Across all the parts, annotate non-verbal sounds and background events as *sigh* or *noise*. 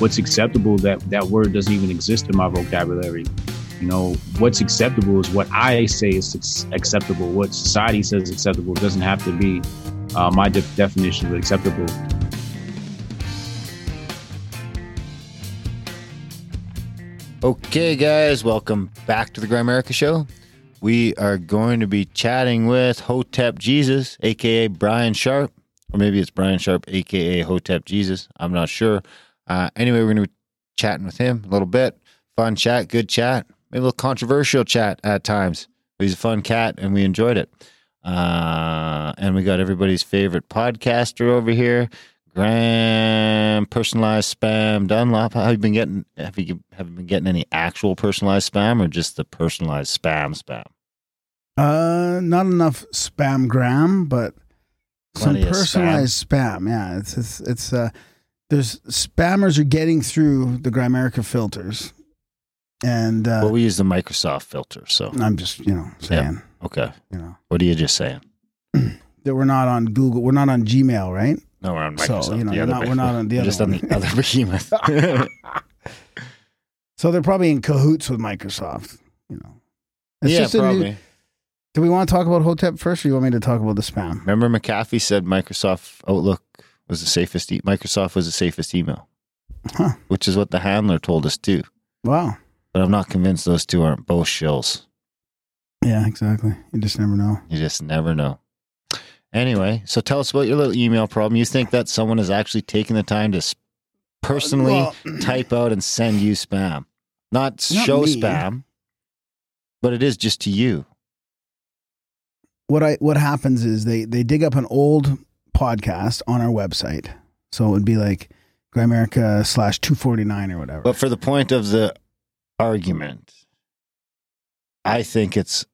what's acceptable that that word doesn't even exist in my vocabulary you know what's acceptable is what i say is acceptable what society says is acceptable doesn't have to be uh, my de- definition of acceptable Okay, guys, welcome back to the Grimerica Show. We are going to be chatting with Hotep Jesus, aka Brian Sharp, or maybe it's Brian Sharp, aka Hotep Jesus. I'm not sure. Uh, anyway, we're going to be chatting with him a little bit. Fun chat, good chat, maybe a little controversial chat at times. But he's a fun cat, and we enjoyed it. Uh, and we got everybody's favorite podcaster over here, Graham personalized spam Dunlop. How have you been getting? Have you have you been getting any actual personalized spam or just the personalized spam spam? Uh, not enough spam gram, but Plenty some personalized spam. Yeah, it's it's it's uh, there's spammers are getting through the Grimerica filters, and uh, well, we use the Microsoft filter, so I'm just you know saying okay. you know What are you just saying? *clears throat* that we're not on Google, we're not on Gmail, right? No, we're on So, Microsoft. you know, the you're other not- we're not on the other just on the other *laughs* behemoth. *laughs* So they're probably in cahoots with Microsoft. You know, it's yeah, just a new- probably. do we want to talk about Hotep first, or you want me to talk about the spam? Remember, McAfee said Microsoft Outlook was the safest. E- Microsoft was the safest email, Huh. which is what the handler told us too. Wow. But I'm not convinced those two aren't both shills. Yeah, exactly. You just never know. You just never know. Anyway, so tell us about your little email problem. You think that someone has actually taken the time to personally Well- *clears throat* type out and send you spam, not, Not show me. spam, but it is just to you. what I what happens is they they dig up an old podcast on our website, so it would be like Grimerica slash two forty nine or whatever. But for the point of the argument, I think it's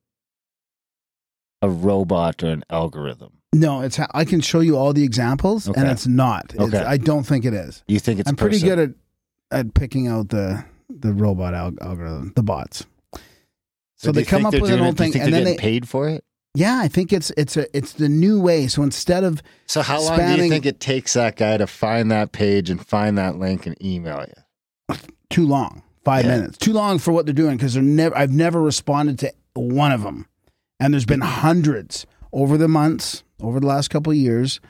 a robot or an algorithm. no, it's I can show you all the examples, and it's not. It's, Okay. I don't think it is. You think it's I'm a pretty person. good at at picking out the the robot al- algorithm, the bots. So, do they come up with an old thing, and then they paid for it. Yeah, I think it's it's a it's the new way. So instead of So how long do you think it takes that guy to find that page and find that link and email you? too long, five Yeah. minutes, too long for what they're doing because they're never. I've never responded to one of them, and there's been hundreds over the months, over the last couple of years,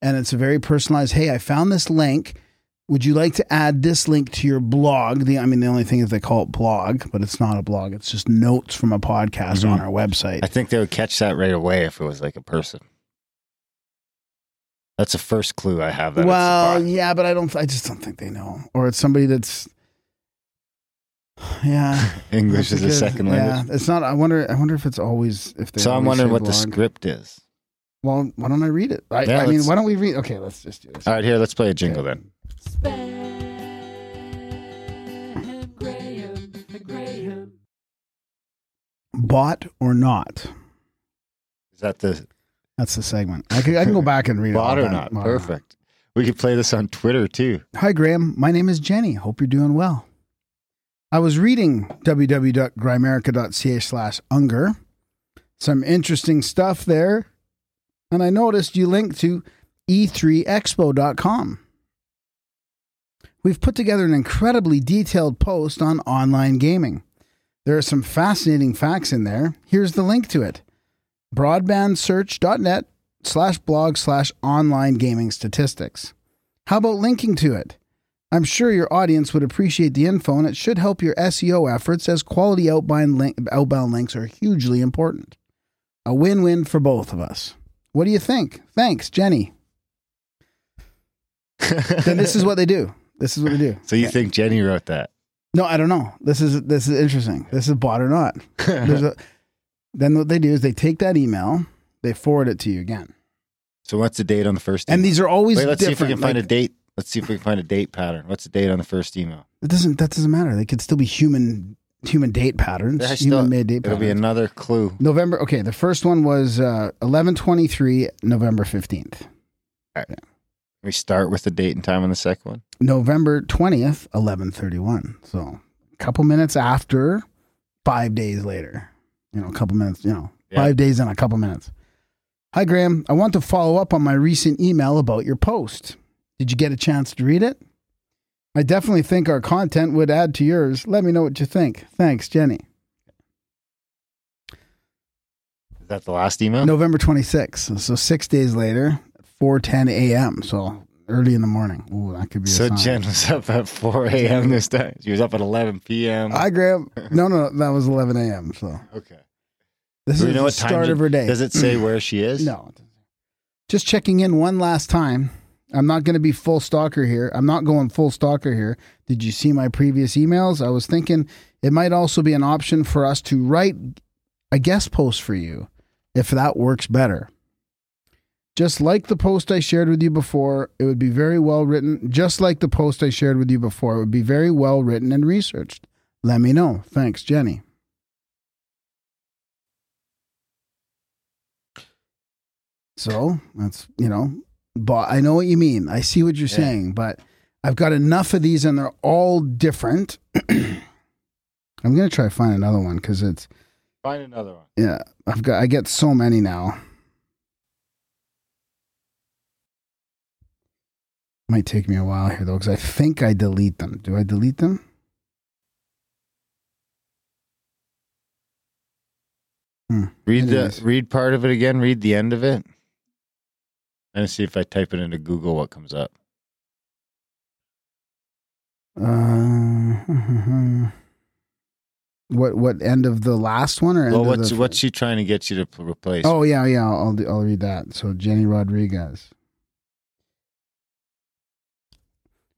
and it's a very personalized. Hey, I found this link. Would you like to add this link to your blog? The I mean, the only thing is they call it blog, but it's not a blog. It's just notes from a podcast on Mhm. our website. I think they would catch that right away if it was like a person. That's the first clue I have. That well, it's a bot. yeah, but I don't. I just don't think they know, or it's somebody that's. Yeah, *laughs* English is a second Yeah, language. it's not. I wonder. I wonder if it's always if they. So I'm wondering what the script is. Well, why don't I read it? I, Yeah, I mean, why don't we read? Okay, let's just do this. All right, here, let's play a jingle Okay. then. Bot or not? Is that the That's the segment. I can, I can go back and read it. bot all or not? Bot Perfect. We could play this on Twitter too. Hi, Graham. My name is Jenny. Hope you're doing well. I was reading www.grimerica.ca slash unger. Some interesting stuff there. And I noticed you linked to E e3expo.com. We've put together an incredibly detailed post on online gaming. There are some fascinating facts in there. Here's the link to it broadbandsearch.net slash blog slash online gaming statistics. How about linking to it? I'm sure your audience would appreciate the info and it should help your SEO efforts as quality outbound, link, outbound links are hugely important. A win win for both of us. What do you think? Thanks, Jenny. *laughs* Then this is what they do. This is what they do. so you think Jenny wrote that? No, I don't know. This is this is interesting. This is bot or not. *laughs* There's a Then what they do is they take that email, they forward it to you again. So what's the date on the first? Email? And these are always Wait, let's see if we can find a date. Let's see if we can find a date pattern. What's the date on the first email? It doesn't that doesn't matter. They could still be human human date patterns. Yeah, still- human made date It'll patterns. be another clue. November okay, the first one was uh eleven twenty three, November fifteenth. We start with the date and time on the second one. November twentieth, eleven thirty one. So a couple minutes after, five days later. You know, a couple minutes, you know, Yeah. five days and a couple minutes. Hi Graham, I want to follow up on my recent email about your post. Did you get a chance to read it? I definitely think our content would add to yours. Let me know what you think. Thanks, Jenny. Is that the last email? November 26th. So six days later, 4:10 a.m. So early in the morning. Ooh, that could be. So a sign. Jen was up at 4 a.m. this time. She was up at 11 p.m. I Graham. *laughs* No, no, that was 11 a.m. So okay. this Do is the start of her day. Does it say *clears throat* where she is? No. Just checking in one last time. I'm not going to be full stalker here. I'm not going full stalker here. Did you see my previous emails? I was thinking it might also be an option for us to write a guest post for you if that works better. Just like the post I shared with you before, it would be very well written. Just like the post I shared with you before, it would be very well written and researched. Let me know. Thanks, Jenny. So that's, you know, but I know what you mean. I see what you're Yeah. saying, but I've got enough of these and they're all different. *clears throat* I'm going to try to find another one because it's, Find another one. yeah, I've got, I get so many now. Might take me a while here though, because I think I delete them. Do I delete them? Read Anyways. the read part of it again. Read the end of it, and see if I type it into Google what comes up. Uh, *laughs* what what end of the last one or end Well, of what's the, what's she trying to get you to replace? Oh yeah, yeah. I'll I'll, do- I'll read that. So Jenny Rodriguez.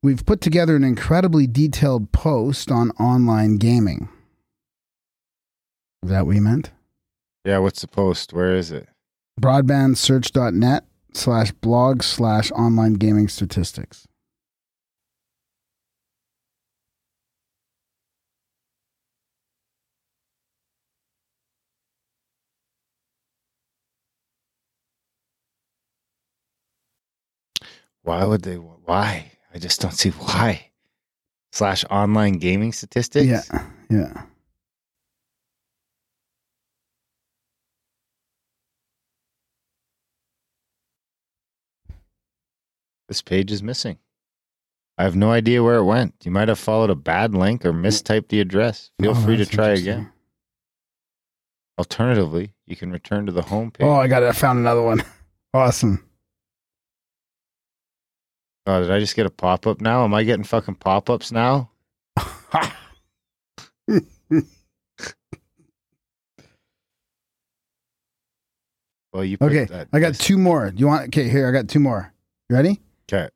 We've put together an incredibly detailed post on online gaming. Is that what you meant? yeah. What's the post? Where is it? Broadbandsearch.net slash blog slash online gaming statistics. Why would they? Why? I just don't see why. Slash online gaming statistics. Yeah, yeah. This page is missing. I have no idea where it went. You might have followed a bad link or mistyped the address. Feel Oh, free to try again. Alternatively, you can return to the home oh, page. Oh, I got it. I found another one. *laughs* Awesome. Oh, did I just get a pop up now? Am I getting fucking pop ups now? *laughs* Well, you Okay, that. I got two more. Do you want? Okay, here I got two more. You ready? Okay.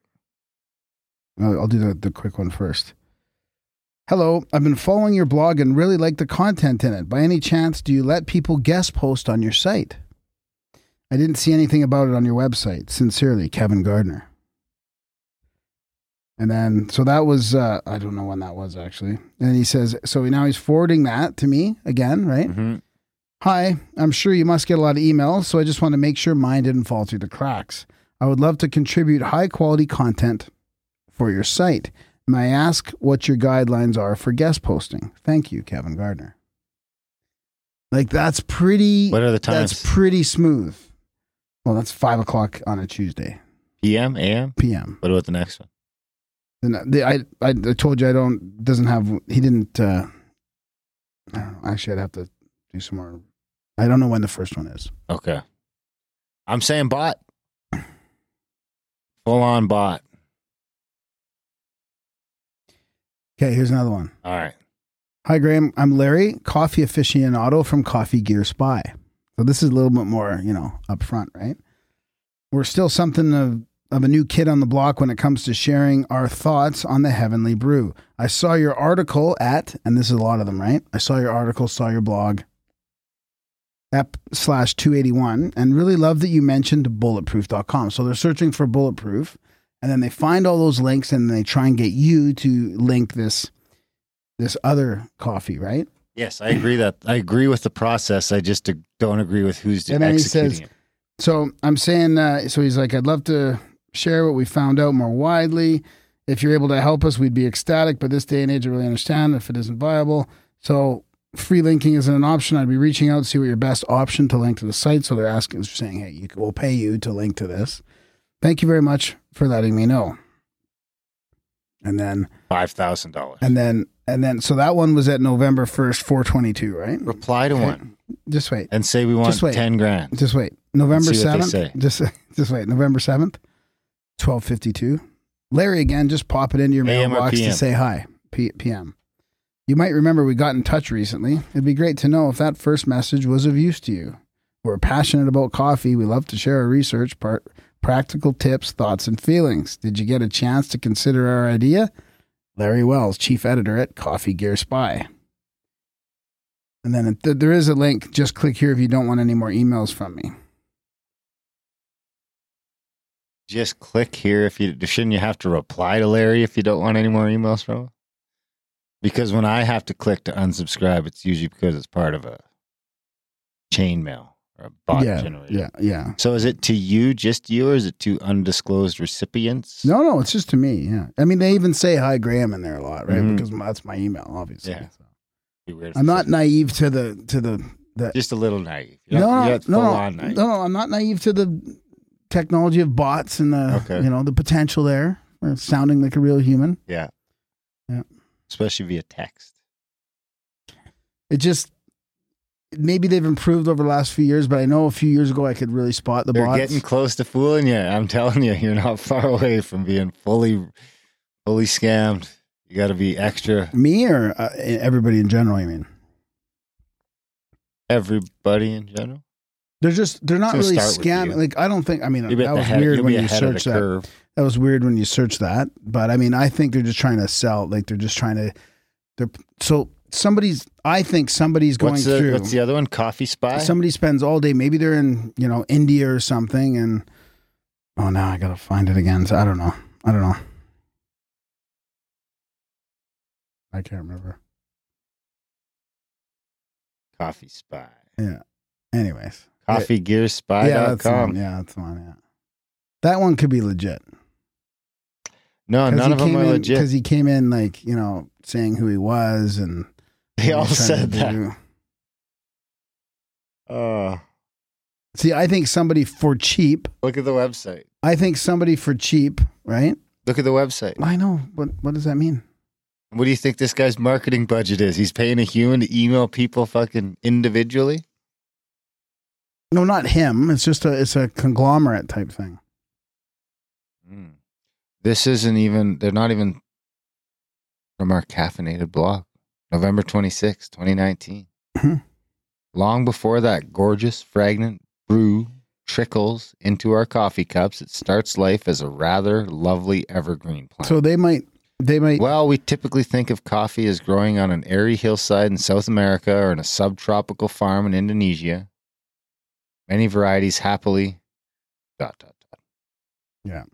I'll, I'll do the, the quick one first. Hello, I've been following your blog and really like the content in it. By any chance, do you let people guest post on your site? I didn't see anything about it on your website. Sincerely, Kevin Gardner. And then, so that was, uh, I don't know when that was actually. And he says, so now he's forwarding that to me again, right? hmm Hi, I'm sure you must get a lot of emails, so I just want to make sure mine didn't fall through the cracks. I would love to contribute high quality content for your site. May I ask what your guidelines are for guest posting? Thank you, Kevin Gardner. Like that's pretty. What are the times? That's pretty smooth. Well, that's five o'clock on a Tuesday PM, AM? p.m. What about the next one? The, I, I I told you I don't doesn't have he didn't. uh I don't know. Actually, I'd have to do some more. I don't know when the first one is. Okay. I'm saying bot. Full on bot. Okay, here's another one. All right. Hi, Graham. I'm Larry, coffee aficionado from Coffee Gear Spy. So this is a little bit more, you know, upfront, right? We're still something of, of a new kid on the block when it comes to sharing our thoughts on the Heavenly Brew. I saw your article at, and this is a lot of them, right? I saw your article, saw your blog. ep slash 281 and really love that you mentioned bulletproof.com. So they're searching for bulletproof and then they find all those links and they try and get you to link this this other coffee, right? Yes, I agree that I agree with the process. I just don't agree with who's And then he executing says- it. So I'm saying, uh, so he's like, I'd love to share what we found out more widely. If you're able to help us, we'd be ecstatic. But this day and age, I really understand if it isn't viable. So free linking isn't an option. I'd be reaching out to see what your best option to link to the site. So they're asking, saying, hey, you, we'll pay you to link to this. Thank you very much for letting me know. And then, Five thousand dollars. and then, and then, so that one was at November 1st, 422, right? Reply to Okay. one Just wait. and say we want Just wait. ten grand. Just wait. November see what they seventh. say. Just *laughs* just wait. November seventh, twelve fifty two. Larry again. Just pop it into your AM mailbox to say hi. P- PM. You might remember we got in touch recently. It'd be great to know if that first message was of use to you. We're passionate about coffee. We love to share our research, part, practical tips, thoughts, and feelings. Did you get a chance to consider our idea? Larry Wells, chief editor at Coffee Gear Spy. And then th- there is a link. Just click here if you don't want any more emails from me. Just click here if you shouldn't you have to reply to Larry if you don't want any more emails from him? Because when I have to click to unsubscribe, it's usually because it's part of a chain mail or a bot yeah, generator. yeah, yeah. So is it to you, just you, or is it to undisclosed recipients? No, no, it's just to me. Yeah, I mean, they even say hi Graham in there a lot, right? Mhm. Because that's my email, obviously. Yeah. So. Be weird if I'm not naive to the to the the. just a little naive. no, You're no, not, no, full no, on no, naive. no, I'm not naive to the technology of bots and the Okay. you know the potential there, or sounding like a real human. Yeah. Yeah. Especially via text. It just maybe they've improved over the last few years, but I know a few years ago I could really spot the They're bots. getting close to fooling you. I'm telling you, you're not far away from being fully, fully scammed. You got to be extra. me or uh, everybody in general. I mean. Everybody in general. They're just they're not really gonna start with scamming. Like I don't think I mean, that was head. weird when you search that. curve. That was weird when you search that. But I mean I think they're just trying to sell like they're just trying to they're so somebody's I think somebody's going What's the, through what's the other one? Coffee Spy. somebody spends all day maybe they're in, you know, India or something and oh now I gotta find it again. So I don't know. I don't know. I can't remember. Coffee Spy. Yeah. Anyways. CoffeeGearSpy.com. Yeah, that's the one. Yeah, that's the one, yeah. That one could be legit. No, none of them are legit. Because he came in like you know saying who he was and They all what he's trying said that. do. Oh, See, I think somebody for cheap. look at the website. I think somebody for cheap, right? Look at the website. I know. What What does that mean? What do you think this guy's marketing budget is? He's paying a human to email people fucking individually? No, not him. It's just a it's a conglomerate type thing. Mm. This isn't even, they're not even from our caffeinated blog. November 26, 2019. Mhm. Long before that gorgeous, fragrant brew trickles into our coffee cups, it starts life as a rather lovely evergreen plant. So they might they might Well, we typically think of coffee as growing on an airy hillside in South America or in a subtropical farm in Indonesia. Many varieties happily. Dot dot dot. Yeah.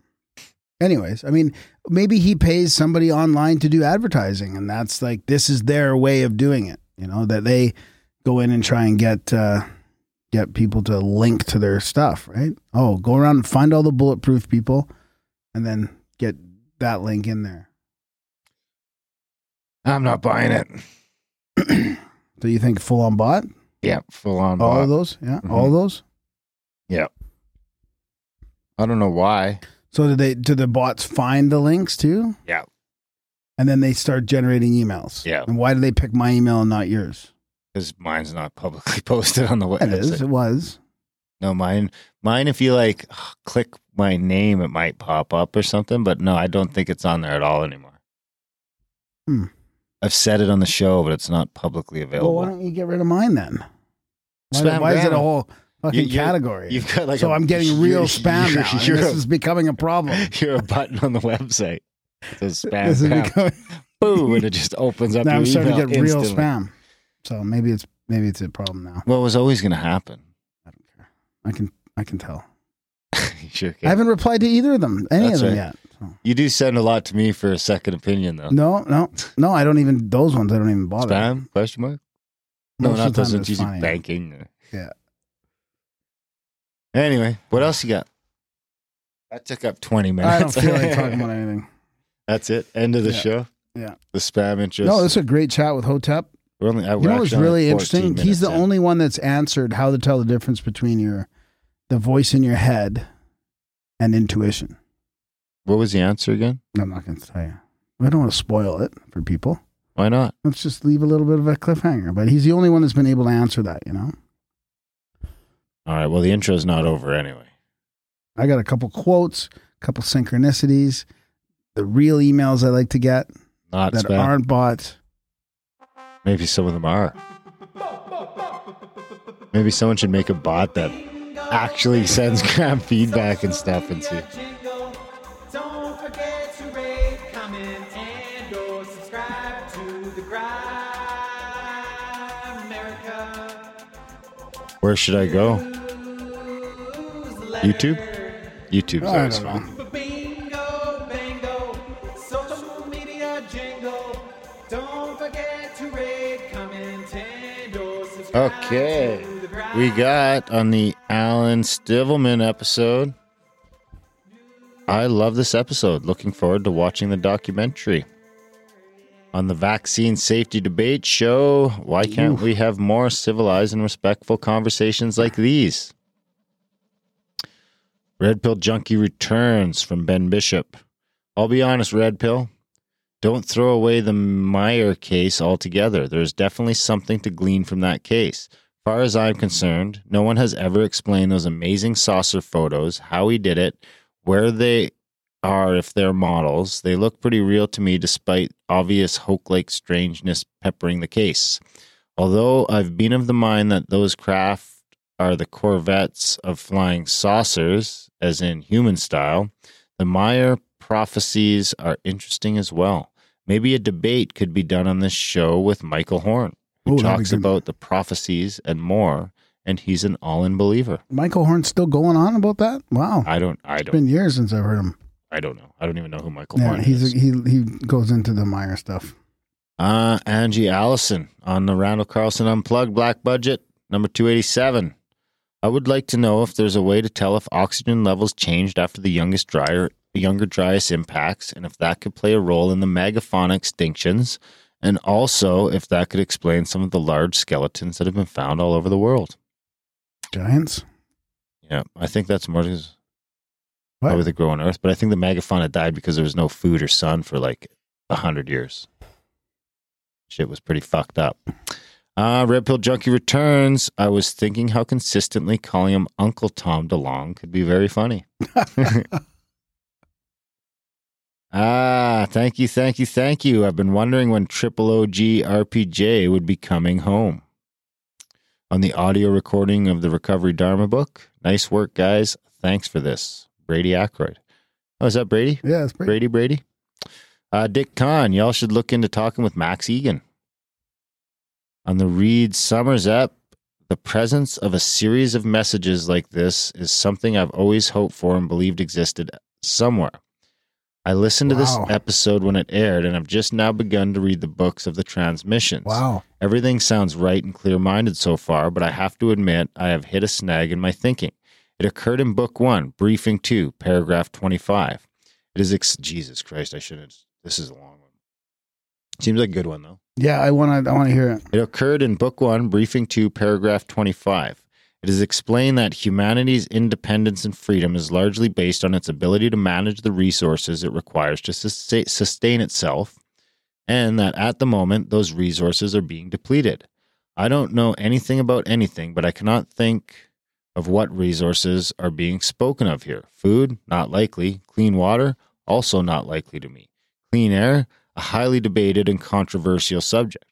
Anyways. I mean, maybe he pays somebody online to do advertising, and that's like this is their way of doing it. You know that they go in and try and get uh, get people to link to their stuff, right? Oh, go around and find all the bulletproof people, and then get that link in there. I'm not buying it. *clears throat* So you think full on bot? Yeah, full on. All bot. of those? Yeah, Mhm. all of those. I don't know why. So did they? Do the bots find the links too? Yeah. And then they start generating emails. Yeah. And why do they pick my email and not yours? Because mine's not publicly *laughs* posted on the website. is. It was. No, mine. Mine. If you like, click my name, it might pop up or something. But no, I don't think it's on there at all anymore. Hmm. I've said it on the show, but it's not publicly Well, available. why don't you get rid of mine then? Why, why is it a whole fucking You- category? You've got like so i I'm getting real spam now. and this a, is becoming a problem. *laughs* you're a button on the website. It says *laughs* spam. This is spam. becoming, *laughs* Boom, and it just opens up. now I'm starting to get real spam. So maybe it's maybe it's a problem now. Well, it was always going to happen? I don't care. I can I can tell. Sure I haven't replied to either of them, any That's of them right. yet. So. You do send a lot to me for a second opinion, though. No, no, no. I don't even those ones. I don't even bother. Spam? Question mark? No, Most not those ones it's banking. Yeah. Anyway, what else you got? That took up 20 minutes. I don't feel like *laughs* talking about anything. That's it. End of the Yeah. show. Yeah. The spam interest. No, this is a great chat with Hotep. we're only, uh, You we're know what's really 14 interesting? He's the minutes in. only one that's answered how to tell the difference between your the voice in your head and intuition. What was the answer again? I'm not going to tell you. I don't want to spoil it for people. Why not? Let's just leave a little bit of a cliffhanger. But he's the only one that's been able to answer that. You know, All right. Well, the intro's not over anyway. I got a couple quotes, a couple synchronicities, the real emails I like to get Not that spam. aren't bots. Maybe some of them are. Maybe someone should make a bot that actually *laughs* sends crap feedback and stuff and see. Don't forget to rate, comment, and or subscribe to the Grind America. Where should I go? YouTube? YouTube's I always don't fun. know. Bingo, bango, social media jingle. Don't forget to rate, comment, and or subscribe Okay. to the Grind. We got on the Alan Stivelman episode. I love this episode. Looking forward to watching the documentary. On the vaccine safety debate show, why can't we have more civilized and respectful conversations like these? Red Pill Junkie returns from Ben Bishop. I'll be honest, Red Pill. Don't throw away the Meier case altogether. There's definitely something to glean from that case far as I'm concerned, no one has ever explained those amazing saucer photos, how he did it, where they are if they're models. They look pretty real to me despite obvious Hoke like strangeness peppering the case. Although I've been of the mind that those craft are the corvettes of flying saucers, as in human style, the Meier prophecies are interesting as well. Maybe a debate could be done on this show with Michael Horn who Ooh, talks about the prophecies and more, and he's an all-in believer. Michael Horn's still going on about that. Wow, I don't, I it's don't, been years since I've heard him. I don't know. I don't even know who Michael Yeah, Horn he's is. he he goes into the Meier stuff. uh, Angie Allison on the Randall Carlson Unplugged Black Budget number two eighty-seven. I would like to know if there's a way to tell if oxygen levels changed after the youngest dryer, younger dryas impacts, and if that could play a role in the megafauna extinctions, and also if that could explain some of the large skeletons that have been found all over the world. Giants. Yeah, I think that's more because What? probably they grow on Earth, but I think the megafauna died because there was no food or sun for like a hundred years. Shit was pretty fucked up. Uh, Red Pill Junkie returns. I was thinking how consistently calling him Uncle Tom DeLonge could be very funny. *laughs* ah, thank you, thank you, thank you. I've been wondering when Triple OG RPJ would be coming home. On the audio recording of the Recovery Dharma book. Nice work, guys. Thanks for this. Brady Aykroyd. Oh, is that Brady? Yeah, it's pretty. Brady Brady. Uh, Dick Kahn, y'all should look into talking with Max Egan. On the Reed Summers app, the presence of a series of messages like this is something I've always hoped for and believed existed somewhere. I listened to this episode when it aired, and I've just now begun to read the books of the transmissions. Wow. Everything sounds right and clear minded so far, but I have to admit I have hit a snag in my thinking. It occurred in Book One, Briefing Two, paragraph 25. It is, ex- Jesus Christ, I shouldn't. This is a long. Seems like a good one, though. Yeah, I want to. I want to hear it. It occurred in Book One, Briefing Two, paragraph 25. It is explained that humanity's independence and freedom is largely based on its ability to manage the resources it requires to sustain itself, and that at the moment, those resources are being depleted. I don't know anything about anything, but I cannot think of what resources are being spoken of here. Food, not likely. Clean water, also not likely to me. Clean air, a highly debated and controversial subject.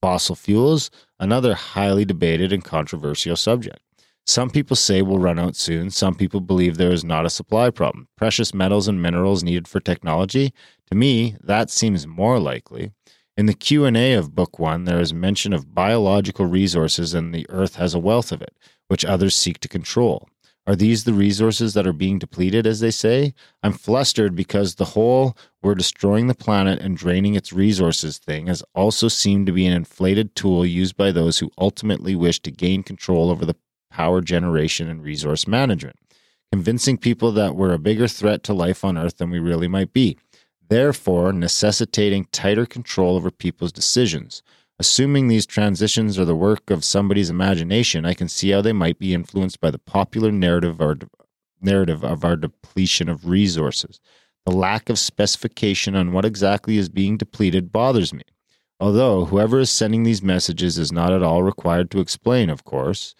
Fossil fuels, another highly debated and controversial subject. Some people say we'll run out soon. Some people believe there is not a supply problem. Precious metals and minerals needed for technology, to me, that seems more likely. In the Q&A of book 1, there is mention of biological resources and the earth has a wealth of it, which others seek to control. Are these the resources that are being depleted, as they say? I'm flustered because the whole we're destroying the planet and draining its resources thing has also seemed to be an inflated tool used by those who ultimately wish to gain control over the power generation and resource management, convincing people that we're a bigger threat to life on Earth than we really might be, therefore necessitating tighter control over people's decisions. Assuming these transitions are the work of somebody's imagination, I can see how they might be influenced by the popular narrative or narrative of our depletion of resources. The lack of specification on what exactly is being depleted bothers me. Although whoever is sending these messages is not at all required to explain, of course.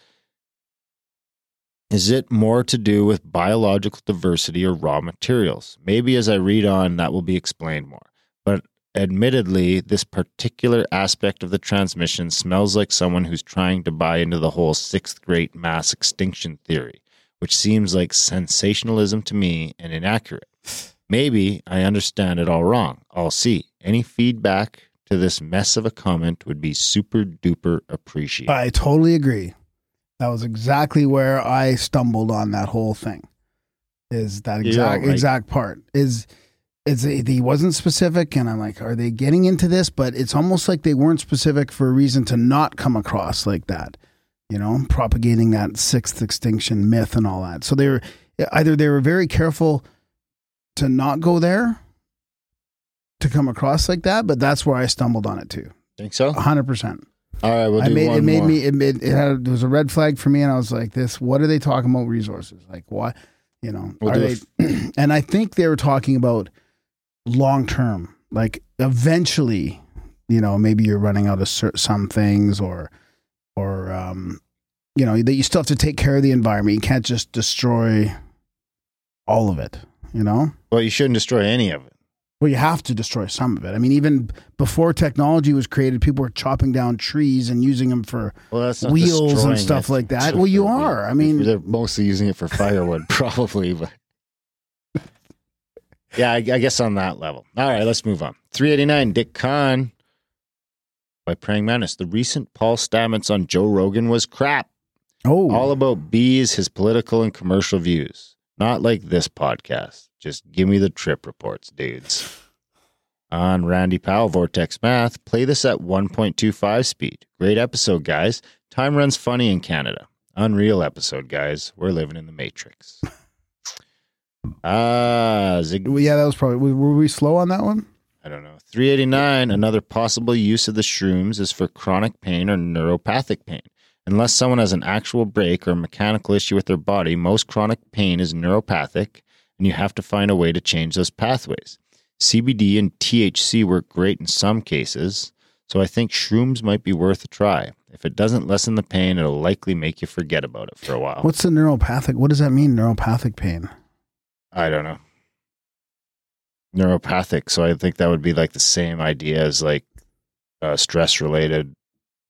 Is it more to do with biological diversity or raw materials? Maybe as I read on, that will be explained more. But admittedly, this particular aspect of the transmission smells like someone who's trying to buy into the whole sixth great mass extinction theory, which seems like sensationalism to me and inaccurate. Maybe I understand it all wrong. I'll see. Any feedback to this mess of a comment would be super duper appreciated. I totally agree. That was exactly where I stumbled on that whole thing. Is that Yeah, exact exact part is is he wasn't specific and I'm like, are they getting into this? But it's almost like they weren't specific for a reason to not come across like that. You know, propagating that sixth extinction myth and all that. So they were either they were very careful to not go there to come across like that, but that's where I stumbled on it too. Think so? hundred percent. All right, we'll I do made it made more. me it made it had it was a red flag for me, and I was like, "This, what are they talking about resources? Like, what, you know? We'll are they?" *clears throat* and I think they were talking about long term, like eventually, you know, maybe you're running out of some things, or, or, um, you know, that you still have to take care of the environment. You can't just destroy all of it. You know, well, you shouldn't destroy any of it. well, you have to destroy some of it. I mean, even before technology was created, people were chopping down trees and using them for Well, wheels and stuff it. like that. Well, you are. I mean, they're mostly using it for firewood, *laughs* probably, but yeah, I, I guess on that level. All right, let's move on. 389, Dick Kahn by Praying Mantis. The recent Paul Stamets on Joe Rogan was crap. oh, All about bees, his political and commercial views. Not like this podcast. Just give me the trip reports, dudes. On Randy Powell, Vortex Math, play this at 1.25 speed. Great episode, guys. Time runs funny in Canada. Unreal episode, guys. We're living in the Matrix. *laughs* Ah, Zig. Well, yeah, that was probably. Were we slow on that one? I don't know. 389. Another possible use of the shrooms is for chronic pain or neuropathic pain. Unless someone has an actual break or mechanical issue with their body, most chronic pain is neuropathic, and you have to find a way to change those pathways. CBD and THC work great in some cases, so I think shrooms might be worth a try. If it doesn't lessen the pain, it'll likely make you forget about it for a while. What's the neuropathic? What does that mean? Neuropathic pain. I don't know. Neuropathic, so I think that would be like the same idea as like uh, stress related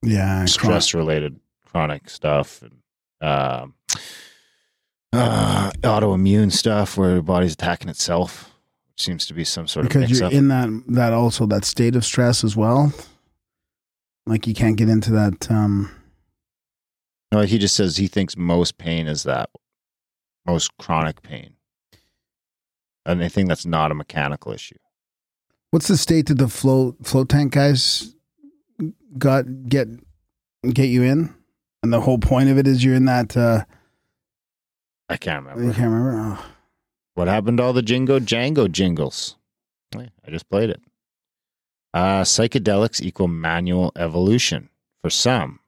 Yeah, stress related chronic stuff and um uh, autoimmune stuff where the body's attacking itself, which seems to be some sort of because you're up. in that that also that state of stress as well. Like you can't get into that. um no, he just says he thinks most pain is that most chronic pain. Anything that's not a mechanical issue. What's the state that the float float tank guys got get get you in? And the whole point of it is you're in that. uh I can't remember. can't remember. Oh. What happened to all the Jingo Django jingles? I just played it. Uh, psychedelics equal manual evolution. For some,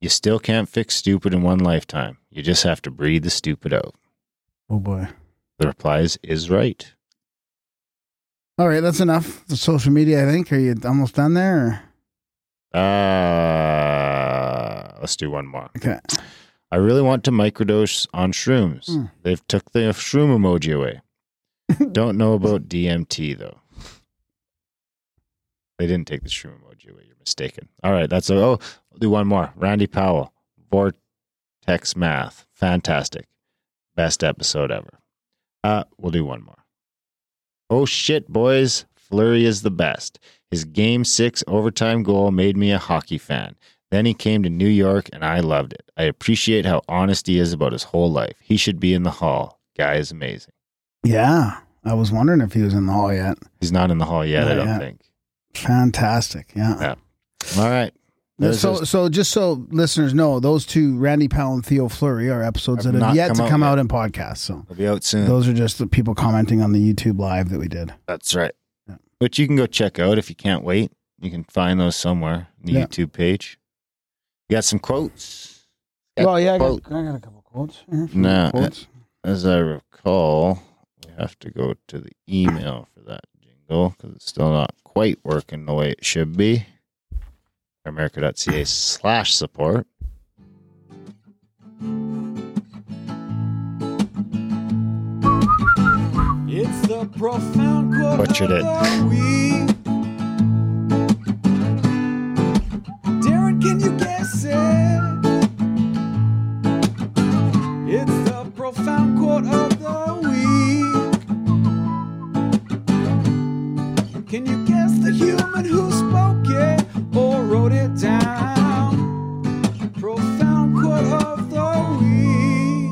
you still can't fix stupid in one lifetime. You just have to breathe the stupid out. oh boy. The reply is, right. All right, that's enough. The social media. I think. Are you almost done there? Or? Uh, let's do one more. Okay. I really want to microdose on shrooms. Hmm. They've took the shroom emoji away. *laughs* Don't know about DMT though. They didn't take the shroom emoji away. You're mistaken. All right, that's a, oh. I'll do one more. Randy Powell, Vortex Math, fantastic, best episode ever. Uh, we'll do one more. Oh shit, boys! Fleury is the best. His game six overtime goal made me a hockey fan. Then he came to New York and I loved it. I appreciate how honest he is about his whole life. He should be in the hall. Guy is amazing. Yeah. I was wondering if he was in the hall yet. He's not in the hall yet, I don't yet. think. Fantastic. Yeah. Yeah. All right. So, this- so just so listeners know, those two, Randy Powell and Theo Fleury, are episodes Have that have yet come to come yet. out in podcasts. So It'll be out soon. those are just the people commenting on the YouTube live that we did. That's right. Yeah. Which you can go check out if you can't wait. You can find those somewhere on the Yeah. YouTube page. You got some quotes? Got well, yeah, I got, I got a couple quotes. Nah, quotes. As I recall, we have to go to the email for that jingle because it's still not quite working the way it should be. America.ca slash support. It's the profound quote Butchered it. Darren, can you guess it? It's the profound quote of the week. Can you guess the human who spoke it or wrote it down? Profound quote of the week.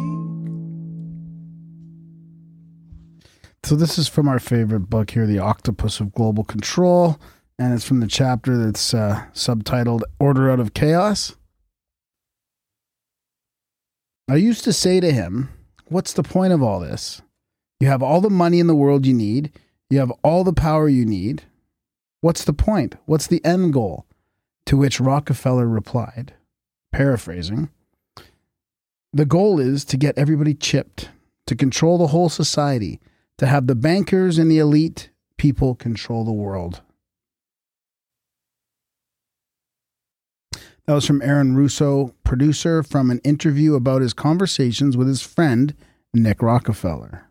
So this is from our favorite book here, The Octopus of Global Control, and it's from the chapter that's uh, subtitled "Order Out of Chaos." I used to say to him, "What's the point of all this? You have all the money in the world you need. You have all the power you need. What's the point? What's the end goal?" To which Rockefeller replied, paraphrasing, "The goal is to get everybody chipped, to control the whole society." to have the bankers and the elite people control the world. That was from Aaron Russo, producer, from an interview about his conversations with his friend, Nick Rockefeller.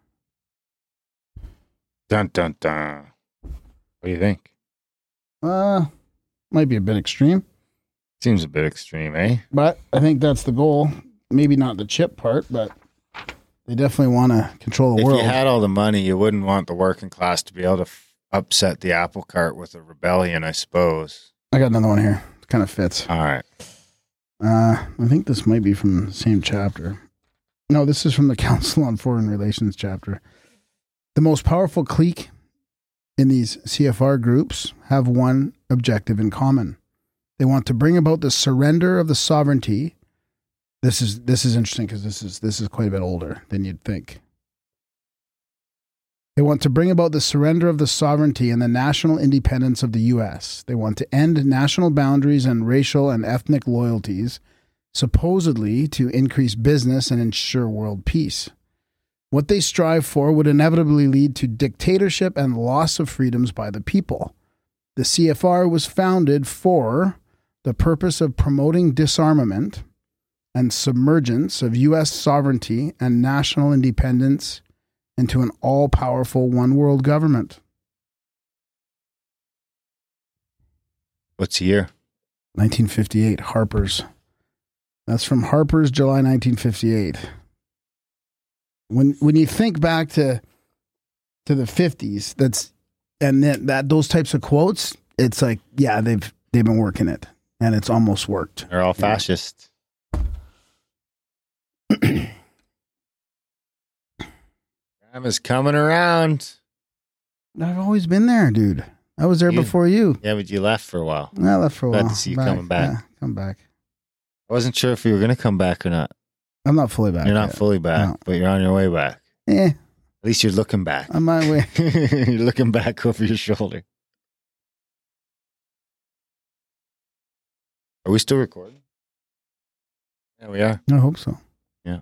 Dun dun dun. What do you think? Uh, might be a bit extreme, Seems a bit extreme, eh? but I think that's the goal. Maybe not the chip part, but they definitely want to control the world. If world. you had all the money, you wouldn't want the working class to be able to f- upset the apple cart with a rebellion, I suppose. I got another one here. Kind of fits. All right. Uh, I think this might be from the same chapter. No, this is from the *laughs* Council on Foreign Relations chapter. The most powerful clique in these CFR groups have one objective in common. They want to bring about the surrender of the sovereignty. This is this is interesting because this is this is quite a bit older than you'd think. They want to bring about the surrender of the sovereignty and the national independence of the U.S. They want to end national boundaries and racial and ethnic loyalties, supposedly to increase business and ensure world peace. What they strive for would inevitably lead to dictatorship and loss of freedoms by the people. The CFR was founded for the purpose of promoting disarmament and submergence of U.S. sovereignty and national independence into an all powerful one world government. What's the year? 1958, Harper's. That's from Harper's, July 1958. When when you think back to to the 50s, that's and that, that those types of quotes, it's like, yeah, they've they've been working it, and it's almost worked. They're all Yeah. fascist. Time is coming around. I've always been there, dude. I was there You- before you. Yeah, but you left for a while. I left for a while. Glad while. to see you coming back. Yeah, come back. I wasn't sure if you were going to come back or not. I'm not fully back. You're not yet. fully back, No. but you're on your way back. Eh, At least you're looking back. on my way. you're looking back over your shoulder. Are we still recording? Yeah, we are. I hope so. Yeah.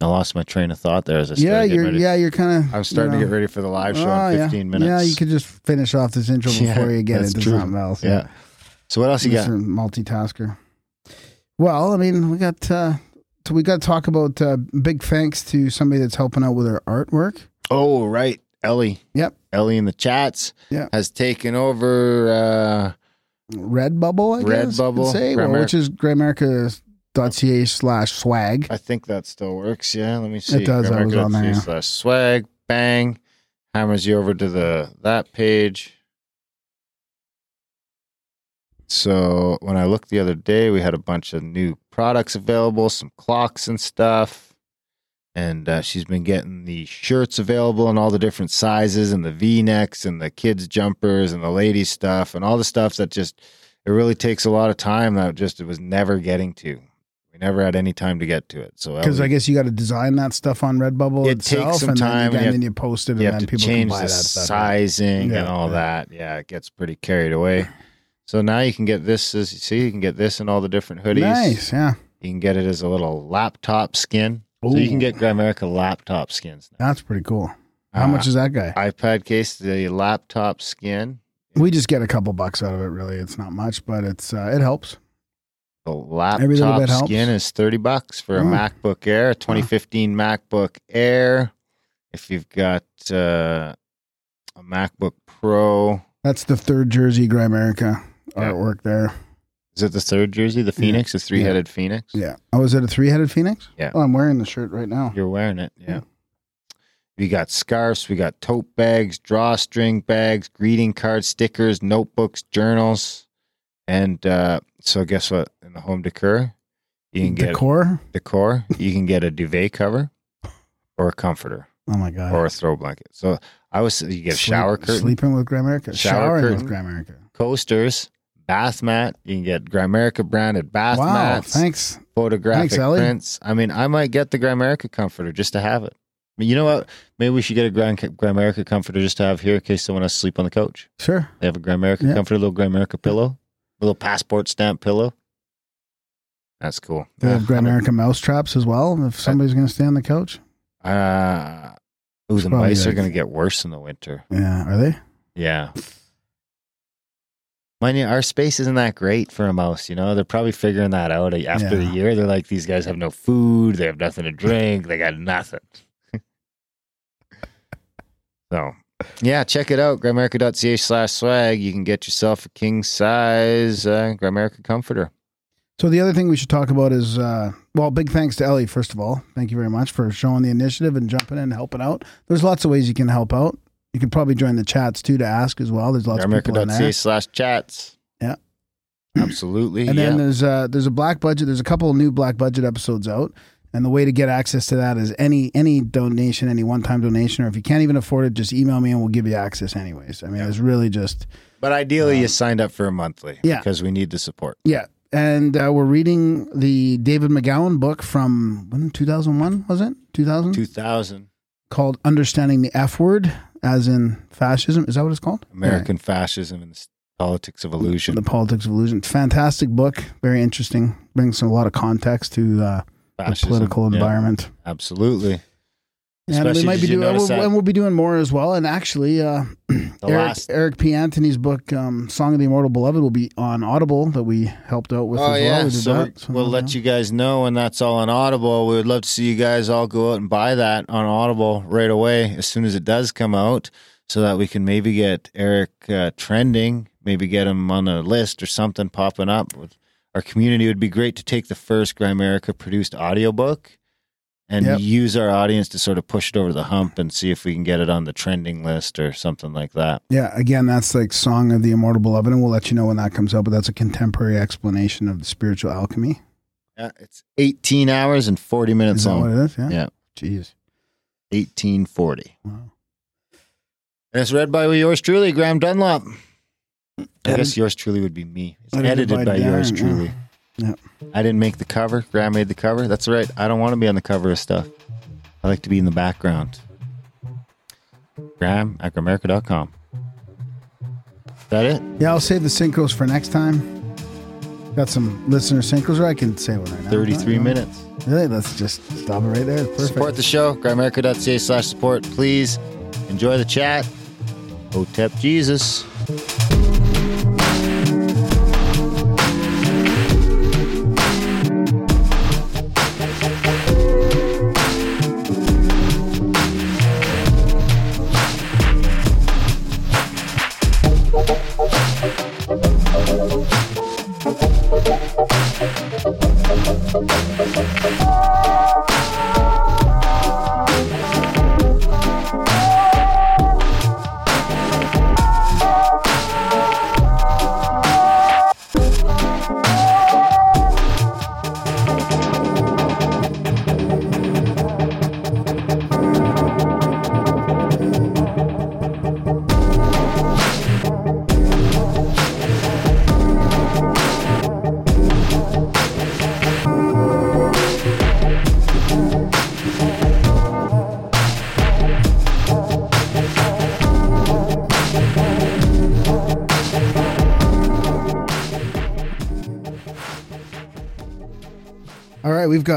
I lost my train of thought there as I started Yeah, you're. ready. Yeah, you're kind of. I'm starting to get ready for the live show Oh, in yeah. 15 minutes. Yeah, you could just finish off this intro *laughs* Yeah, before you get into true. something else. Yeah. So what else you got? Multitasker. Well, I mean, we got uh, so we got to talk about uh, big thanks to somebody that's helping out with our artwork. Oh, right. Ellie. Yep. Ellie in the chats Yeah. has taken over. Uh, Redbubble, I guess. Redbubble, say, well, which is grimerica.ca slash swag. I think that still works. Yeah. Let me see. It does. I was on there. Slash swag. Bang. hammers you over to the that page. So when I looked the other day, we had a bunch of new products available, some clocks and stuff. And uh, she's been getting the shirts available in all the different sizes, and the V necks, and the kids' jumpers, and the ladies' stuff, and all the stuff that just it really takes a lot of time that just it was never getting to. We never had any time to get to it. So Because I guess you got to design that stuff on Redbubble It takes itself, some and time, then, and you, and then you post it, you and have then to people change can buy the that stuff. sizing Yeah, and all yeah. that. Yeah, it gets pretty carried away. So now you can get this as you see, you can get this in all the different hoodies. Nice, yeah. You can get it as a little laptop skin. So you can get Grimerica laptop skins now. That's pretty cool. How Uh, much is that guy? iPad case, the laptop skin, we just get a couple bucks out of it. Really, it's not much, but it's uh, it helps. the laptop helps. skin is 30 bucks for a Oh. MacBook Air, a 2015 MacBook Air. If you've got uh, a MacBook Pro, That's the third jersey, Grimerica Yeah. artwork there. is it the third jersey? The Phoenix, the three headed Phoenix? Yeah. Oh, is it a three-headed phoenix? Yeah. Oh, I'm wearing the shirt right now. You're wearing it, yeah. We got scarves, we got tote bags, drawstring bags, greeting cards, stickers, notebooks, journals, and uh, so guess what? In the home decor, you can get Decor. decor. You can get a duvet cover, or a comforter, Oh my god. or a throw blanket. So I was you get a Sleep- shower curtain, Sleeping with Grimerica. Shower Showering curtain. with Grimerica. coasters, bath mat. You can get Grimerica branded bath Wow. mats. Thanks. photographic Thanks, Ellie. prints. I mean, I might get the Grimerica comforter just to have it. I mean, you know what? Maybe we should get a Grand Grimerica comforter just to have here in case someone has to sleep on the couch. Sure. They have a Grimerica Yeah. comforter, a little Grimerica pillow, a little passport stamp pillow. That's cool. They have *laughs* Grimerica mouse traps as well. If somebody's going to stay on the couch. Uh, ooh, the mice are going to get worse in the winter. Yeah. Are they? Yeah. Mind you, our space isn't that great for a mouse. You know, they're probably figuring that out after the year. They're like, these guys have no food, they have nothing to drink, they got nothing. *laughs* so, yeah, check it out. Grimerica.ca slash swag. You can get yourself a king size uh, comforter. So the other thing we should talk about is, uh, well, big thanks to Ellie first of all. Thank you very much for showing the initiative and jumping in and helping out. There's lots of ways you can help out. You could probably join the chats too to ask as well. There's lots of people in there. Slash chats. Yeah. Absolutely. And then yeah. there's uh there's a black budget. There's a couple of new black budget episodes out, and the way to get access to that is any any donation, any one time donation, or if you can't even afford it, just email me and we'll give you access anyways. I mean, it's really just But ideally, you signed up for a monthly. Um, yeah. Because we need the support. yeah. And uh, we're reading the David McGowan book from when 2001 was it 2000 2000. called Understanding the F Word, as in fascism. Is that what it's called? American fascism and the politics of illusion. The Politics of Illusion. Fantastic book. Very interesting. Brings a lot of context to uh, the political Yeah, environment. Absolutely. And we might be doing, notice we'll, and we'll be doing more as well. And actually, uh, *clears throat* Eric, last? Eric P. Anthony's book, um, "Song of the Immortal Beloved," will be on Audible that we helped out with. Oh as yeah, well. we so, that, so, we'll yeah. let you guys know when that's all on Audible. We would love to see you guys all go out and buy that on Audible right away as soon as it does come out, so that we can maybe get Eric uh, trending, maybe get him on a list or something popping up. Our community would be great to take the first Grimerica produced audiobook and Yep. use our audience to sort of push it over the hump and see if we can get it on the trending list or something like that. Yeah, again, that's like "Song of the Immortal Beloved," and we'll let you know when that comes out. But that's a contemporary explanation of the spiritual alchemy. Yeah, it's 18 hours and 40 minutes Is that what long. it is? Yeah. Yeah. Jeez. 1840. Wow. And it's read by yours truly, Graham Dunlop. I guess yours truly would be me. It's Edited edited, by by, yours Darren, yeah. truly. Yeah. I didn't make the cover. Graham made the cover. That's right. I don't want to be on the cover of stuff. I like to be in the background. Graham at Grimerica.com. Is that it? Yeah, I'll save the synchros for next time. Got some listener synchros, or I can say one right now. 33 minutes. Really? Let's just stop it right there. Perfect. Support the show. Grimerica.ca slash support. Please enjoy the chat. Hotep Jesus.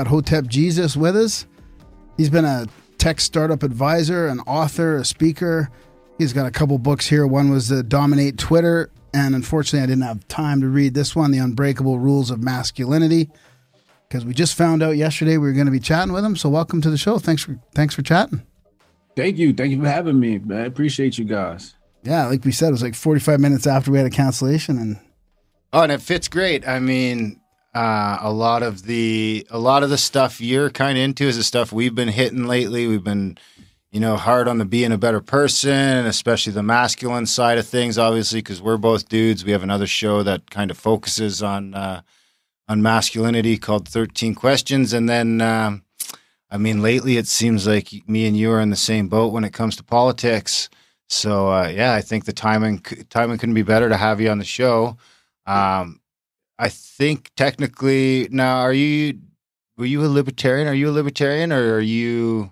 Hotep Jesus with us. He's been a tech startup advisor, an author, a speaker. He's got a couple books here. One was the Dominate Twitter, and unfortunately, I didn't have time to read this one, The Unbreakable Rules of Masculinity, because we just found out yesterday we were going to be chatting with him. So welcome to the show. Thanks for thanks for chatting. Thank you. Thank you for having me. I appreciate you guys. Yeah, like we said, it was like 45 minutes after we had a cancellation, and Oh, and it fits great. I mean, uh, a lot of the a lot of the stuff you're kind of into is the stuff we've been hitting lately. We've been, you know, hard on the being a better person, especially the masculine side of things. Obviously, because we're both dudes. We have another show that kind of focuses on uh, on masculinity called Thirteen Questions, and then. Um, I mean, lately it seems like me and you are in the same boat when it comes to politics. So uh, yeah, I think the timing timing couldn't be better to have you on the show. Um, I think technically now, are you were you a libertarian? Are you a libertarian, or are you?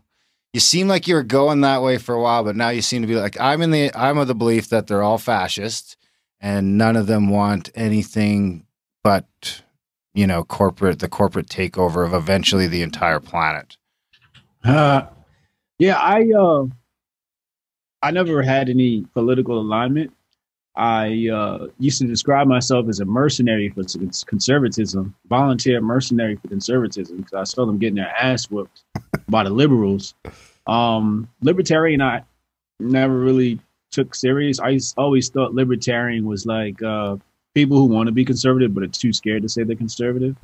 You seem like you were going that way for a while, but now you seem to be like I'm in the I'm of the belief that they're all fascist, and none of them want anything but you know corporate the corporate takeover of eventually the entire planet. Uh, yeah, I uh, I never had any political alignment. I uh, used to describe myself as a mercenary for conservatism, volunteer mercenary for conservatism, because I saw them getting their ass whooped *laughs* by the liberals. Um, libertarian, I never really took serious. I always thought libertarian was like uh, people who want to be conservative but are too scared to say they're conservative.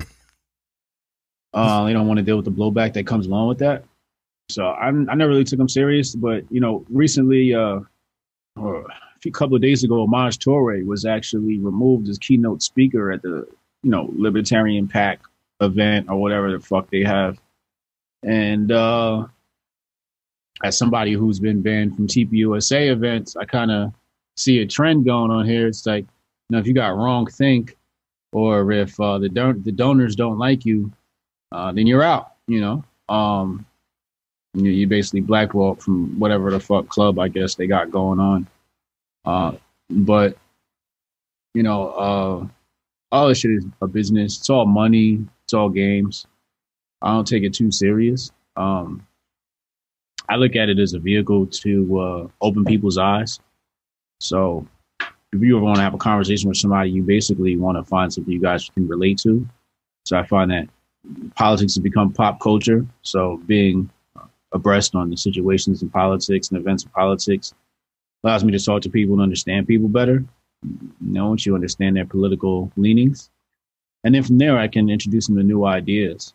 Uh, they don't want to deal with the blowback that comes along with that. So I'm, I never really took them serious. But you know, recently, uh, a couple of days ago, Maj Toure was actually removed as keynote speaker at the you know Libertarian PAC event or whatever the fuck they have. And uh, as somebody who's been banned from TPUSA events, I kind of see a trend going on here. It's like, you know, if you got wrong think, or if uh, the don- the donors don't like you, uh, then you're out. You know, um, you, you basically blackballed from whatever the fuck club I guess they got going on. Uh, but you know, uh, all this shit is a business. It's all money. It's all games. I don't take it too serious. Um, I look at it as a vehicle to uh, open people's eyes. So if you ever want to have a conversation with somebody, you basically want to find something you guys can relate to. So I find that politics has become pop culture. So being abreast on the situations in politics and events in politics allows me to talk to people and understand people better. You know, once you understand their political leanings, and then from there I can introduce them to new ideas.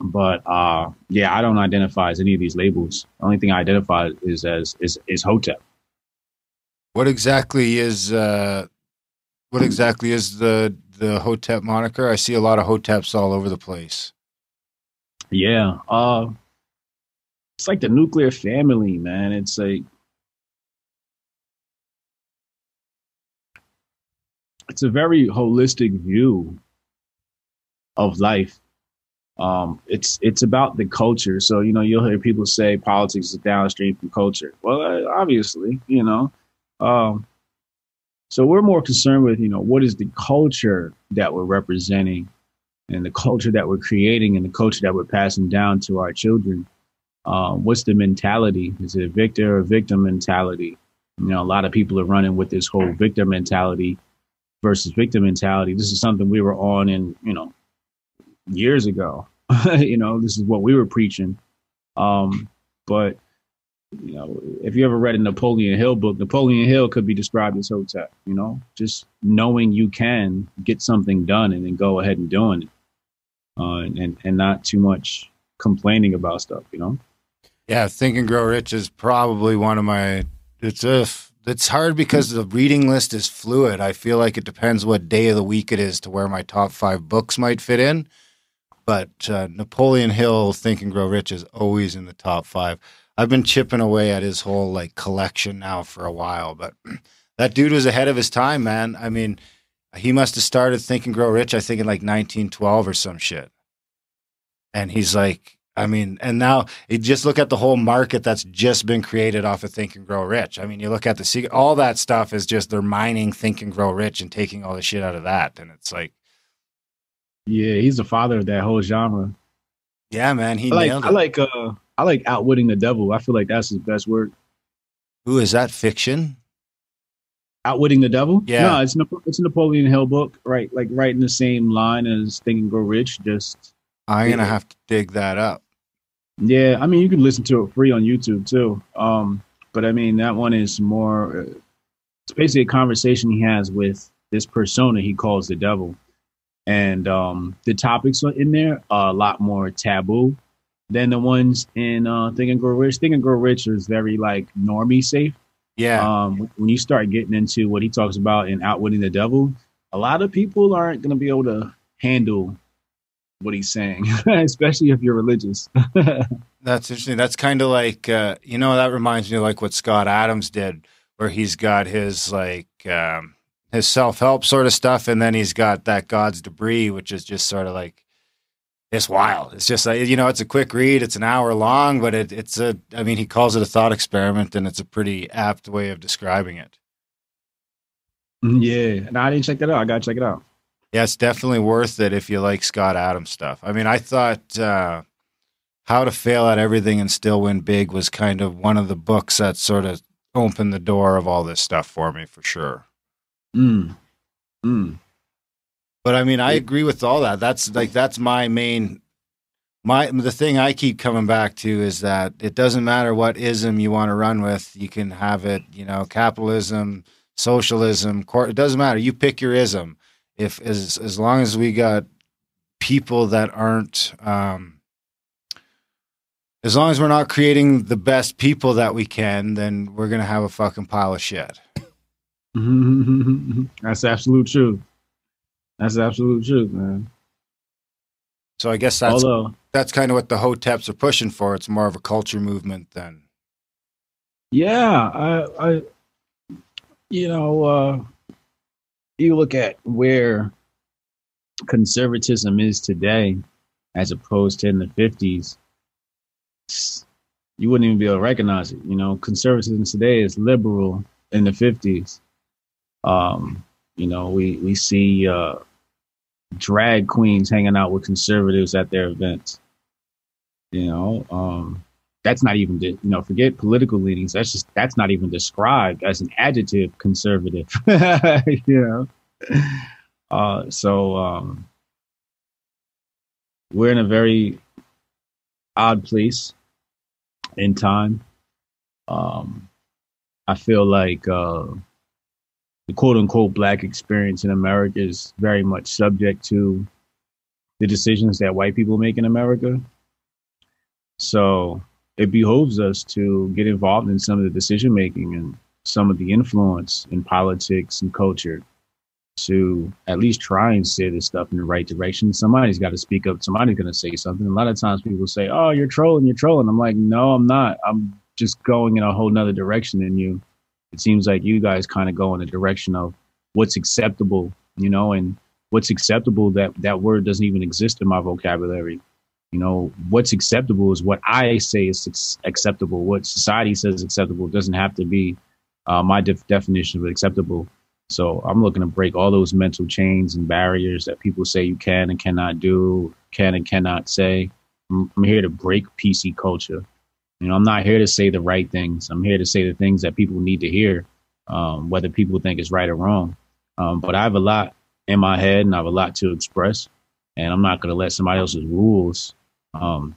But uh, yeah, I don't identify as any of these labels. The only thing I identify is as is is Hotep. What exactly is uh, what exactly is the the Hotep moniker? I see a lot of Hoteps all over the place. Yeah, uh, it's like the nuclear family, man. It's like it's a very holistic view of life. Um, it's it's about the culture. So you know, you'll hear people say politics is downstream from culture. Well, uh, obviously, you know. Um, so we're more concerned with you know what is the culture that we're representing, and the culture that we're creating, and the culture that we're passing down to our children. Um, what's the mentality? Is it a victor or victim mentality? You know, a lot of people are running with this whole victim mentality versus victim mentality. This is something we were on in, you know, years ago. *laughs* you know, this is what we were preaching. Um, but you know, if you ever read a Napoleon Hill book, Napoleon Hill could be described as Hotep, you know, just knowing you can get something done and then go ahead and doing it. Uh, and, and not too much complaining about stuff, you know? Yeah, Think and Grow Rich is probably one of my. It's a. It's hard because the reading list is fluid. I feel like it depends what day of the week it is to where my top five books might fit in. But uh, Napoleon Hill, Think and Grow Rich, is always in the top five. I've been chipping away at his whole like collection now for a while, but *clears throat* that dude was ahead of his time, man. I mean, he must have started Think and Grow Rich, I think, in like 1912 or some shit. And he's like, I mean, and now you just look at the whole market that's just been created off of Think and Grow Rich. I mean, you look at the secret, all that stuff is just they're mining Think and Grow Rich and taking all the shit out of that. And it's like, yeah, he's the father of that whole genre. Yeah, man, he I like nailed it. I like uh I like outwitting the devil. I feel like that's his best work. Who is that fiction? Outwitting the devil. Yeah. no, it's Nap- it's a Napoleon Hill book, right? Like right in the same line as Think and Grow Rich. Just I'm gonna have to dig that up. Yeah, I mean you can listen to it free on YouTube too. Um, but I mean that one is more. Uh, it's basically a conversation he has with this persona he calls the devil, and um, the topics in there are a lot more taboo than the ones in uh, Think and Grow Rich. Think and Grow Rich is very like normie safe. Yeah, Um, when you start getting into what he talks about in Outwitting the Devil, a lot of people aren't going to be able to handle what he's saying, *laughs* especially if you're religious. *laughs* that's interesting. That's kind of like uh, you know that reminds me of like what Scott Adams did, where he's got his like um, his self help sort of stuff, and then he's got that God's debris, which is just sort of like it's wild. It's just like you know, it's a quick read. It's an hour long, but it, it's a. I mean, he calls it a thought experiment, and it's a pretty apt way of describing it. yeah, and I didn't check that out. I got to check it out. Yeah, it's definitely worth it if you like Scott Adams stuff. I mean, I thought uh, How to Fail at Everything and Still Win Big was kind of one of the books that sort of opened the door of all this stuff for me, for sure. Mm. Mm. But I mean, I agree with all that. That's like that's my main my the thing I keep coming back to is that it doesn't matter what ism you want to run with. You can have it, you know, capitalism, socialism, cor- it doesn't matter. You pick your ism. If as as long as we got people that aren't um as long as we're not creating the best people that we can, then we're gonna have a fucking pile of shit. *laughs* That's absolute truth. That's absolute truth, man. So I guess that's Although, that's kind of what the hoteps are pushing for. It's more of a culture movement than yeah, I, I, you know, uh, you look at where conservatism is today, as opposed to in the fifties. You wouldn't even be able to recognize it. You know, conservatism today is liberal in the fifties. Um, you know, we we see uh, drag queens hanging out with conservatives at their events. You know, um, that's not even you know forget political leanings. That's just that's not even described as an adjective conservative. *laughs* you know, uh, so um, we're in a very odd place in time. Um, I feel like. Uh, the quote unquote black experience in America is very much subject to the decisions that white people make in America. So it behoves us to get involved in some of the decision making and some of the influence in politics and culture to at least try and steer this stuff in the right direction. Somebody's got to speak up. Somebody's going to say something. A lot of times people say, Oh, you're trolling, you're trolling. I'm like, No, I'm not. I'm just going in a whole nother direction than you it seems like you guys kind of go in the direction of what's acceptable, you know, and what's acceptable that that word doesn't even exist in my vocabulary. You know, what's acceptable is what I say is acceptable. What society says acceptable doesn't have to be uh, my def- definition of acceptable. So I'm looking to break all those mental chains and barriers that people say you can and cannot do, can and cannot say. I'm, I'm here to break PC culture. You know, I'm not here to say the right things. I'm here to say the things that people need to hear, um, whether people think it's right or wrong. Um, but I have a lot in my head and I have a lot to express, and I'm not going to let somebody else's rules um,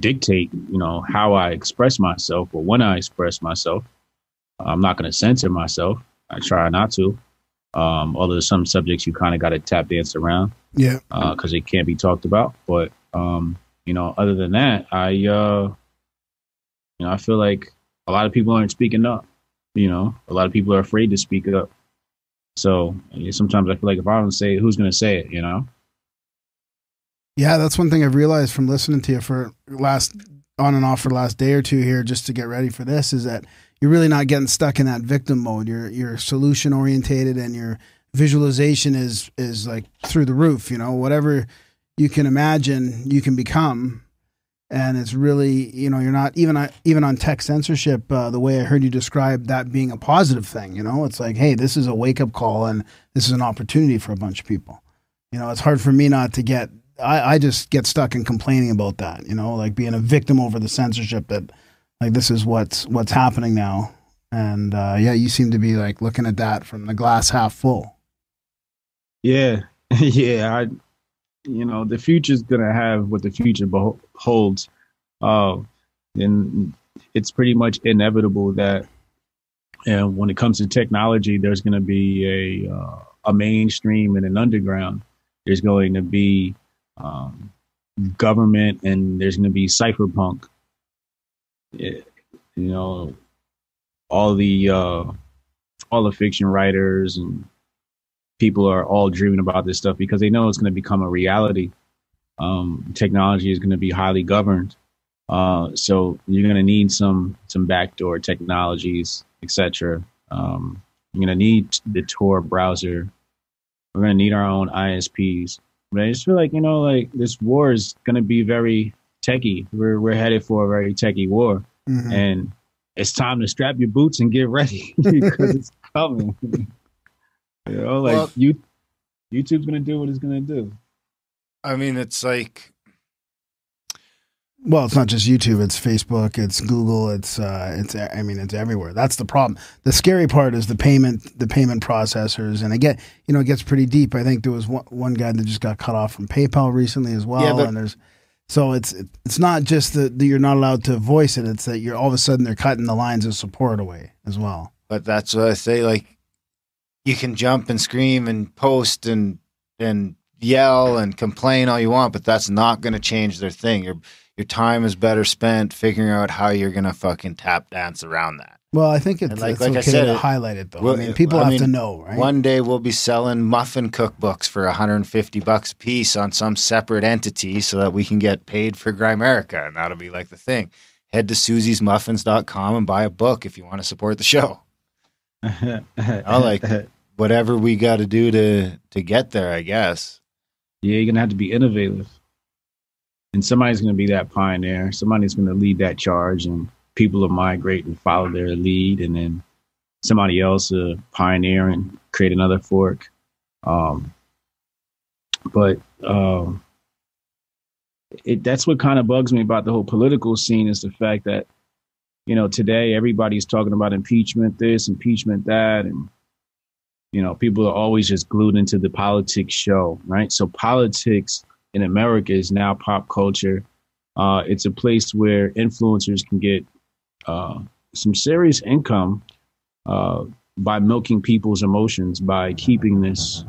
dictate, you know, how I express myself or when I express myself. I'm not going to censor myself. I try not to. Um, although some subjects you kind of got to tap dance around Yeah. because it can't be talked about. But um, you know, other than that, I uh, you know, I feel like a lot of people aren't speaking up. You know, a lot of people are afraid to speak up. So sometimes I feel like if I don't say it, who's going to say it? You know? Yeah, that's one thing I've realized from listening to you for last on and off for the last day or two here, just to get ready for this, is that you're really not getting stuck in that victim mode. You're you're solution orientated, and your visualization is is like through the roof. You know, whatever you can imagine, you can become. And it's really, you know, you're not even even on tech censorship. Uh, the way I heard you describe that being a positive thing, you know, it's like, hey, this is a wake up call, and this is an opportunity for a bunch of people. You know, it's hard for me not to get I, I just get stuck in complaining about that, you know, like being a victim over the censorship that like this is what's what's happening now. And uh, yeah, you seem to be like looking at that from the glass half full. Yeah, *laughs* yeah. I, you know, the future's gonna have what the future beho- holds, uh, and it's pretty much inevitable that, and when it comes to technology, there's gonna be a uh, a mainstream and an underground. There's going to be um, government, and there's going to be cypherpunk. You know, all the uh, all the fiction writers and people are all dreaming about this stuff because they know it's going to become a reality. Um, technology is going to be highly governed, uh, so you're going to need some some backdoor technologies, etc. Um, you're going to need the Tor browser. We're going to need our own ISPs. But I just feel like you know, like this war is going to be very techie. We're we're headed for a very techie war, Mhm. and it's time to strap your boots and get ready *laughs* because it's coming. you know, like Well- you, YouTube's gonna do what it's gonna do. I mean, it's like Well, it's not just YouTube; it's Facebook, it's Google, it's uh, it's I mean, it's everywhere. That's the problem. The scary part is the payment, the payment processors, and again, you know, it gets pretty deep. I think there was one, one guy that just got cut off from PayPal recently as well, Yeah, but- and there's so it's it's not just that you're not allowed to voice it; it's that you're all of a sudden they're cutting the lines of support away as well. But that's what I say. Like, you can jump and scream and post and and yell and complain all you want, but that's not going to change their thing. Your your time is better spent figuring out how you're going to fucking tap dance around that. Well, I think it's, And like- it's like I okay said, to it- highlight it though. Well, I mean, people I have mean, to know, right? One day we'll be selling muffin cookbooks for 150 bucks a piece on some separate entity so that we can get paid for Grimerica, and that'll be like the thing. Head to susiesmuffins.com and buy a book if you want to support the show. *laughs* I like whatever we got to do to to get there, I guess. Yeah, you're gonna have to be innovative, and somebody's gonna be that pioneer. Somebody's gonna lead that charge, and people will migrate and follow their lead, and then somebody else will pioneer and create another fork. Um, but um, it that's what kind of bugs me about the whole political scene is the fact that you know today everybody's talking about impeachment this, impeachment that, and you know people are always just glued into the politics show right so politics in america is now pop culture uh, it's a place where influencers can get uh, some serious income uh, by milking people's emotions by keeping this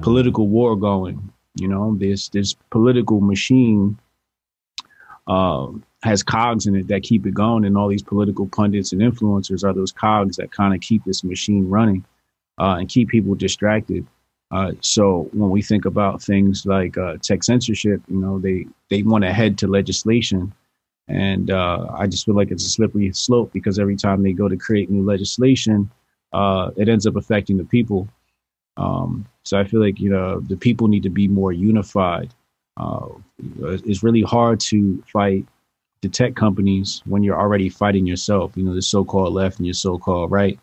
political war going you know this this political machine uh, has cogs in it that keep it going and all these political pundits and influencers are those cogs that kind of keep this machine running uh, and keep people distracted. Uh, so when we think about things like uh, tech censorship, you know, they they want to head to legislation, and uh, I just feel like it's a slippery slope because every time they go to create new legislation, uh, it ends up affecting the people. Um, so I feel like you know the people need to be more unified. Uh, it's really hard to fight the tech companies when you're already fighting yourself. You know, the so-called left and your so-called right.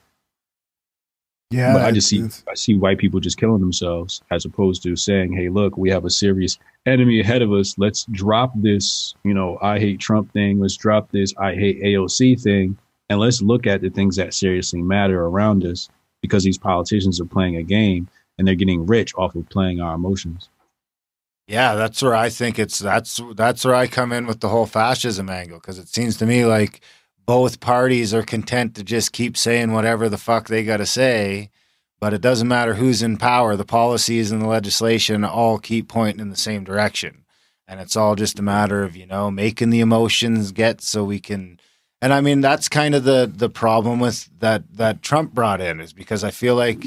Yeah, But I just see I see white people just killing themselves as opposed to saying, "Hey, look, we have a serious enemy ahead of us. Let's drop this, you know, I hate Trump thing. Let's drop this I hate AOC thing, and let's look at the things that seriously matter around us because these politicians are playing a game and they're getting rich off of playing our emotions." Yeah, that's where I think it's that's that's where I come in with the whole fascism angle because it seems to me like both parties are content to just keep saying whatever the fuck they got to say, but it doesn't matter who's in power. The policies and the legislation all keep pointing in the same direction, and it's all just a matter of you know making the emotions get so we can. And I mean that's kind of the the problem with that that Trump brought in is because I feel like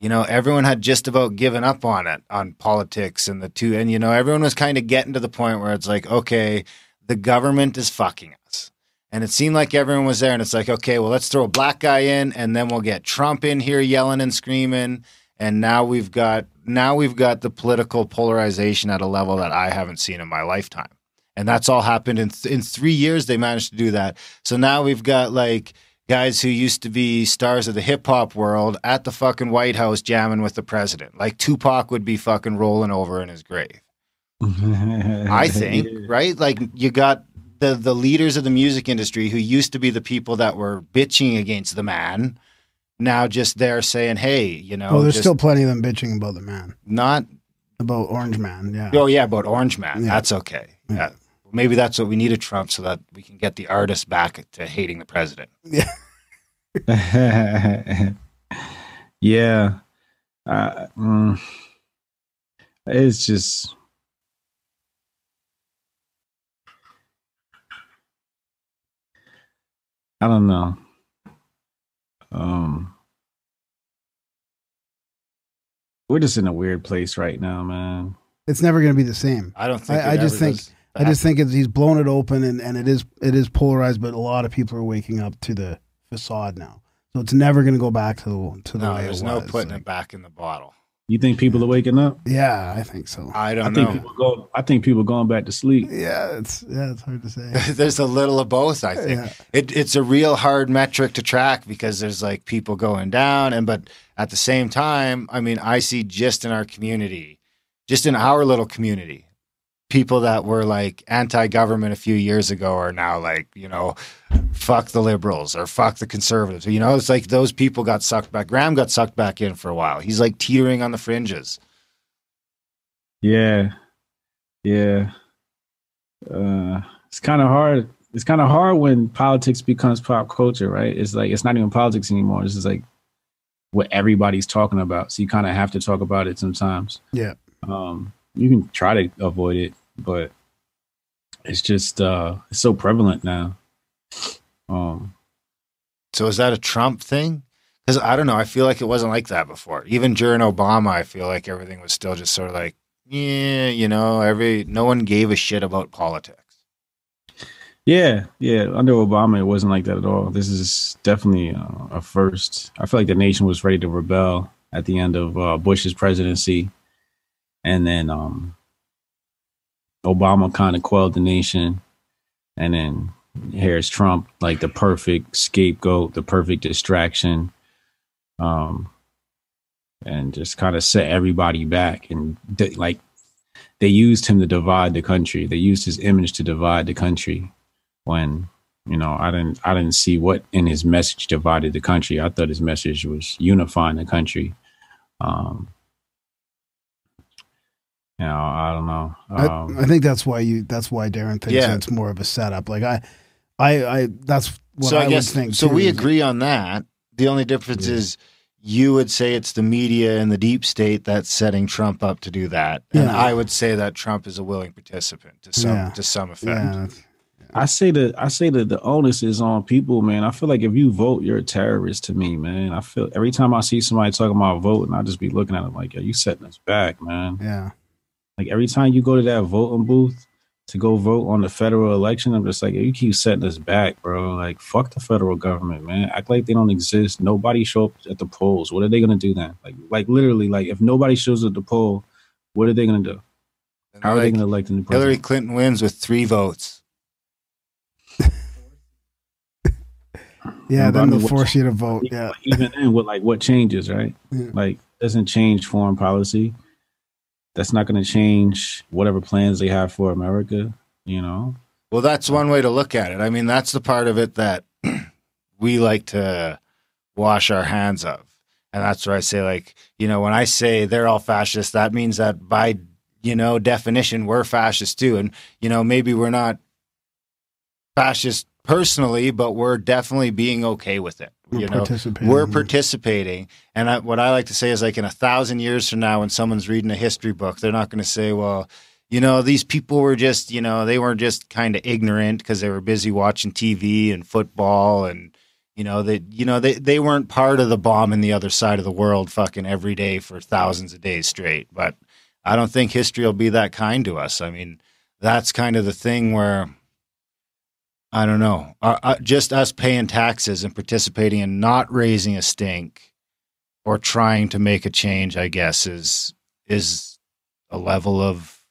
you know, everyone had just about given up on it, on politics and the two. And, you know, everyone was kind of getting to the point where it's like, okay, the government is fucking us. And it seemed like everyone was there. And it's like, okay, well, let's throw a black guy in and then we'll get Trump in here yelling and screaming. And now we've got, now we've got the political polarization at a level that I haven't seen in my lifetime. And that's all happened in, th- in three years. They managed to do that. So now we've got like, guys who used to be stars of the hip hop world at the fucking White House jamming with the president. Like Tupac would be fucking rolling over in his grave. *laughs* I think, right? Like you got the the leaders of the music industry who used to be the people that were bitching against the man, now just there saying, "Hey, you know, oh, there's just still plenty of them bitching about the man, not about Orange Man. Yeah. oh yeah about Orange Man. Yeah. That's okay. Yeah. Maybe that's what we need a Trump so that we can get the artists back to hating the president. yeah. *laughs* Uh, mm, it's just. I don't know. Um, we're just in a weird place right now, man. It's never going to be the same. I don't think. I- I just think- I just think it's, he's blown it open, and, and it is it is polarized. But a lot of people are waking up to the facade now, so it's never going to go back to the to the no, way there's no putting Like, it back in the bottle. You think people are waking up? Yeah, I think so. I I don't think know. people go. I think people going back to sleep. Yeah, it's yeah, it's hard to say. *laughs* there's a little of both. I think Yeah. it, it's a real hard metric to track because there's like people going down, and but at the same time, I mean, I see just in our community, just in our little community, people that were like anti-government a few years ago are now like, you know, fuck the liberals or fuck the conservatives. You know, it's like those people got sucked back. Graham got sucked back in for a while. He's like teetering on the fringes. Yeah, yeah. Uh, it's kind of hard. It's kind of hard when politics becomes pop culture, right? It's like it's not even politics anymore. It's just like what everybody's talking about. So you kind of have to talk about it sometimes. Yeah. Um, you can try to avoid it, but it's just uh, it's so prevalent now. Um, So is that a Trump thing? Because I don't know. I feel like it wasn't like that before. Even during Obama, I feel like everything was still just sort of like, yeah, you know, every no one gave a shit about politics. Yeah, yeah. Under Obama, it wasn't like that at all. This is definitely uh, a first. I feel like the nation was ready to rebel at the end of uh, Bush's presidency, and then um, Obama kind of quelled the nation, and then here's Trump, like the perfect scapegoat, the perfect distraction, um, and just kind of set everybody back and like they used him to divide the country. They used his image to divide the country when you know I didn't I didn't see what in his message divided the country. I thought his message was unifying the country. Um, you know, I don't know. Um, I, I think that's why you. That's why Darren thinks Yeah. it's more of a setup. Like I, I, I. That's what so I, I, guess would think. so. too, We agree on that. The only difference Yeah. is you would say it's the media and the deep state that's setting Trump up to do that, and Yeah. I would say that Trump is a willing participant to some Yeah. to some effect. Yeah, I say that I say that the onus is on people, man. I feel like if you vote, you're a terrorist to me, man. I feel every time I see somebody talking about voting, I just be looking at them like, "Yo, you setting us back, man." yeah. Like every time you go to that voting booth to go vote on the federal election, I'm just like, you keep setting us back, bro. Like, fuck the federal government, man. Act like they don't exist. Nobody show up at the polls. What are they gonna do then? Like, like literally, like if nobody shows up at the poll, what are they gonna do? And How are they gonna elect a new Hillary? Clinton wins with three votes. *laughs* Yeah, And then they'll force you to vote. Yeah, Even then, with like what changes, right? Yeah. Like doesn't change foreign policy. That's not gonna change whatever plans they have for America. You know. Well, that's one way to look at it. I mean, that's the part of it that *clears throat* we like to wash our hands of. And that's where I say, like, you know, when I say they're all fascists, that means that by, you know, definition, we're fascists too. And, you know, maybe we're not fascist personally, but we're definitely being okay with it. We're you know, participating. we're participating. And I, what I like to say is, like, in a thousand years from now, when someone's reading a history book, they're not going to say, well, you know, these people were just, you know, they weren't just kind of ignorant because they were busy watching TV and football and, you know, they, you know, they, they weren't part of the bomb in the other side of the world fucking every day for thousands of days straight. But I don't think history will be that kind to us. I mean, that's kind of the thing where, I don't know, uh, uh, just us paying taxes and participating and not raising a stink or trying to make a change, I guess, is, is a level of,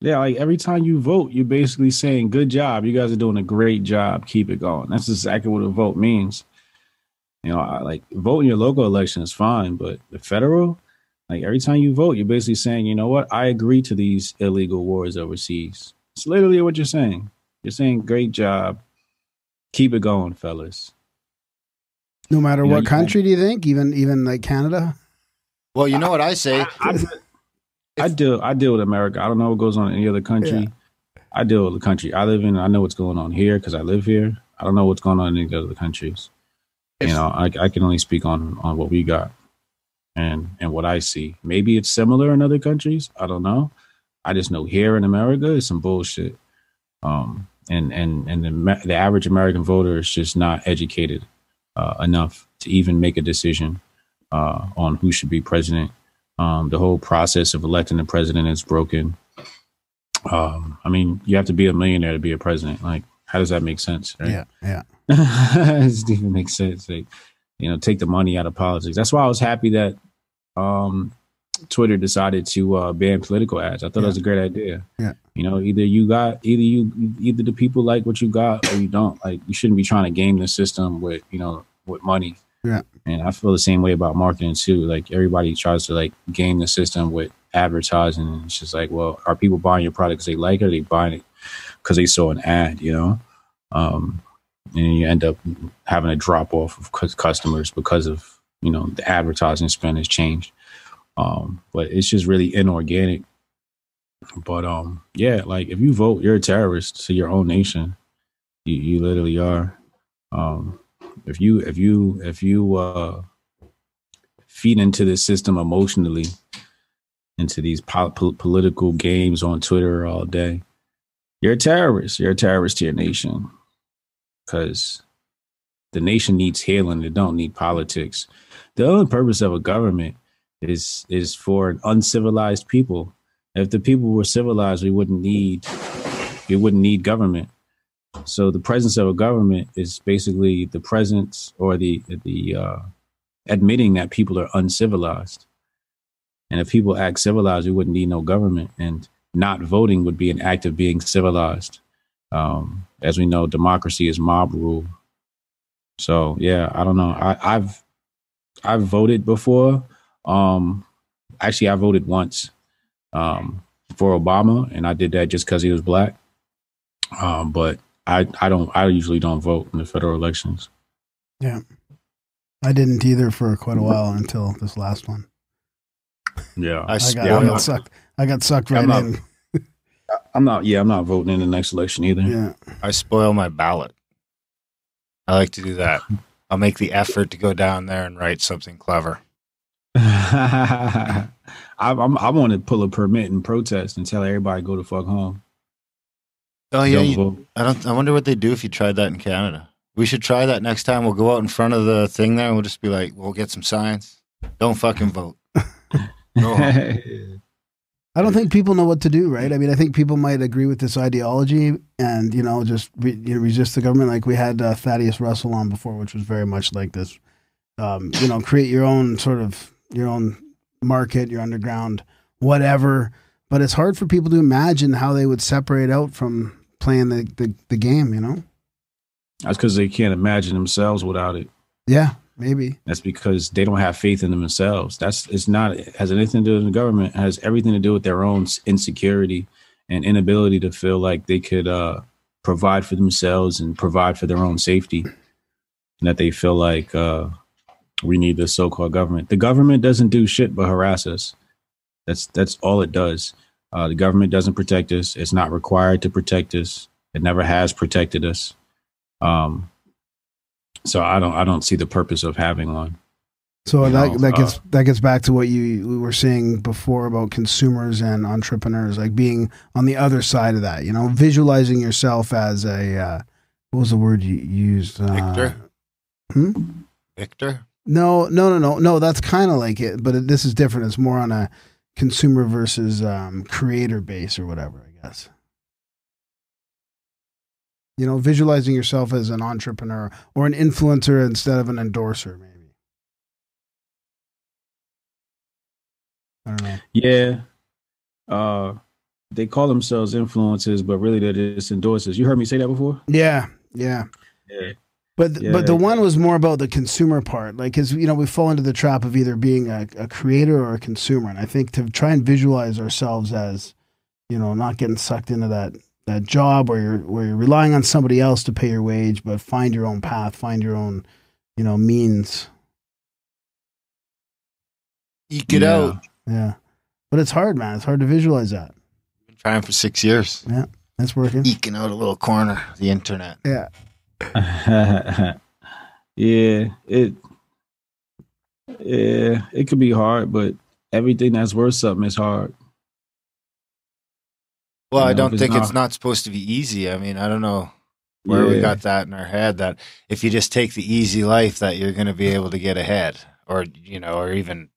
Yeah, like every time you vote, you're basically saying, "Good job, you guys are doing a great job. Keep it going." That's exactly what a vote means. You know, I, like voting your local election is fine, but the federal, Like every time you vote, you're basically saying, you know what, I agree to these illegal wars overseas. It's literally what you're saying. You're saying, great job. Keep it going, fellas. No matter You know, what you- country do you think? Even even like Canada? Well, you know what I say? I, I deal I deal with America. I don't know what goes on in any other country. I deal with the country I live in. I know what's going on here because I live here. I don't know what's going on in any other countries. You know, I, I can only speak on on what we got and and what I see. Maybe it's similar in other countries. I don't know. I just know here in America is some bullshit. Um, and and and the the average American voter is just not educated uh, enough to even make a decision uh, on who should be president. Um, the whole process of electing a president is broken. Um, I mean, you have to be a millionaire to be a president. Like, how does that make sense? Right? Yeah, yeah. *laughs* it doesn't even make sense. Like, you know, take the money out of politics. That's why I was happy that um, Twitter decided to uh, ban political ads. I thought that was a great idea. Yeah. You know, either you got either you either the people like what you got or you don't. Like, you shouldn't be trying to game the system with you know with money. Yeah. And I feel the same way about marketing too. Like everybody tries to like game the system with advertising, and it's just like, well, are people buying your product because they like it? Or are they buying it because they saw an ad? You know, um, and you end up having a drop off of customers because of you know the advertising spend has changed. Um, but it's just really inorganic. But um, yeah, like if you vote, you're a terrorist to your own nation. You you literally are. Um, if you if you if you uh feed into this system emotionally, into these po- po- political games on Twitter all day, you're a terrorist. You're a terrorist to your nation because the nation needs healing. It don't need politics. The only purpose of a government is is for an uncivilized people. If the people were civilized, we wouldn't need we wouldn't need government. So the presence of a government is basically the presence or the the uh, admitting that people are uncivilized. And if people act civilized, we wouldn't need no government. And not voting would be an act of being civilized. Um, as we know, democracy is mob rule. So yeah, I don't know. I, I've I've voted before. Um, actually, I voted once um, for Obama, and I did that just because he was black. Um, but I I don't I usually don't vote in the federal elections. Yeah. I didn't either for quite a while until this last one. Yeah, I, I got, yeah, I got not- sucked. I got sucked right I'm not- in. *laughs* I'm not. Yeah, I'm not voting in the next election either. Yeah. I spoil my ballot. I like to do that. I'll make the effort to go down there and write something clever. *laughs* I, I'm, I want to pull a permit and protest and tell everybody go to fuck home. Oh yeah, Don't you. I don't. I wonder what they do if you tried that in Canada. We should try that next time. We'll go out in front of the thing there and we'll just be like, we'll get some signs. Don't fucking vote. *laughs* Go home. *laughs* I don't think people know what to do, right? I mean, I think people might agree with this ideology and, you know, just re, you know, resist the government. Like we had uh, Thaddeus Russell on before, which was very much like this. Um, you know, create your own sort of your own market, your underground, whatever. But it's hard for people to imagine how they would separate out from playing the, the, the game, you know? That's because they can't imagine themselves without it. Yeah, maybe. That's because they don't have faith in themselves. That's it's not it has anything to do with the government. It has everything to do with their own insecurity and inability to feel like they could uh, provide for themselves and provide for their own safety. And that they feel like uh, we need the so-called government. The government doesn't do shit but harass us. That's that's all it does. Uh, the government doesn't protect us. It's not required to protect us. It never has protected us. Um, so I don't I don't see the purpose of having one. So You that know, that uh, gets that gets back to what you we were saying before about consumers and entrepreneurs, like being on the other side of that. You know, visualizing yourself as a uh, what was the word you used? Uh, Victor? Hmm? Victor? No, no, no, no, no. That's kind of like it, but it, this is different. It's more on a consumer versus um, creator base or whatever. I guess. You know, visualizing yourself as an entrepreneur or an influencer instead of an endorser, maybe. I don't know. Yeah. Uh they call themselves influencers, but really they're just endorsers. You heard me say that before? Yeah, yeah. Yeah. But Yeah. but the one was more about the consumer part, like because you know we fall into the trap of either being a, a creator or a consumer, and I think to try and visualize ourselves as, you know, not getting sucked into that that job where you're where you're relying on somebody else to pay your wage, but find your own path, find your own, you know, means. Eke it Yeah. out. Yeah, but it's hard, man. It's hard to visualize that. Been trying for six years. Yeah, that's working. Eking out a little corner, of the internet. Yeah. *laughs* yeah, it yeah, it could be hard, but everything that's worth something is hard. Well, I You know, don't if think it's it's not supposed to be easy. I mean, I don't know where we got that in our head that if you just take the easy life that you're going to be able to get ahead or you know or even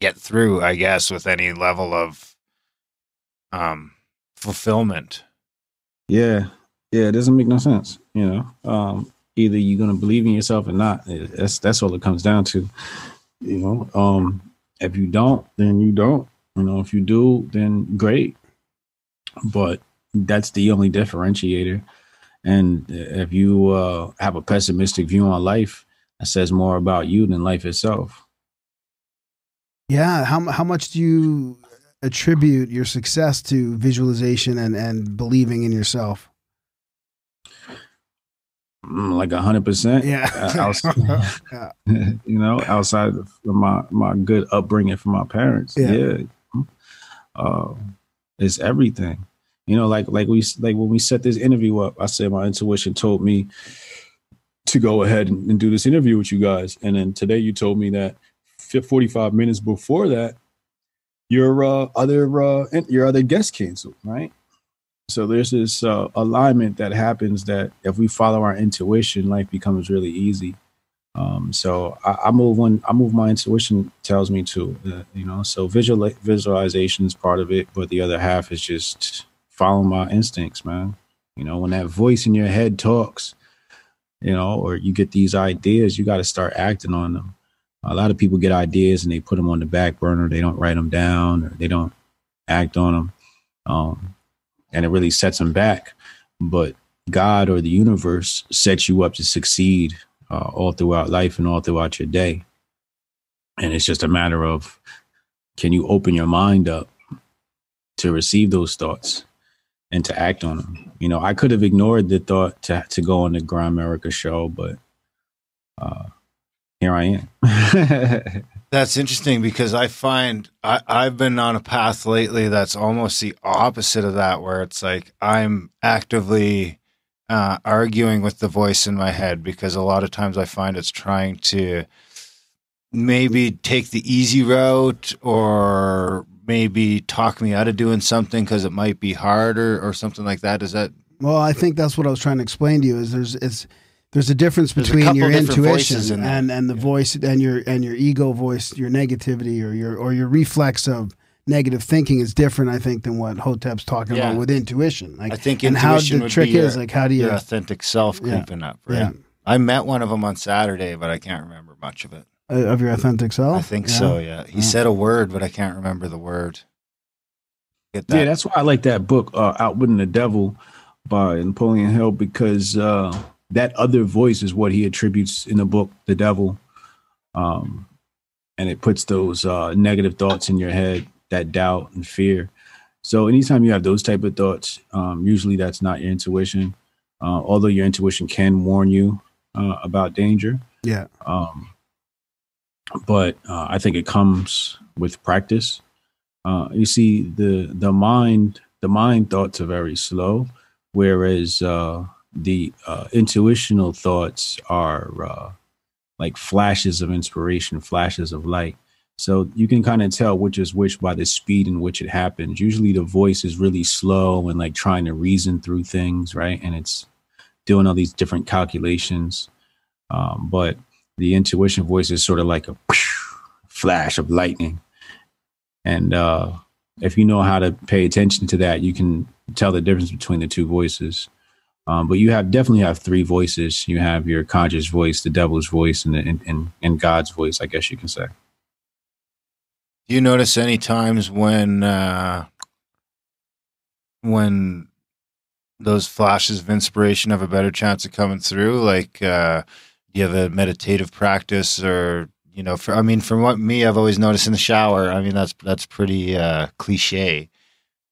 get through, I guess, with any level of um fulfillment. Yeah, yeah, it doesn't make no sense. You know, um, either you're gonna believe in yourself or not. That's that's all it comes down to. You know, um, if you don't, then you don't. You know, if you do, then great. But that's the only differentiator. And if you uh, have a pessimistic view on life, that says more about you than life itself. Yeah. How how much do you attribute your success to visualization and and believing in yourself? Mm, Like a hundred percent. Yeah. Uh, outs- *laughs* Yeah. *laughs* you know, outside of my my good upbringing from my parents. Yeah. Yeah, Uh, it's everything. You know, like like we like when we set this interview up, I said my intuition told me to go ahead and, and do this interview with you guys, and then today you told me that 45 minutes before that, your uh, other uh, your other guest canceled, right? So there's this uh, alignment that happens that if we follow our intuition, life becomes really easy. Um, so I, I move when I move my intuition tells me to, uh, you know. So visual visualization is part of it, but the other half is just following my instincts, man. You know, when that voice in your head talks, you know, or you get these ideas, you got to start acting on them. A lot of people get ideas and they put them on the back burner. They don't write them down or they don't act on them, um, and it really sets them back. But God or the universe sets you up to succeed uh, all throughout life and all throughout your day. And it's just a matter of can you open your mind up to receive those thoughts and to act on them? You know, I could have ignored the thought to, to go on the Grimerica show, but uh, here I am. *laughs* That's interesting because I find I, I've been on a path lately that's almost the opposite of that, where it's like I'm actively uh, arguing with the voice in my head because a lot of times I find it's trying to maybe take the easy route or maybe talk me out of doing something because it might be harder or something like that. Is that Well, I think that's what I was trying to explain to you. Is there's it's there's a difference There's between couple your intuition in and and the voice and your and your ego voice, your negativity or your or your reflex of negative thinking is different. I think than what Hotep's talking Yeah. about with intuition. Like I think and how the would trick be your- is like how do you your authentic self Yeah. creeping up, right? yeah I met one of them on Saturday, but I can't remember much of it. uh, of your authentic self? I think Yeah. so. Yeah, he Yeah. said a word, but I can't remember the word. Get that? Yeah, that's why I like that book, uh, Outwitting the Devil by Napoleon Hill, because uh, that other voice is what he attributes in the book, The Devil. Um, and it puts those uh, negative thoughts in your head, that doubt and fear. So anytime you have those type of thoughts, um, usually that's not your intuition. Uh, although your intuition can warn you uh, about danger. yeah. Um, but uh, I think it comes with practice. Uh, you see, the the mind the mind thoughts are very slow, whereas uh, the uh, intuitional thoughts are uh, like flashes of inspiration, flashes of light. So you can kind of tell which is which by the speed in which it happens. Usually, the voice is really slow and like trying to reason through things, right? And it's doing all these different calculations. Um, but the intuition voice is sort of like a *laughs* flash of lightning. And uh, if you know how to pay attention to that, you can tell the difference between the two voices. Um, but you have definitely have three voices. You have your conscious voice, the devil's voice, and, the, and, and and God's voice. I guess you can say. Do you notice any times when uh, when those flashes of inspiration have a better chance of coming through? Like, uh, do you have a meditative practice, or you know, for I mean, from what me I've always noticed in the shower. I mean, that's that's pretty uh, cliche,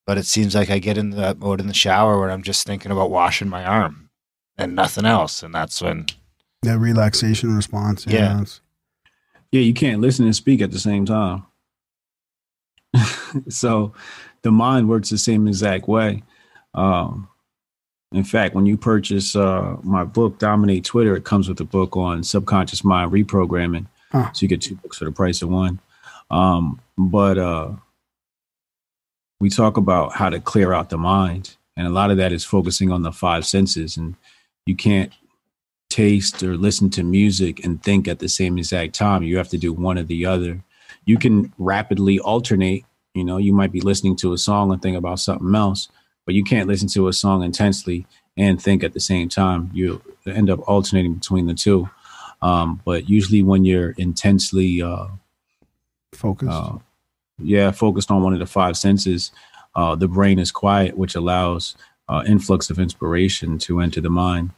but it seems like I get into that mode in the shower where I'm just thinking about washing my arm and nothing else, and that's when That relaxation response. Yeah. it's- Yeah, you can't listen and speak at the same time. *laughs* so the mind works the same exact way. Um, in fact, when you purchase uh, my book, Dominate Twitter, it comes with a book on subconscious mind reprogramming. Huh. So you get two books for the price of one. Um, but uh, we talk about how to clear out the mind. And a lot of that is focusing on the five senses. And you can't taste or listen to music and think at the same exact time. You have to do one or the other. You can rapidly alternate. You know, you might be listening to a song and think about something else, but you can't listen to a song intensely and think at the same time. You end up alternating between the two. Um, but usually, when you're intensely, uh, Focus. uh, yeah, focused on one of the five senses, uh, the brain is quiet, which allows uh, influx of inspiration to enter the mind.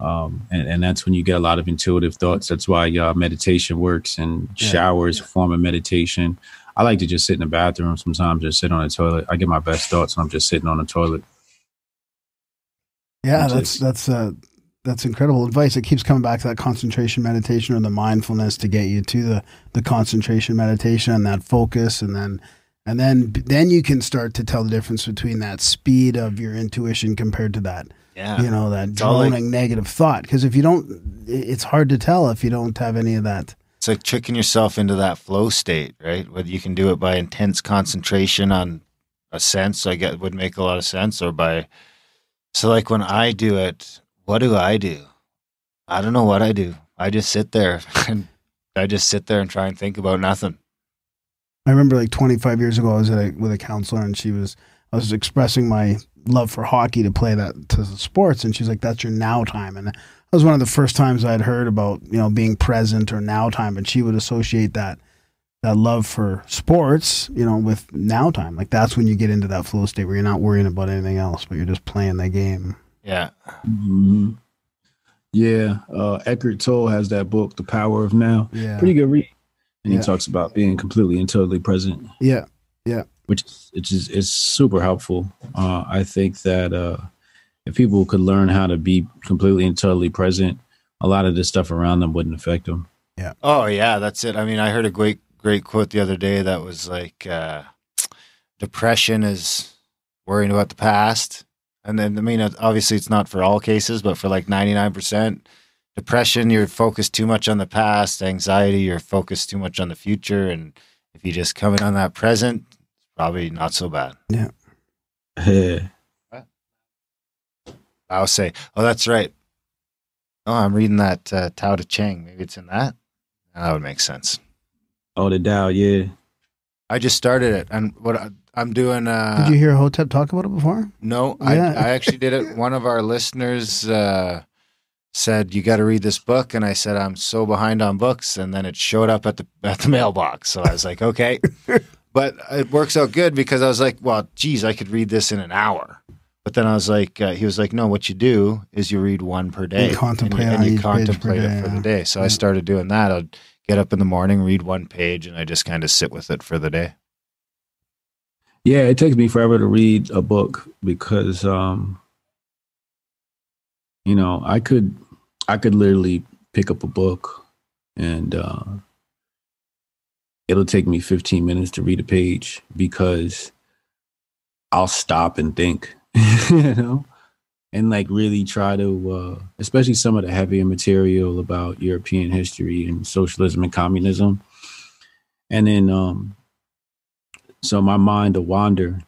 Um, and, and that's when you get a lot of intuitive thoughts. That's why uh, meditation works and Yeah. showers form of meditation. I like to just sit in the bathroom sometimes, just sit on the toilet. I get my best thoughts when I'm just sitting on the toilet. yeah, it's that's that's uh that's incredible advice. It keeps coming back to that concentration meditation or the mindfulness to get you to the the concentration meditation and that focus, and then and then then you can start to tell the difference between that speed of your intuition compared to that yeah, you know that all like- droning negative thought. Because if you don't, it's hard to tell if you don't have any of that. it's like tricking yourself into that flow state, right? Whether you can do it by intense concentration on a sense, I get would make a lot of sense, or by so like when I do it, what do I do? I don't know what I do. I just sit there *laughs* and I just sit there and try and think about nothing. I remember like 25 years ago, I was a, with a counselor and she was, I was expressing my love for hockey to play that to sports. And she's like, that's your now time. And that was one of the first times I'd heard about, you know, being present or now time. And she would associate that, that love for sports, you know, with now time. Like that's when you get into that flow state where you're not worrying about anything else, but you're just playing the game. Yeah. hmm Yeah, uh, Eckhart Tolle has that book, The Power of Now. Yeah. Pretty good read. And Yeah. he talks about being completely and totally present. Yeah. Yeah. Which is it's just it's super helpful. Uh, I think that uh, if people could learn how to be completely and totally present, a lot of the stuff around them wouldn't affect them. Yeah. Oh yeah, that's it. I mean, I heard a great great quote the other day that was like uh depression is worrying about the past. And then I mean obviously it's not for all cases, but for like 99% depression you're focused too much on the past, anxiety you're focused too much on the future and if you just come in on that present, it's probably not so bad. Yeah. *laughs* I'll say, "Oh, that's right. Oh, I'm reading that uh, Tao Te Ching. Maybe it's in that. That would make sense." Oh, the Tao, yeah. I just started it, and what I, I'm doing. Uh, Did you hear Hotep talk about it before? No, I, Yeah. I actually did it. One of our listeners uh, said you got to read this book, and I said I'm so behind on books, and then it showed up at the at the *laughs* mailbox. So I was like, okay, *laughs* but it works out good because I was like, well, geez, I could read this in an hour. But then I was like, uh, he was like, no, what you do is you read one per day, You contemplate and you, and you each page per contemplate day, it for yeah. the day. So I started doing that. I'd get up in the morning, read one page, and I just kind of sit with it for the day. Yeah, it takes me forever to read a book because um you know, I could I could literally pick up a book and uh it'll take me 15 minutes to read a page because I'll stop and think, *laughs* you know, and like really try to uh especially some of the heavier material about European history and socialism and communism. And then um so my mind will wander.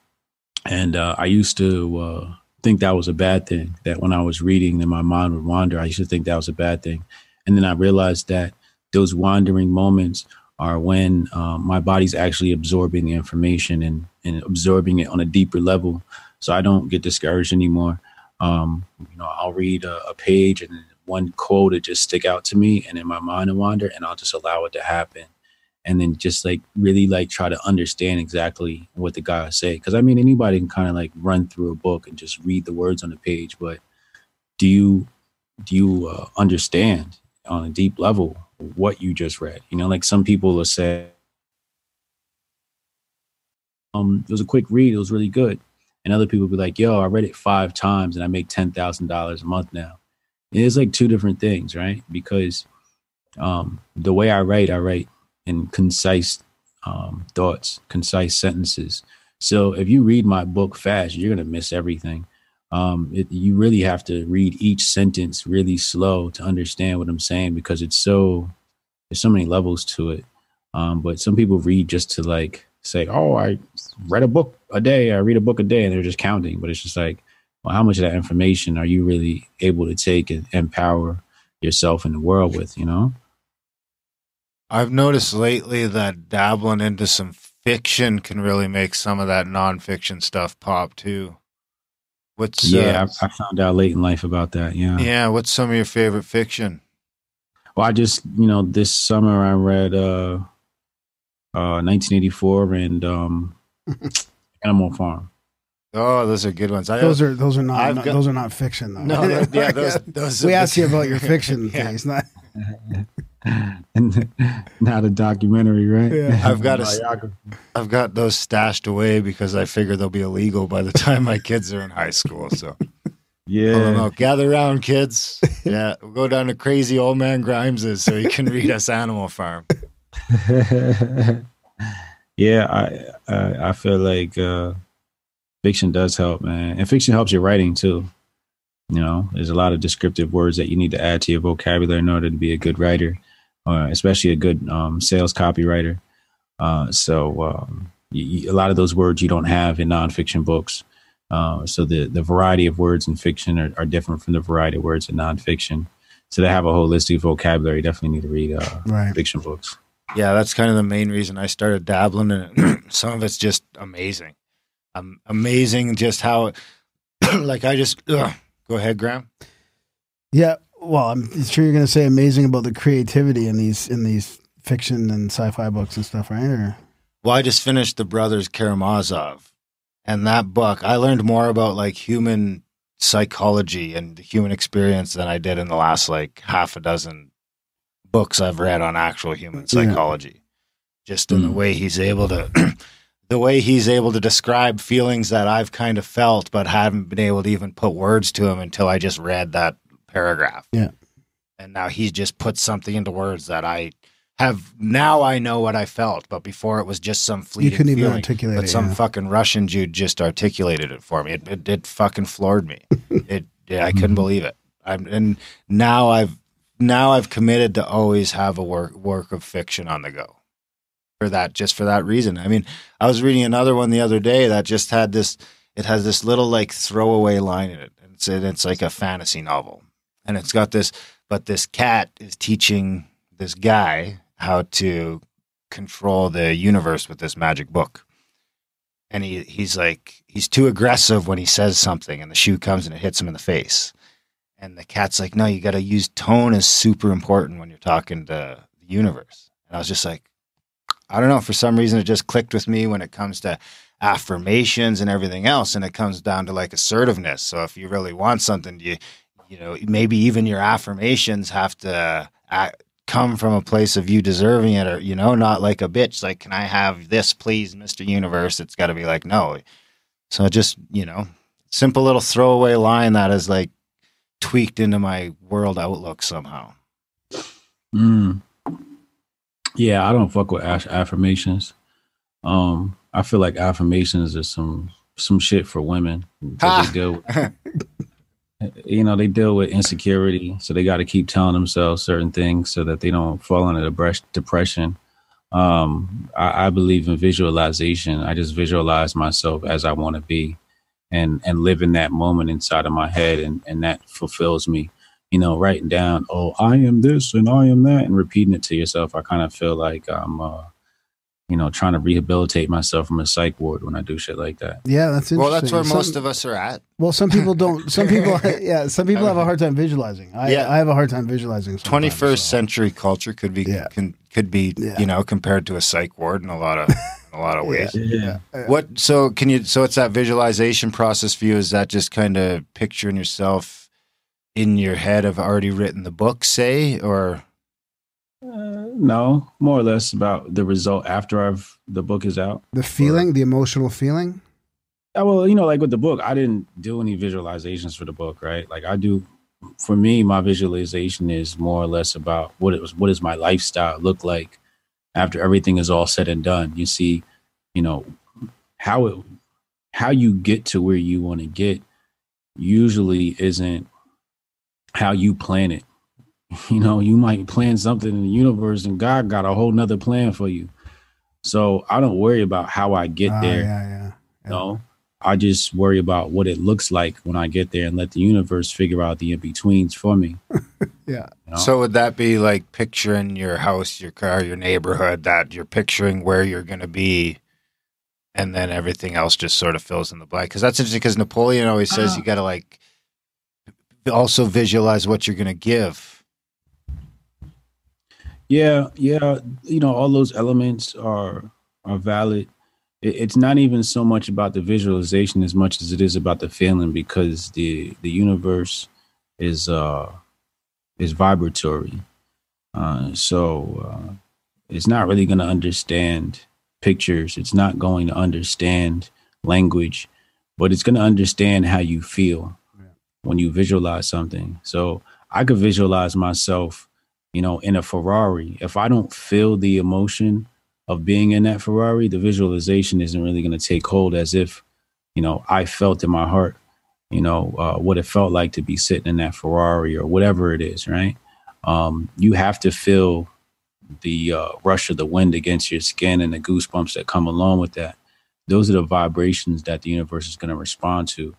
And uh, i used to uh, think that was a bad thing that when i was reading then my mind would wander. I used to think that was a bad thing. And then i realized that those wandering moments are when um, my body's actually absorbing the information and, and absorbing it on a deeper level. So i don't get discouraged anymore. Um, you know i'll read a, a page and one quote will just stick out to me and in my mind will wander and i'll just allow it to happen and then just like really like try to understand exactly what the guy say. Because I mean, anybody can kind of like run through a book and just read the words on the page, but do you do you uh, understand on a deep level what you just read? You know, like some people will say, um, it was a quick read, it was really good, and other people be like, yo, I read it five times and I make ten thousand dollars a month now. It's like two different things, right? Because um, the way I write, I write in concise um, thoughts, concise sentences. So if you read my book fast, you're gonna miss everything. Um, it, you really have to read each sentence really slow to understand what I'm saying because it's so there's so many levels to it. Um, but some people read just to like say, "Oh, I read a book a day. I read a book a day," and they're just counting. But it's just like, well, how much of that information are you really able to take and empower yourself in the world with? You know? I've noticed lately that dabbling into some fiction can really make some of that nonfiction stuff pop too. What's Yeah, uh, I, I found out late in life about that. Yeah. yeah? What's some of your favorite fiction? Well, I just you know this summer I read uh, uh 1984 and um, *laughs* Animal Farm. Oh, those are good ones. I Those are those are not, not- got- those are not fiction though. no, yeah, *laughs* those. those we asked you about your *laughs* fiction Yeah. things, not *laughs* and not a documentary, right? Yeah. *laughs* I've got a, Biography. I've got those stashed away because I figure they'll be illegal by the *laughs* time my kids are in high school. So pull them Yeah, gather around, kids. Yeah, we'll go down to crazy old man Grimes's so he can read us Animal Farm. yeah. I, I I feel like uh, fiction does help, man, and fiction helps your writing too. You know, there's a lot of descriptive words that you need to add to your vocabulary in order to be a good writer, uh, especially a good um, sales copywriter. Uh, so um, you, you- a lot of those words you don't have in nonfiction books. Uh, so the the variety of words in fiction are, are different from the variety of words in nonfiction. So to have a holistic vocabulary, you definitely need to read uh, right. fiction books. Yeah, that's kind of the main reason I started dabbling in it. *clears throat* Some of it's just amazing. Um, amazing just how, *clears throat* like, I just, ugh. go ahead, Graham. Yeah, well, I'm sure you're going to say amazing about the creativity in these in these fiction and sci-fi books and stuff, right? Or, Well, I just finished The Brothers Karamazov. And that book, I learned more about like human psychology and the human experience than I did in the last like half a dozen books I've read on actual human Yeah. psychology. Just in the Mm. way he's able to *clears throat* the way he's able to describe feelings that I've kind of felt but haven't been able to even put words to him until I just read that paragraph. Yeah. And now he's just put something into words that I have now I know what I felt, but before it was just some fleeting you couldn't even feeling. articulate But it. some yeah. fucking Russian Jew just articulated it for me. It it, it fucking floored me. *laughs* it yeah, I couldn't mm-hmm. believe it. I'm and now I've now I've committed to always have a work work of fiction on the go. For that, just for that reason. I mean, I was reading another one the other day that just had this. It has this little like throwaway line in it. And it's and it's like a fantasy novel, and it's got this. But this cat is teaching this guy how to control the universe with this magic book. And he, he's like, he's too aggressive when he says something, and the shoe comes and it hits him in the face. And the cat's like, no, you got to use tone is super important when you're talking to the universe. And I was just like, I don't know. For some reason, it just clicked with me when it comes to affirmations and everything else. And it comes down to like assertiveness. So if you really want something, you, you know, maybe even your affirmations have to act, come from a place of you deserving it or you know not like a bitch like can i have this please mr universe it's got to be like no so just you know simple little throwaway line that is like tweaked into my world outlook somehow Mm. Yeah, I don't fuck with aff- affirmations. Um, I feel like affirmations are some some shit for women. they deal with, *laughs* you know, they deal with insecurity, so they got to keep telling themselves certain things so that they don't fall into depression. Um, I, I believe in visualization. I just visualize myself as I want to be, and and live in that moment inside of my head, and and that fulfills me you know, writing down, oh, I am this and I am that, and repeating it to yourself, I kind of feel like I'm, uh, you know, trying to rehabilitate myself from a psych ward when I do shit like that. yeah, that's interesting. well that's where Some- most of us are at Well, some people *laughs* don't. Some people, *laughs* yeah, some people have a hard time visualizing. I, Yeah. I have a hard time visualizing. 21st so. century culture could be Yeah. can could be, Yeah. you know, compared to a psych ward in a lot of a lot of *laughs* ways. Yeah. What so can you so it's that visualization process for you? Is that just kind of picturing yourself in your head of already written the book, say, or Uh, no, more or less about the result after I've the book is out. The feeling, the emotional feeling. Uh, well, you know, like with the book, I didn't do any visualizations for the book, right? Like I do. For me, my visualization is more or less about what it was. What does my lifestyle look like after everything is all said and done? You see, you know, how it, how you get to where you want to get usually isn't how you plan it. *laughs* You know, you might plan something in the universe, and God got a whole nother plan for you. So I don't worry about how I get Ah, there. yeah, yeah. Yeah. No, I just worry about what it looks like when I get there and let the universe figure out the in betweens for me. *laughs* Yeah. you know? so would that be like picturing your house, your car, your neighborhood, that you're picturing where you're gonna be and then everything else just sort of fills in the blank. Because that's interesting because Napoleon always says Uh. you gotta like also visualize what you're gonna give. Yeah, yeah, you know, all those elements are are valid. It, it's not even so much about the visualization as much as it is about the feeling because the the universe is uh is vibratory. Uh, so uh, it's not really going to understand pictures. It's not going to understand language, but it's going to understand how you feel when you visualize something. So I could visualize myself, you know, in a Ferrari. If I don't feel the emotion of being in that Ferrari, the visualization isn't really going to take hold as if, you know, I felt in my heart, you know, uh, what it felt like to be sitting in that Ferrari or whatever it is, right? Um, you have to feel the uh, rush of the wind against your skin and the goosebumps that come along with that. Those are the vibrations that the universe is going to respond to.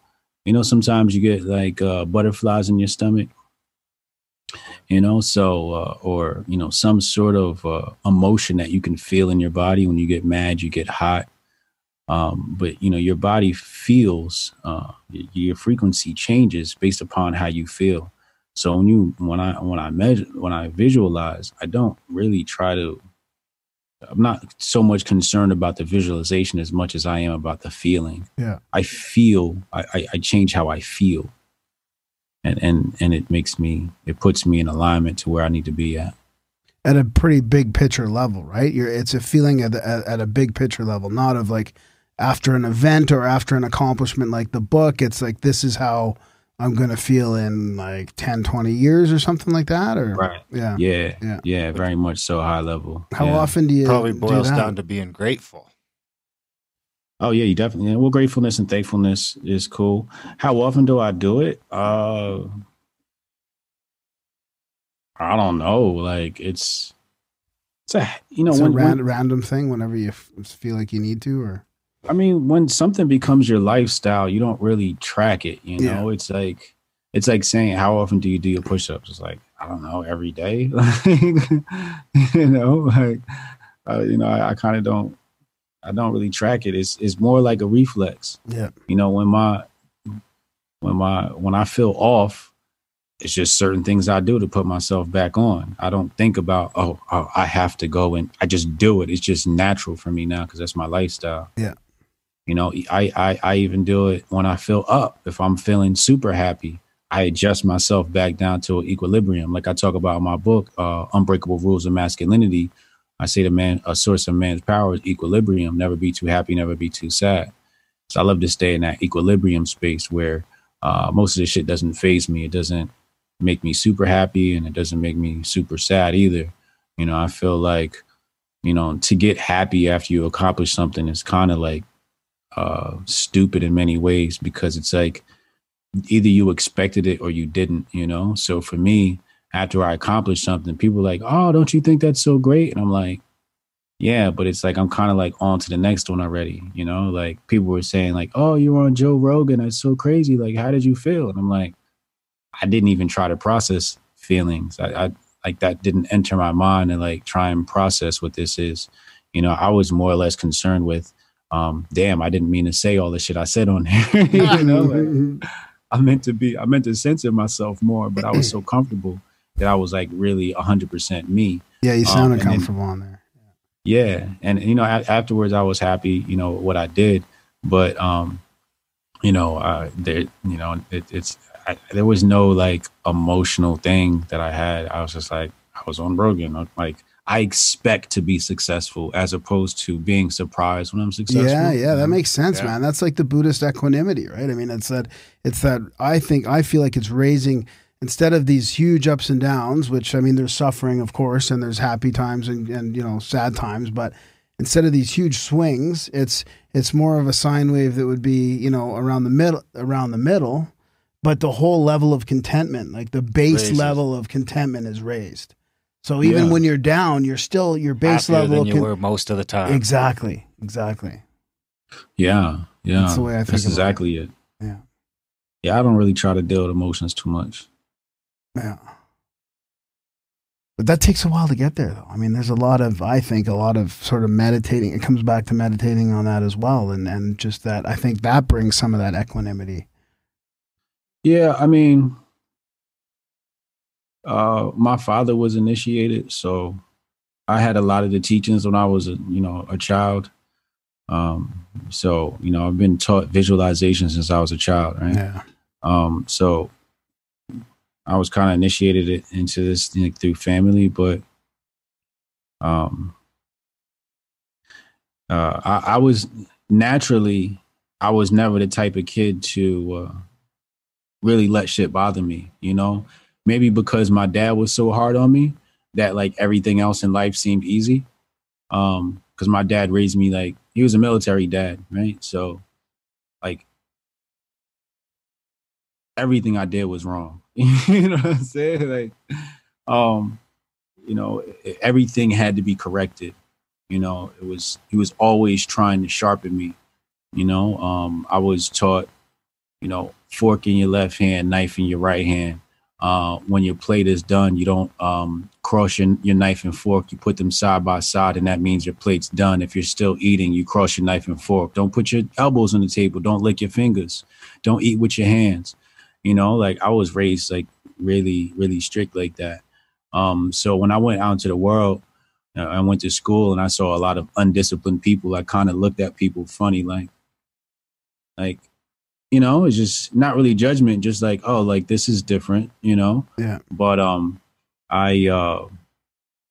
You know, sometimes you get like uh, butterflies in your stomach, you know, so, uh, or, you know, some sort of uh, emotion that you can feel in your body. When you get mad, you get hot. Um, but, you know, your body feels, uh, your frequency changes based upon how you feel. So when you when I when I measure when I visualize, I don't really try to. I'm not so much concerned about the visualization as much as I am about the feeling. Yeah. I feel. I I, I change how I feel, and and and it makes me. It puts me in alignment to where I need to be at. At a pretty big picture level, right? You're, it's a feeling at, at, at a big picture level, not of like after an event or after an accomplishment like the book. It's like, this is how I'm going to feel in like 10, 20 years or something like that. Or, Right. yeah. Yeah. Yeah. Yeah. very much so high level. How Yeah. often do you Probably do boils that? down to being grateful. Oh yeah, you definitely. Yeah. Well, gratefulness and thankfulness is cool. How often do I do it? Uh, I don't know. Like it's, it's a you know it's when, a when- random thing whenever you f- feel like you need to, or I mean when something becomes your lifestyle, you don't really track it. You Yeah. know, it's like it's like saying how often do you do your push-ups? It's like I don't know, every day. *laughs* you know, like uh, you know, I, I kind of don't. I don't really track it. It's it's more like a reflex. yeah, you know when my when my when i feel off it's just certain things i do to put myself back on i don't think about oh, oh i have to go and i just do it it's just natural for me now because that's my lifestyle Yeah. you know I, I i even do it when i feel up if i'm feeling super happy i adjust myself back down to equilibrium like i talk about in my book uh unbreakable rules of masculinity i say the man a source of man's power is equilibrium never be too happy never be too sad so I love to stay in that equilibrium space where uh, most of the shit doesn't phase me. It doesn't make me super happy and it doesn't make me super sad either. You know, I feel like, you know, to get happy after you accomplish something is kind of like uh, stupid in many ways because it's like either you expected it or you didn't, you know? So for me, after I accomplish something, people like, oh, don't you think that's so great? And I'm like, yeah, but it's like I'm kind of like on to the next one already, you know? Like people were saying like, "Oh, you're on Joe Rogan. That's so crazy. Like how did you feel?" And I'm like, I didn't even try to process feelings. I, I like that didn't enter my mind and like try and process what this is. You know, I was more or less concerned with um damn, I didn't mean to say all the shit I said on there. *laughs* you know, like, *laughs* I meant to be I meant to censor myself more, but I was so comfortable that I was like really 100% me. Yeah, you Um, sounded then- comfortable on there. Yeah, and you know, a- afterwards I was happy, you know, what I did, but um, you know, uh, there, you know, it, it's I, there was no like emotional thing that I had. I was just like, I was on Rogan, like I expect to be successful as opposed to being surprised when I'm successful. Yeah, yeah, that makes sense, Yeah. man. That's like the Buddhist equanimity, right? I mean, it's that it's that I think I feel like it's raising instead of these huge ups and downs, which I mean there's suffering of course and there's happy times and, and you know, sad times, but instead of these huge swings, it's it's more of a sine wave that would be, you know, around the middle around the middle, but the whole level of contentment, like the base Raises. level of contentment is raised. So even Yeah. when you're down, you're still your base Happier level than of you con- were most of the time. Exactly. Exactly. Yeah, yeah. That's the way I think That's about it. exactly it. Yeah. Yeah, I don't really try to deal with emotions too much. Yeah. But that takes a while to get there, though. I mean, there's a lot of, I think, a lot of sort of meditating. It comes back to meditating on that as well. And, and just that, I think that brings some of that equanimity. Yeah, I mean, uh, my father was initiated, so I had a lot of the teachings when I was, a, you know, a child. Um, so you know, I've been taught visualization since I was a child, right? Yeah. Um, so I was kind of initiated it into this through family, but um, uh, I, I was naturally, I was never the type of kid to uh, really let shit bother me, you know. Maybe because my dad was so hard on me that like everything else in life seemed easy. Um, because my dad raised me like he was a military dad, right? So, like everything I did was wrong. *laughs* you know what I'm saying? Like, um, you know, everything had to be corrected. You know, it was he was always trying to sharpen me. You know, um, I was taught, you know, fork in your left hand, knife in your right hand. Uh, when your plate is done, you don't um, cross your, your knife and fork. You put them side by side, and that means your plate's done. If you're still eating, you cross your knife and fork. Don't put your elbows on the table. Don't lick your fingers. Don't eat with your hands. You know, like I was raised like really, really strict like that. Um, so when I went out into the world, uh, I went to school and I saw a lot of undisciplined people. I kind of looked at people funny, like, like, you know, it's just not really judgment, just like, oh, like this is different, you know. Yeah. But um, I uh,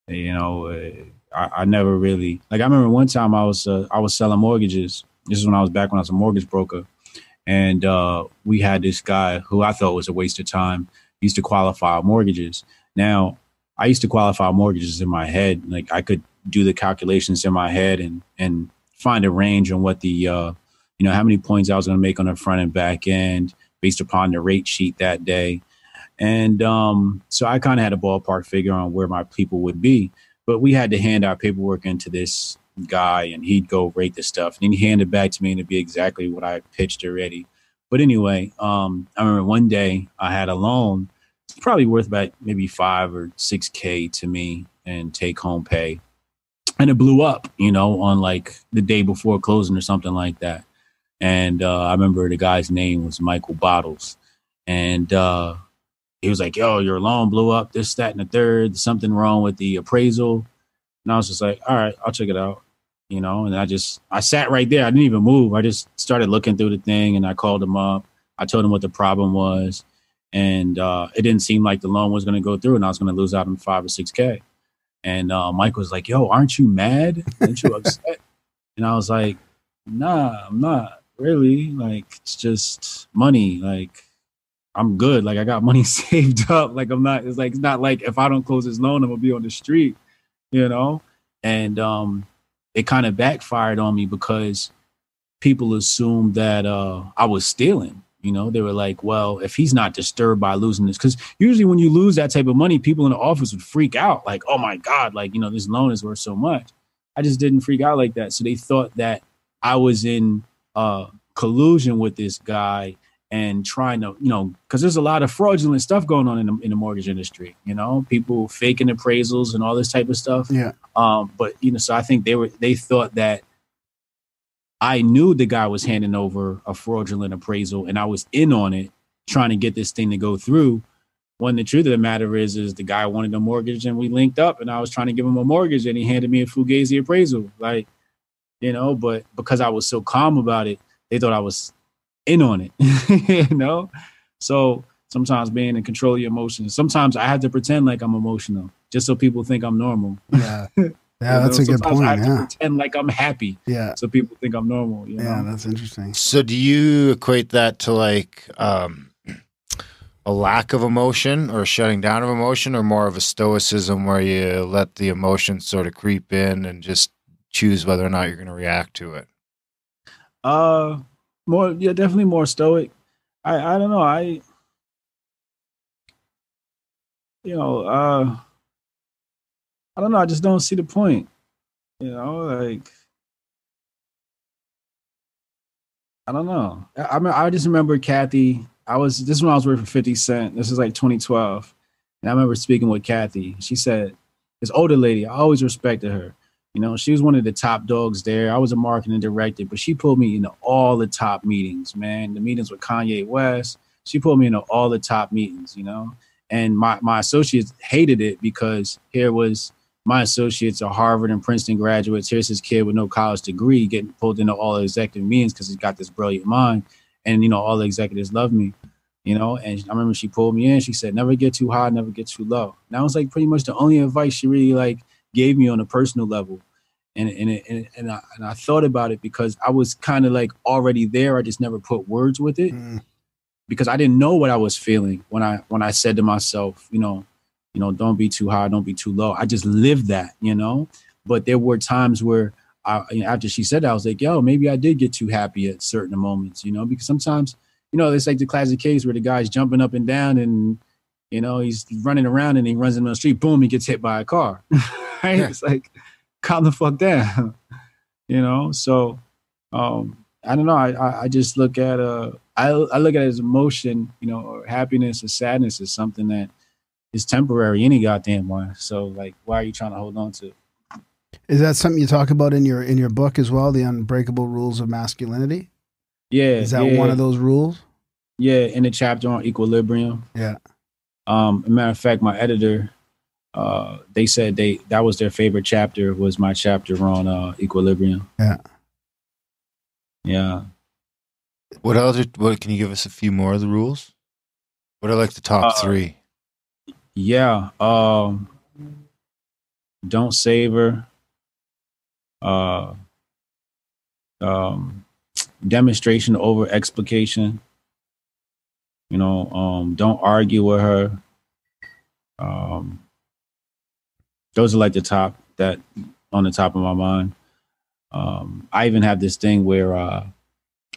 you know, uh, I, I never really like. I remember one time I was uh, I was selling mortgages. This is when I was back when I was a mortgage broker, and uh, we had this guy who I thought was a waste of time. He used to qualify mortgages. Now, I used to qualify mortgages in my head. Like I could do the calculations in my head and and find a range on what the uh, you know how many points I was going to make on the front and back end based upon the rate sheet that day. And um, so I kind of had a ballpark figure on where my people would be. But we had to hand our paperwork into this guy and he'd go rate the stuff. And then he'd hand it back to me and it'd be exactly what I pitched already. But anyway, um, I remember one day I had a loan, it's probably worth about maybe five or six K to me and take home pay. And it blew up, you know, on like the day before closing or something like that. And uh, I remember the guy's name was Michael Bottles. And uh, he was like, "Yo, your loan blew up. This, that, and the third. Something wrong with the appraisal." And I was just like, "All right, I'll check it out." You know, and I just I sat right there. I didn't even move. I just started looking through the thing, and I called him up. I told him what the problem was, and uh, it didn't seem like the loan was going to go through, and I was going to lose out on five or six k. And uh, Mike was like, "Yo, aren't you mad? Aren't you upset?" *laughs* and I was like, "Nah, I'm not really. Like, it's just money. Like." I'm good. Like I got money *laughs* saved up. Like I'm not. It's like it's not like if I don't close this loan, I'm gonna be on the street, you know. And um, it kind of backfired on me because people assumed that uh I was stealing. You know, they were like, "Well, if he's not disturbed by losing this, because usually when you lose that type of money, people in the office would freak out, like, "Oh my god, like you know, this loan is worth so much." I just didn't freak out like that. So they thought that I was in uh collusion with this guy and trying to, you know, because there's a lot of fraudulent stuff going on in the, in the mortgage industry. You know, people faking appraisals and all this type of stuff. Yeah. Um, but you know, so I think they were they thought that I knew the guy was handing over a fraudulent appraisal, and I was in on it, trying to get this thing to go through. when the truth of the matter is, is the guy wanted a mortgage and we linked up and I was trying to give him a mortgage and he handed me a Fugazi appraisal. Like, you know, but because I was so calm about it, they thought I was in on it, *laughs* you know? So sometimes being in control of your emotions, sometimes I have to pretend like I'm emotional just so people think I'm normal. *laughs* Yeah. Yeah, that's know, a good sometimes point. I have to Yeah. pretend like I'm happy Yeah. so people think I'm normal, you Yeah, know? that's interesting. So do you equate that to like um a lack of emotion or a shutting down of emotion or more of a stoicism where you let the emotion sort of creep in and just choose whether or not you're going to react to it? Uh, more yeah, definitely more stoic. I I don't know. I you know uh I don't know. I just don't see the point. You know, like I don't know. I mean, I just remember Kathy. I was this is when I was working for Fifty Cent. This is like 2012, and I remember speaking with Kathy. She said, "This older lady, I always respected her." You know, she was one of the top dogs there. I was a marketing director, but she pulled me into all the top meetings, man. The meetings with Kanye West. She pulled me into all the top meetings, you know. And my my associates hated it because here was my associates are Harvard and Princeton graduates. Here's this kid with no college degree getting pulled into all the executive meetings because he's got this brilliant mind. And you know, all the executives love me, you know. And I remember she pulled me in. She said, "Never get too high, never get too low." And that was like pretty much the only advice she really like gave me on a personal level. And and it, and, and, I, and I thought about it because I was kind of like already there. I just never put words with it Mm. because I didn't know what I was feeling when I when I said to myself, you know, you know, don't be too high, don't be too low. I just lived that, you know. But there were times where I, you know, after she said that, I was like, yo, maybe I did get too happy at certain moments, you know, because sometimes, you know, it's like the classic case where the guy's jumping up and down and, you know, he's running around and he runs into the street, boom, he gets hit by a car. *laughs* right? Yeah. It's like, calm the fuck down, *laughs* you know. So, um, I don't know. I, I, I just look at uh, I, I look at it as emotion, you know, or happiness or sadness is something that is temporary any goddamn way. So, like, why are you trying to hold on to? it? Is that something you talk about in your in your book as well? The unbreakable rules of masculinity. Yeah, Is that yeah, one of those rules? Yeah, in the chapter on equilibrium. Yeah. Um, a matter of fact, my editor, uh, they said they that was their favorite chapter was my chapter on uh, equilibrium. Yeah. Yeah. What other? What can you give us a few more of the rules? What are like the top Uh, three? Yeah. Um don't savor. Uh um demonstration over explication. You know, um don't argue with her. Um those are like the top that on the top of my mind. Um I even have this thing where uh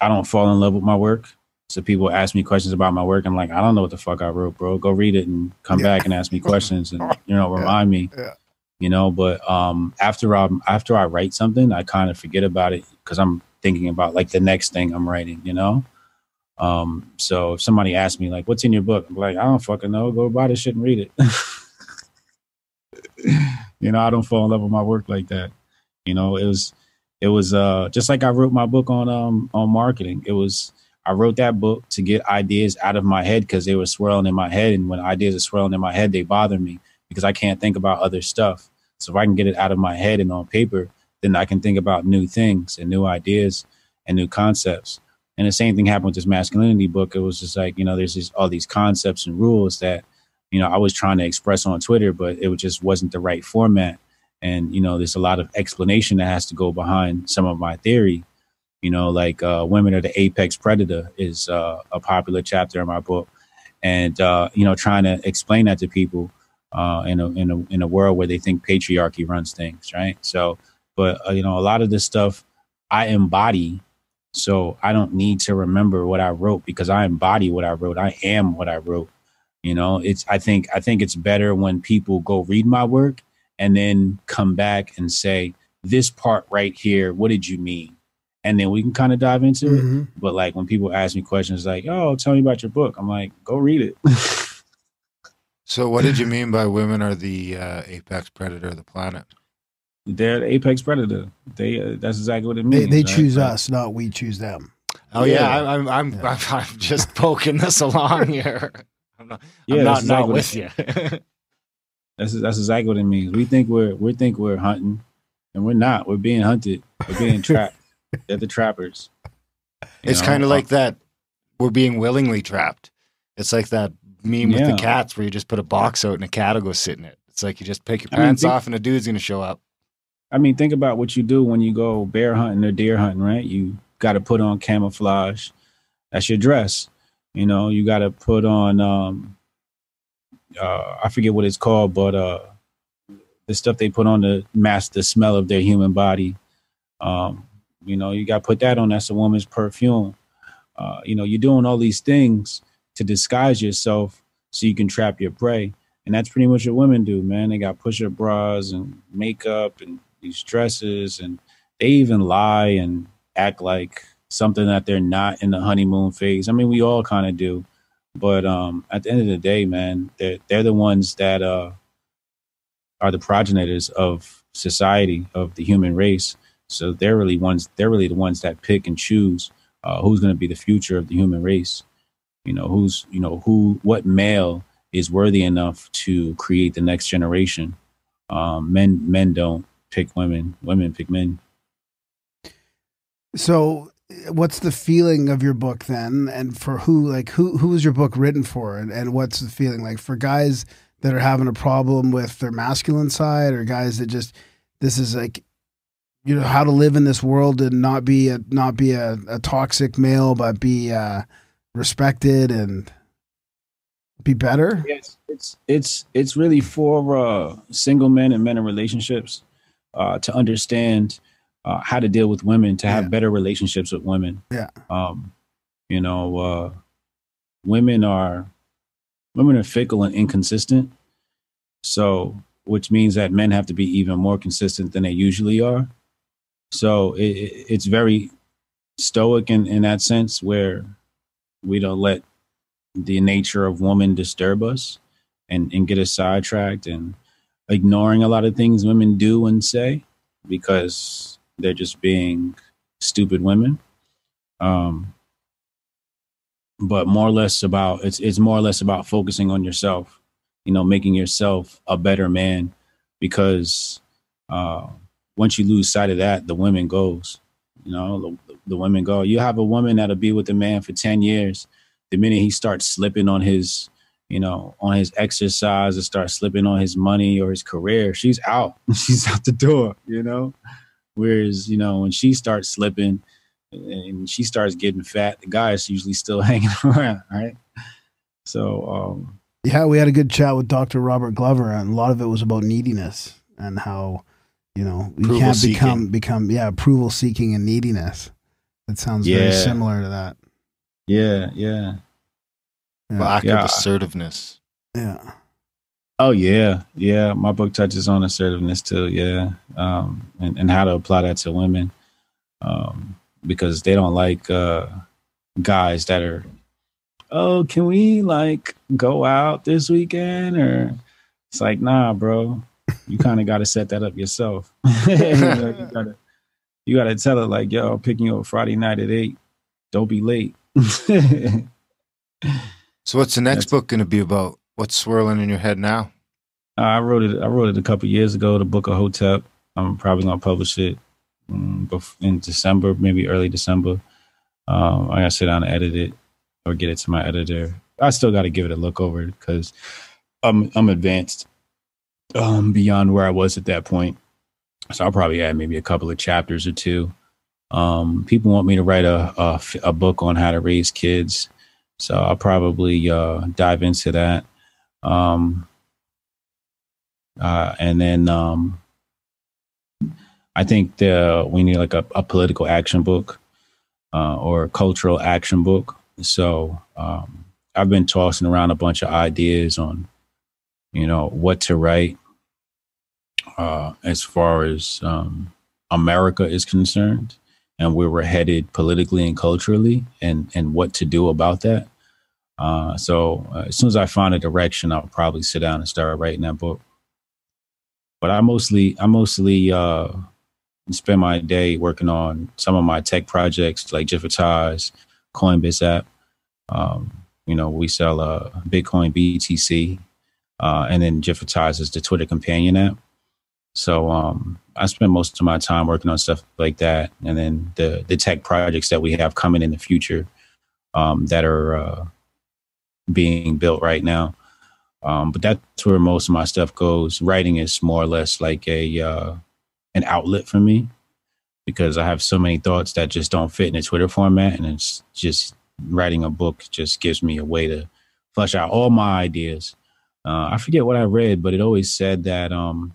I don't fall in love with my work. So people ask me questions about my work. I'm like, I don't know what the fuck I wrote, bro. Go read it and come Yeah. back and ask me questions and *laughs* you know Yeah. remind me. Yeah. You know, but um, after I after I write something, I kind of forget about it because I'm thinking about like the next thing I'm writing. You know, um, so if somebody asks me like, "What's in your book?" I'm like, "I don't fucking know. Go buy this shit and read it." *laughs* *sighs* you know, I don't fall in love with my work like that. You know, it was it was uh just like I wrote my book on um on marketing. It was I wrote that book to get ideas out of my head because they were swirling in my head, and when ideas are swirling in my head, they bother me because I can't think about other stuff. So if I can get it out of my head and on paper, then I can think about new things and new ideas and new concepts. And the same thing happened with this masculinity book. It was just like you know, there's just all these concepts and rules that you know I was trying to express on Twitter, but it just wasn't the right format. And you know, there's a lot of explanation that has to go behind some of my theory. You know like uh, women are the apex predator is uh, a popular chapter in my book. And uh, you know trying to explain that to people uh, in a in a in a world where they think patriarchy runs things right? So but uh, you know a lot of this stuff i embody so i don't need to remember what i wrote because i embody what i wrote. I am what i wrote you know it's i think i think it's better when people go read my work and then come back and say this part right here what did you mean and then we can kind of dive into it. Mhm. But like when people ask me questions like, "Oh, tell me about your book," I'm like, "Go read it." *laughs* So, what did you mean by women are the uh, apex predator of the planet? They're the apex predator. They uh, that's exactly what it means. they right? choose Like, us, not we choose them. Oh yeah, Yeah. I, I'm I'm, Yeah. I'm *laughs* I'm just poking this along *laughs* here. I'm not, Yeah, I'm not, that's not exactly with you. *laughs* That's that's exactly what it means. We think we're we think we're hunting, and we're not. We're being hunted. We're being trapped. *laughs* They're the trappers. You it's kind of uh, like that. We're being willingly trapped. It's like that meme with the cats where you just put a box out and a cat will go sit in it. It's like you just pick your I mean, pants think- off and a dude's gonna show up. I mean, think about what you do when you go bear hunting or deer hunting, right? You got to put on camouflage. That's your dress. You know, you got to put on. um uh I forget what it's called, but uh the stuff they put on to mask the smell of their human body. Um, you know, you got to put that on. That's a woman's perfume. Uh, you know, you're doing all these things to disguise yourself so you can trap your prey. And that's pretty much what women do, man. They got push-up bras and makeup and these dresses, and they even lie and act like something that they're not in the honeymoon phase. I mean, we all kind of do, but um, at the end of the day, man, they're they're the ones that uh, are the progenitors of society of the human race. So they're really ones. They're really the ones that pick and choose uh, who's going to be the future of the human race. You know, who's you know who what male is worthy enough to create the next generation. Um, men men don't pick women. Women pick men. So, what's the feeling of your book then, and for who? Like, who who is your book written for, and, and what's the feeling like for guys that are having a problem with their masculine side, or guys that just this is like, you know, how to live in this world and not be a not be a, a toxic male, but be uh, respected and be better. Yes, it's it's it's really for uh, single men and men in relationships uh, to understand uh, how to deal with women, to have Yeah. better relationships with women. Yeah. Um, you know, uh, women are women are fickle and inconsistent. So, which means that men have to be even more consistent than they usually are. So it, it, it's very stoic in, in that sense, where we don't let the nature of woman disturb us and, and get us sidetracked and ignoring a lot of things women do and say because they're just being stupid women. Um, but more or less about it's it's more or less about focusing on yourself, you know, making yourself a better man because uh, once you lose sight of that, the women goes. You know, the, the women go. You have a woman that'll be with a man for ten years. The minute he starts slipping on his, you know, on his exercise or starts slipping on his money or his career, she's out. *laughs* she's out the door. You know, whereas you know when she starts slipping and she starts getting fat, the guy is usually still *laughs* hanging around, right? So, um, Yeah, we had a good chat with Dr. Robert Glover, and a lot of it was about neediness and how you know you can't seeking. become become yeah approval seeking and neediness. That sounds very similar to that. yeah, yeah. Yeah. Lack Yeah. of assertiveness. yeah. Oh yeah, yeah. My book touches on assertiveness too. Yeah, um, and and how to apply that to women, um, because they don't like uh, guys that are. Oh, can we like go out this weekend? Or it's like, nah, bro. You *laughs* kind of got to set that up yourself. *laughs* you, know, you *laughs* gotta, you gotta tell her like, yo, picking you up Friday night at eight. Don't be late. So what's the next That's- book going to be about? What's swirling in your head now? I wrote it. I wrote it a couple years ago. The book of Hotep. I'm probably gonna publish it um, in December, maybe early December. Um, I gotta sit down and edit it or get it to my editor. I still got to give it a look over because I'm I'm advanced um, beyond where I was at that point. So I'll probably add maybe a couple of chapters or two. Um, people want me to write a a book on how to raise kids, so I'll probably uh, dive into that. Um, uh, and then um, I think the we need like a, a political action book uh, or a cultural action book. So um, I've been tossing around a bunch of ideas on, you know, what to write uh, as far as um, America is concerned and where we're headed politically and culturally, and and what to do about that. Uh, so uh, as soon as I find a direction, I'll probably sit down and start writing that book but I mostly I mostly uh, spend my day working on some of my tech projects like Jiffitage, Coinbase app. Um, You know, we sell uh, Bitcoin BTC, uh, and then Jiffitize is the Twitter companion app. So um, I spend most of my time working on stuff like that, and then the the tech projects that we have coming in the future um, that are being built right now. Um, but that's where most of my stuff goes. Writing is more or less like a uh, an outlet for me because I have so many thoughts that just don't fit in a Twitter format, and it's just writing a book just gives me a way to flesh out all my ideas. Uh, I forget what I read, but it always said that um,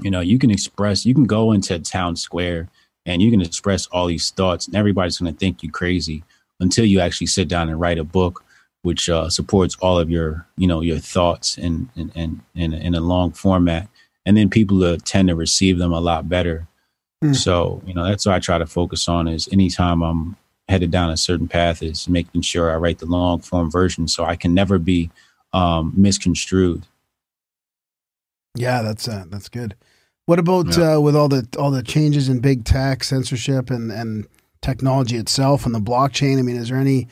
you know you can express, you can go into town square and you can express all these thoughts, and everybody's going to think you crazy until you actually sit down and write a book which uh, supports all of your you know your thoughts in in, in in in a long format and then people uh, tend to receive them a lot better Mm. so you know that's what i try to focus on is anytime i'm headed down a certain path is making sure i write the long form version so i can never be um, misconstrued Yeah, that's uh, that's good. What about Yeah. uh, with all the all the changes in big tech, censorship, and and technology itself, and the blockchain? I mean, is there any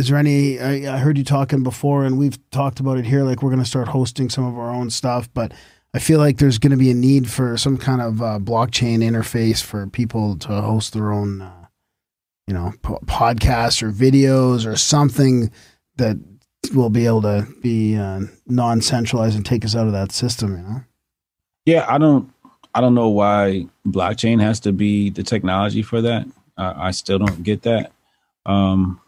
is there any? I, I heard you talking before, and we've talked about it here. Like we're going to start hosting some of our own stuff, but I feel like there's going to be a need for some kind of uh, blockchain interface for people to host their own, uh, you know, po- podcasts or videos or something that will be able to be uh, non-centralized and take us out of that system. You know. yeah i don't i don't know why blockchain has to be the technology for that i, I still don't get that um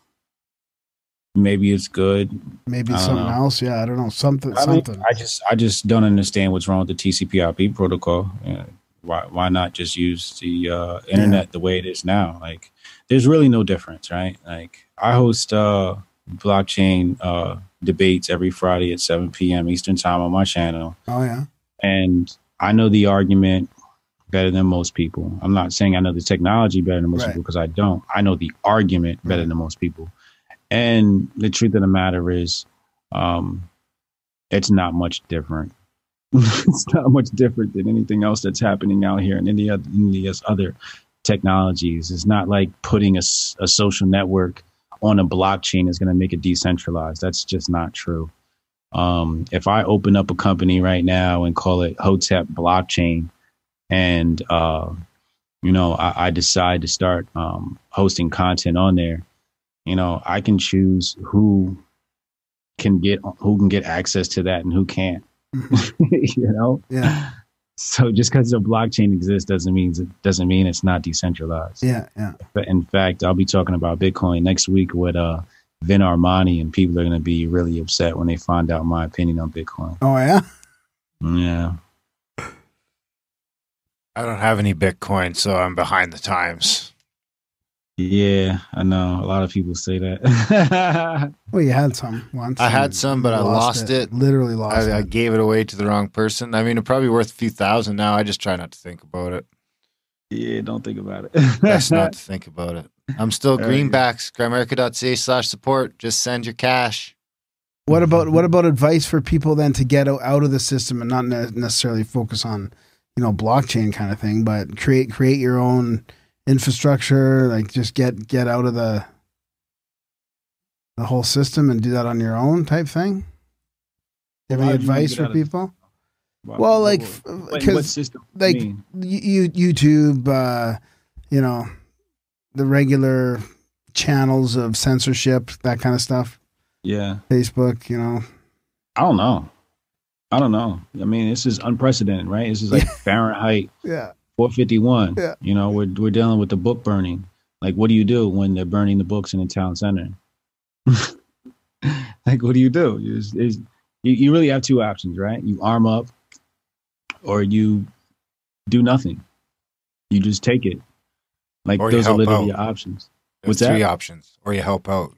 maybe it's good Maybe something know. else. Yeah, I don't know. Something. I mean, something. I just I just don't understand what's wrong with the TCP/IP protocol. Yeah. Why why not just use the uh, internet the way it is now? Like, there's really no difference, right? Like, I host uh, blockchain uh, debates every Friday at 7 p.m. Eastern time on my channel, oh yeah. and I know the argument better than most people. I'm not saying I know the technology better than most Right. people because I don't. I know the argument better than most people. And the truth of the matter is, um, it's not much different. *laughs* it's not much different than anything else that's happening out here in any other, other technologies. It's not like putting a social network on a blockchain is going to make it decentralized. That's just not true. Um, if I open up a company right now and call it Hotep Blockchain, and uh, you know I, I decide to start um, hosting content on there, you know I can choose who can get who can get access to that and who can't. *laughs* you know, Yeah. so just because a blockchain exists doesn't mean doesn't mean it's not decentralized. Yeah. Yeah. But in fact, I'll be talking about Bitcoin next week with uh, Vin Armani, and people are going to be really upset when they find out my opinion on Bitcoin. Oh yeah. Yeah. I don't have any Bitcoin, so I'm behind the times. Yeah, I know. A lot of people say that. *laughs* Well, you had some once. I had some, but you I lost it. Literally lost I, I gave it away to the wrong person. I mean, it's probably worth a few thousand now. I just try not to think about it. yeah, don't think about it. Best not *laughs* to think about it. I'm still There you greenbacks. Grimerica.ca slash support. Just send your cash. What about what about advice for people then to get out of the system and not ne- necessarily focus on, you know, blockchain kind of thing, but create create your own infrastructure, like just get get out of the the whole system and do that on your own type thing. Do you have any you advice for out of the- people? Well, like because like mean, you YouTube, uh, you know, the regular channels of censorship, that kind of stuff. yeah, Facebook, you know. I don't know. I don't know. I mean, this is unprecedented, right? This is like *laughs* Fahrenheit Yeah. 451. Yeah. You know, we're we're dealing with the book burning. Like, what do you do when they're burning the books in the town center? *laughs* like, what do you do? You, just- is- you you really have two options, right? You arm up, or you do nothing. You just take it. Like Or those are help literally out. your options. There's What's three that? options. Or you help out.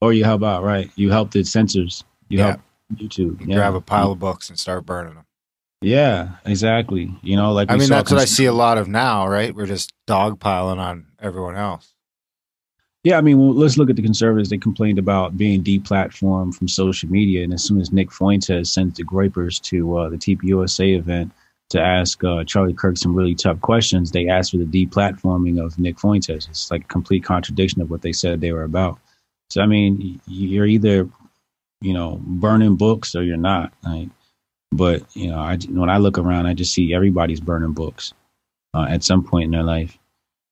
Or you help out, right? You help the censors. You Yeah. help YouTube. You yeah. grab a pile of books and start burning them. Yeah, exactly. You know, like I mean, that's what I see a lot of now, right? We're just dogpiling on everyone else. Yeah, I mean, well, let's look at the conservatives. They complained about being deplatformed from social media, and as soon as Nick Fuentes sent the Groypers to uh, the TPUSA event to ask uh, Charlie Kirk some really tough questions, they asked for the deplatforming of Nick Fuentes. It's like a complete contradiction of what they said they were about. So I mean, you're either, you know, burning books or you're not. Like, but you know, I when I look around, I just see everybody's burning books uh, at some point in their life.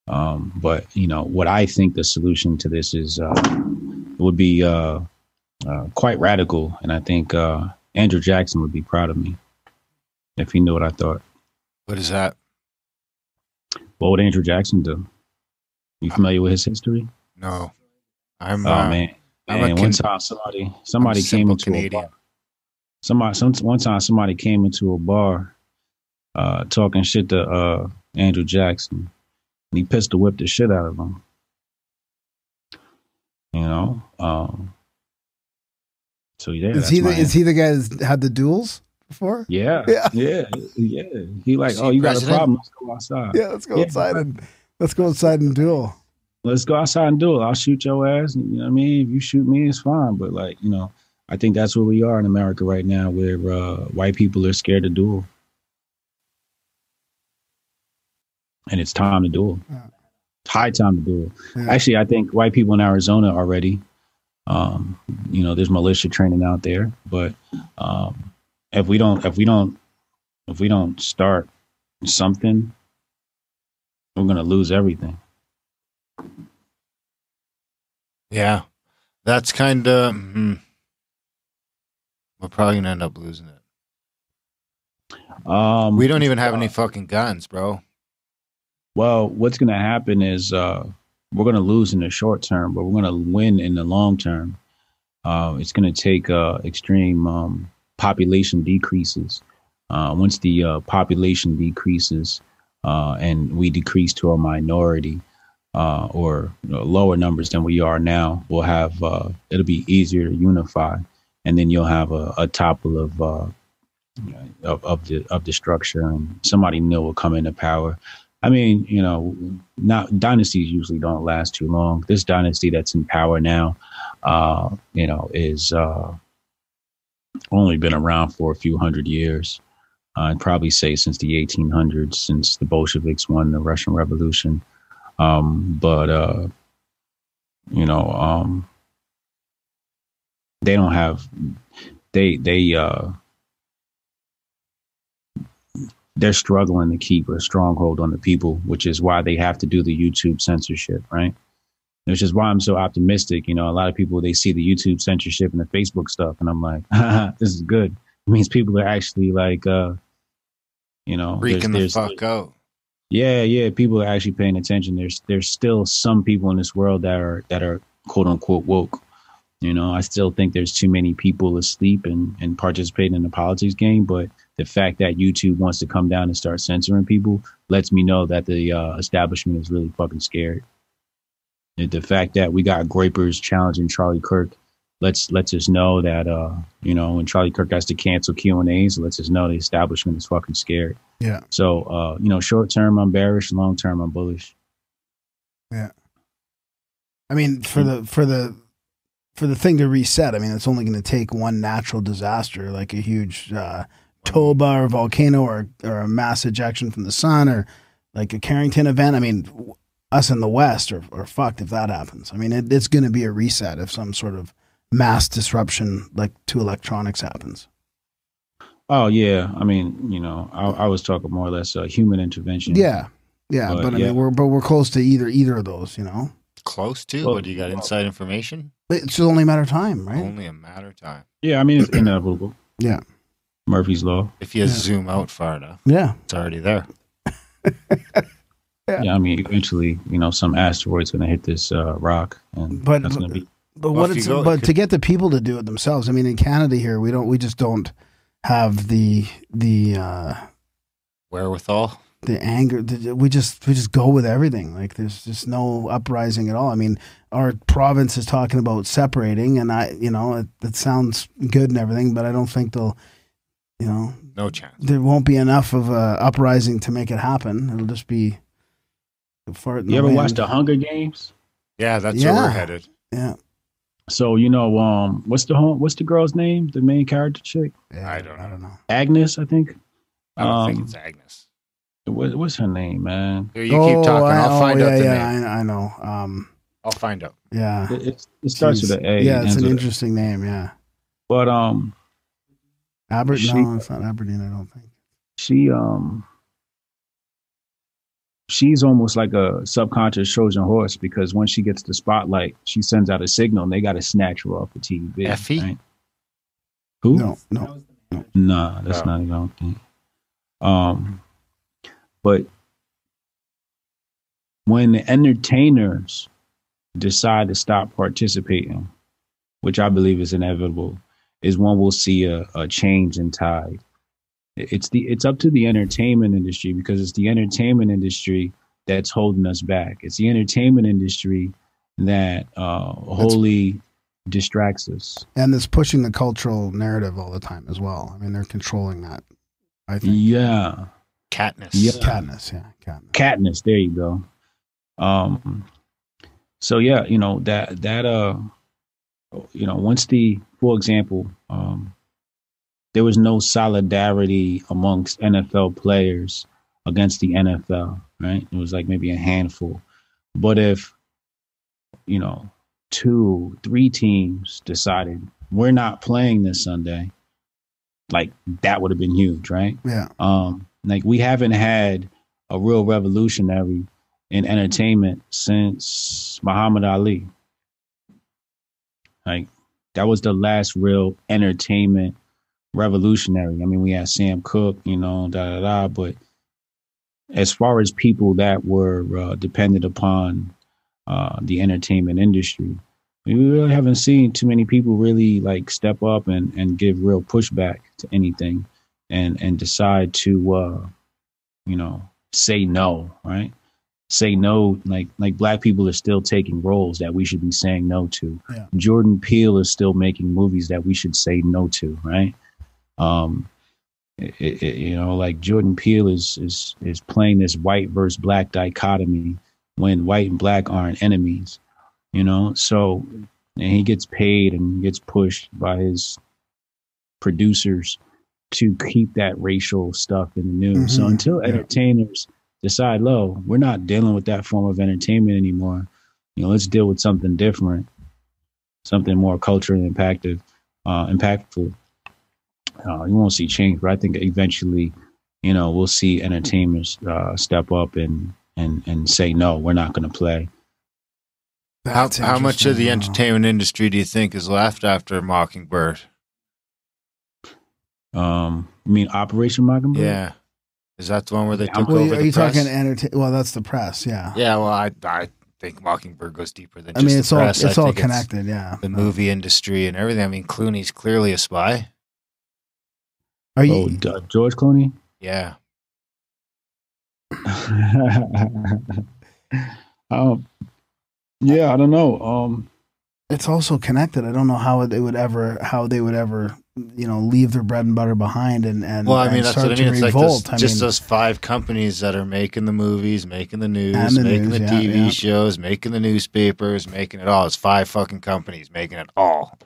Um, but you know, what I think the solution to this is uh, would be uh, uh, quite radical, and I think uh, Andrew Jackson would be proud of me if he knew what I thought. What is that? What would Andrew Jackson do? You familiar with his history? No, I'm. Oh uh, man, I'm a man one time somebody somebody came into a bar. Somebody some one time somebody came into a bar, uh, talking shit to uh Andrew Jackson, and he pistol whipped the shit out of him. You know, um. So yeah, is he the, my is he the guy that's had the duels before? Yeah, *laughs* Yeah. yeah, yeah, He like, oh, you got a problem? Let's go outside. Yeah, let's go Yeah. outside and let's go outside and duel. Let's go outside and duel. I'll shoot your ass. You know what I mean? If you shoot me, it's fine. But like, you know, I think that's where we are in America right now, where uh, white people are scared to duel, and it's time to duel. Yeah. High time to duel. Yeah. Actually, I think white people in Arizona already. Um, you know, there's militia training out there, but um, if we don't, if we don't, if we don't start something, we're gonna lose everything. Yeah, that's kind of. Mm, we're probably gonna end up losing it. Um, We don't even have any fucking guns, bro. Well, what's going to happen is uh, we're going to lose in the short term, but we're going to win in the long term. Uh, it's going to take uh, extreme um, population decreases. Uh, once the uh, population decreases uh, and we decrease to a minority uh, or you know, lower numbers than we are now, we'll have uh, it'll be easier to unify, and then you'll have a, a topple of, uh, of of the of the structure, and somebody new will come into power. I mean, you know, not dynasties usually don't last too long. This dynasty that's in power now, uh, you know, is uh, only been around for a few hundred years. Uh, I'd probably say since the 1800s, since the Bolsheviks won the Russian Revolution. Um, but uh, you know, um, they don't have they they uh, they're struggling to keep a stronghold on the people, which is why they have to do the YouTube censorship, right? Which is why I'm so optimistic. You know, a lot of people they see the YouTube censorship and the Facebook stuff, and I'm like, *laughs* this is good. It means people are actually like, uh, you know, Freaking the fuck out. yeah, yeah, people are actually paying attention. There's there's still some people in this world that are that are quote unquote woke. You know, I still think there's too many people asleep and, and participating in the politics game. But the fact that YouTube wants to come down and start censoring people lets me know that the uh, establishment is really fucking scared. And the fact that we got Groypers challenging Charlie Kirk lets lets us know that uh, you know when Charlie Kirk has to cancel Q and A's, lets us know the establishment is fucking scared. Yeah. So, uh, you know, short term, I'm bearish. Long term, I'm bullish. Yeah. I mean, for the for the for the thing to reset, I mean, it's only going to take one natural disaster, like a huge uh, Toba or volcano or or a mass ejection from the sun or like a Carrington event. I mean, w- us in the West are, are fucked if that happens. I mean, it, it's going to be a reset if some sort of mass disruption like to electronics happens. Oh yeah, I mean, you know, I, I was talking more or less uh, human intervention. Yeah, yeah, But, but, I yeah. mean, we're but we're close to either either of those. You know, Close to? Well, what do you got? Inside information? It's only a matter of time, right? Only a matter of time. yeah. I mean, it's inevitable. *clears throat* Yeah. Murphy's law. If you Yeah. zoom out far enough, Yeah, it's already there. *laughs* Yeah. Yeah. I mean, eventually, you know, some asteroid's going to hit this uh, rock, and But- that's going to be. But Well, what it's go- but to get the people to do it themselves. I mean, in Canada here, we don't we just don't have the the uh Wherewithal? The anger. The, we just we just go with everything. Like there's just no uprising at all. I mean, our province is talking about separating, and I you know it, it sounds good and everything, but I don't think they'll you know No chance. there won't be enough of a uprising to make it happen. It'll just be a fart You ever wind. watched the Hunger Games? Yeah, that's where we're headed. Yeah, So you know, um, what's the home? What's the girl's name? The main character chick, yeah I don't I don't know. Agnes, I think. I don't Um, think it's Agnes. What, what's her name, man? Here, you keep talking. I- I'll find oh, out yeah, the yeah, name. I, I know. Um, I'll find out. Yeah. It, it, it starts Jeez. with an A. Yeah, it's an with a- interesting name. Yeah. But um, Aber- She- no, it's not Aberdeen. I don't think. she um, she's almost like a subconscious Trojan horse because when she gets the spotlight, she sends out a signal, and they got to snatch her off the TV. Effie? right? Who? No, no. Nah, that's Oh. not it. I don't think. Um, but when the entertainers decide to stop participating, which I believe is inevitable, is when we'll see a, a change in tide. It's the it's up to the entertainment industry because it's the entertainment industry that's holding us back. It's the entertainment industry that uh, wholly distracts us. And it's pushing the cultural narrative all the time as well. I mean, they're controlling that. I think. Yeah. Katniss. Yeah. Katniss, yeah, Katniss. Katniss. There you go. Um. So yeah, you know that that uh, you know once the for example, um, there was no solidarity amongst NFL players against the NFL. Right? It was like maybe a handful. But if you know two, three teams decided we're not playing this Sunday, like that would have been huge, right? Yeah. Um, like we haven't had a real revolutionary in entertainment since Muhammad Ali. Like that was the last real entertainment revolutionary. I mean, we had Sam Cooke, you know, da da da. But as far as people that were uh, dependent upon uh, the entertainment industry, we really haven't seen too many people really like step up and, and give real pushback to anything and and decide to uh, you know say no, right? Say no, like like black people are still taking roles that we should be saying no to. Yeah. Jordan Peele is still making movies that we should say no to, right? Um, it, it, you know, like Jordan Peele is is is playing this white versus black dichotomy when white and black aren't enemies, you know. So, and he gets paid and gets pushed by his producers to keep that racial stuff in the news. So Mhm. until Yeah. entertainers decide, low, we're not dealing with that form of entertainment anymore. You know, let's deal with something different, something more culturally impactful. Uh, impactful. Uh, you won't see change, but I think eventually, you know, we'll see entertainers uh, step up and and and say, no, we're not going to play. How, That's how much of the entertainment industry do you think is left after Mockingbird? Um, you mean Operation Mockingbird? Yeah. Is that the one where they I'm- took Well, over are the you press? talking entertain? Well, that's the press. Yeah. yeah, well, I, I think Mockingbird goes deeper than I just mean, the it's all press. it's I all think connected. yeah. the movie industry and everything. I mean, Clooney's clearly a spy. Are you? Oh, D- George Clooney. Yeah. *laughs* um, yeah, I don't know. Um, it's also connected. I don't know how they would ever how they would ever you know leave their bread and butter behind and and Well, I mean, that's start what I mean. to It's like revolt. those, I just mean, those five companies that are making the movies, making the news, the making news, the yeah, TV yeah. shows, making the newspapers, making it all. It's five fucking companies making it all.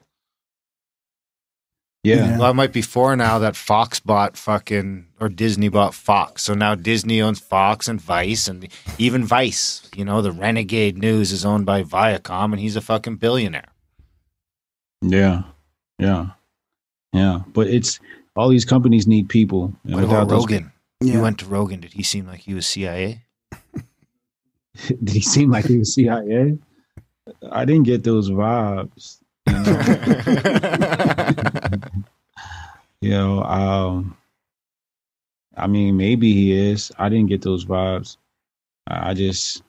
yeah. Yeah. Well, it might be four now that Fox bought fucking or Disney bought Fox. So now Disney owns Fox and Vice and even Vice. You know, the Renegade News is owned by Viacom, and he's a fucking billionaire. Yeah, yeah, yeah. But it's all these companies need people. and What about those- Rogan? yeah. You went to Rogan. Did he seem like he was CIA? *laughs* did he seem like he was CIA? I didn't get those vibes. You know, *laughs* you know um, I mean, maybe he is. I didn't get those vibes. I I just,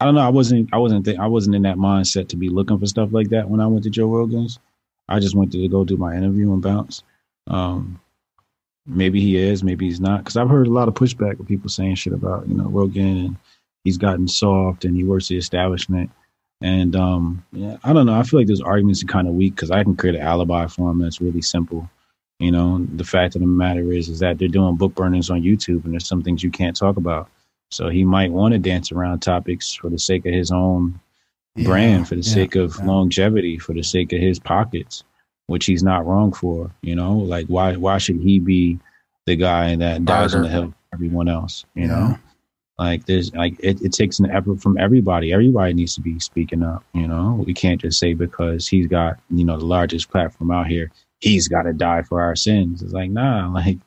I don't know. I wasn't, I wasn't, th- I wasn't in that mindset to be looking for stuff like that when I went to Joe Rogan's. I just went to go do my interview and bounce. Um, maybe he is, maybe he's not. Because I've heard a lot of pushback with people saying shit about you know Rogan and he's gotten soft and he works the establishment. And um, yeah, I don't know. I feel like those arguments are kind of weak because I can create an alibi for him that's really simple. You know, the fact of the matter is, is that they're doing book burnings on YouTube, and there's some things you can't talk about. So he might want to dance around topics for the sake of his own Yeah, brand, for the yeah, sake of yeah. longevity, for the sake of his pockets, which he's not wrong for. You know, like why why should he be the guy that dies on the Barter. hill for everyone else? You Yeah. know, Like there's like it, it takes an effort from everybody. Everybody needs to be speaking up. You know, we can't just say because he's got you know the largest platform out here, he's got to die for our sins. It's like nah, *laughs* like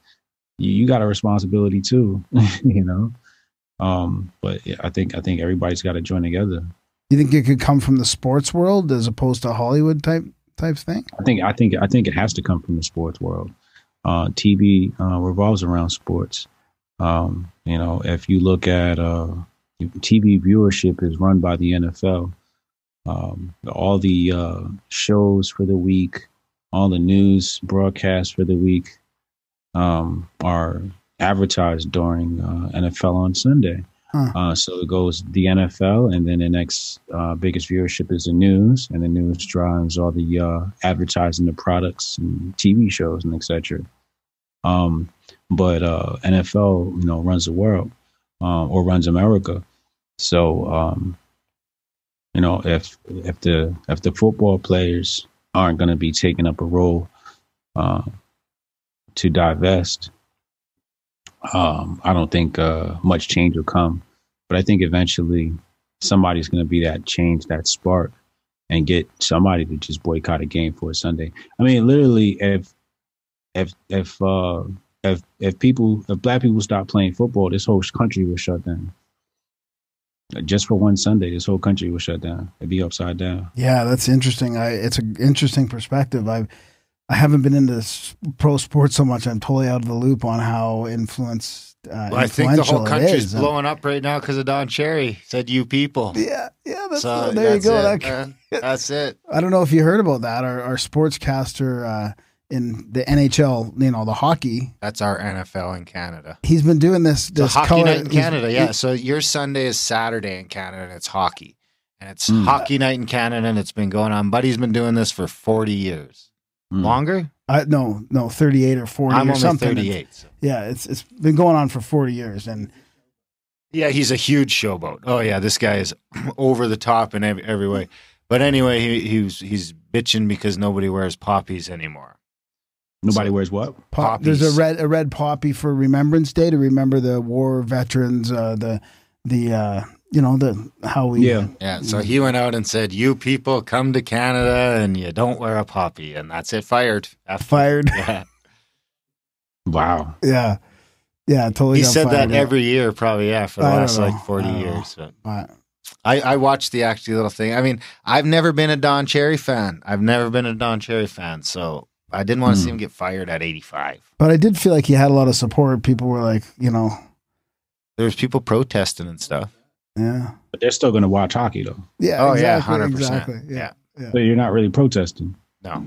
you, you got a responsibility too. *laughs* you know, um, but yeah, I think I think everybody's got to join together. You think it could come from the sports world as opposed to Hollywood type type thing? I think I think I think it has to come from the sports world. Uh, TV uh, revolves around sports. Um, you know, if you look at uh, TV viewership is run by the NFL. Um, all the uh, shows for the week, all the news broadcasts for the week um, are advertised during uh, NFL on Sunday. Huh. Uh, so it goes the NFL, and then the next uh, biggest viewership is the news, and the news drives all the uh, advertising the products and TV shows and etc. Um, but uh, NFL, you know, runs the world uh, or runs America. So, um, you know, if if the if the football players aren't going to be taking up a role uh, to divest, um, I don't think uh, much change will come. But I think eventually somebody's going to be that change, that spark, and get somebody to just boycott a game for a Sunday. I mean, literally, if if if uh, if if people if black people stop playing football, this whole country will shut down. Just for one Sunday, this whole country will shut down. It'd be upside down. Yeah, that's interesting. I it's an interesting perspective. I I haven't been into pro sports so much. I'm totally out of the loop on how influence. Uh, Well, I think the whole country's is. Blowing up right now because of Don Cherry. Said you people. Yeah, yeah. That's, So there you that's go. it, That- *laughs* That's it. I don't know if you heard about that. Our, our sportscaster uh, in the NHL, you know, the hockey. That's our NFL in Canada. He's been doing this. This hockey color, night in Canada, yeah. he- So your Sunday is Saturday in Canada, and it's hockey, and it's Mm. hockey night in Canada, and it's been going on. Buddy's been doing this for forty years, Mm. longer. I, no, no, 38 or 40 I'm or only something. thirty-eight. so- Yeah, it's it's been going on for 40 years. And Yeah, he's a huge showboat. Oh yeah, this guy is *clears throat* over the top in every, every way. But anyway, he, he was he's bitching because nobody wears poppies anymore. Nobody So- wears what? pop, there's a red a red poppy for Remembrance Day to remember the war veterans, uh, the the uh, you know the how we Yeah. Yeah, so he went out and said, "You people come to Canada and you don't wear a poppy," and that's it. Fired. After- fired. *laughs* Yeah, Wow. yeah, yeah, totally. he said that fired, yeah. every year, probably. Yeah, for the I last like forty I years. But I, I watched the actually little thing. I mean, I've never been a Don Cherry fan. I've never been a Don Cherry fan, so I didn't want to see Hmm. him get fired at eighty-five. but I did feel like he had a lot of support. People were like, you know, There was people protesting and stuff. Yeah, But they're still going to watch hockey though. yeah, Oh yeah, exactly, hundred percent. exactly. Yeah. So you're not really protesting. No,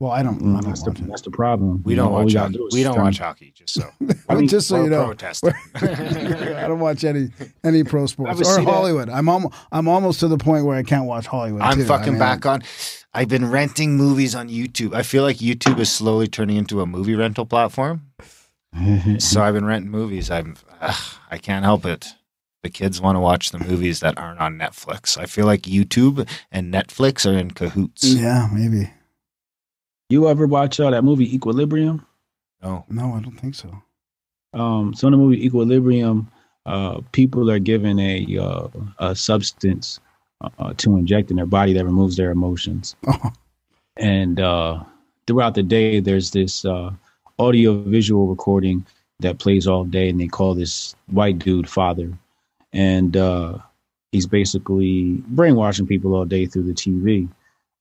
Well, I don't. I Mm, don't that's, the, it. that's the problem. we don't know, watch hockey. do We don't watch hockey. Just so *laughs* I mean, just so you know. *laughs* I don't watch any any pro sports or see that. Hollywood. I'm almost I'm almost to the point where I can't watch Hollywood. I'm too. I fucking mean, back on. I've been renting movies on YouTube. I feel like YouTube is slowly turning into a movie rental platform. *laughs* so I've been renting movies. I'm ugh, I can't help it. The kids want to watch the movies that aren't on Netflix. I feel like YouTube and Netflix are in cahoots. Yeah, maybe. you ever watch uh, that movie Equilibrium? No. No, I don't think so. Um, so in the movie Equilibrium, uh, people are given a uh, a substance uh, to inject in their body that removes their emotions. *laughs* Oh, and uh, throughout the day there's this uh, audio visual recording that plays all day and they call this white dude father and uh, he's basically brainwashing people all day through the tv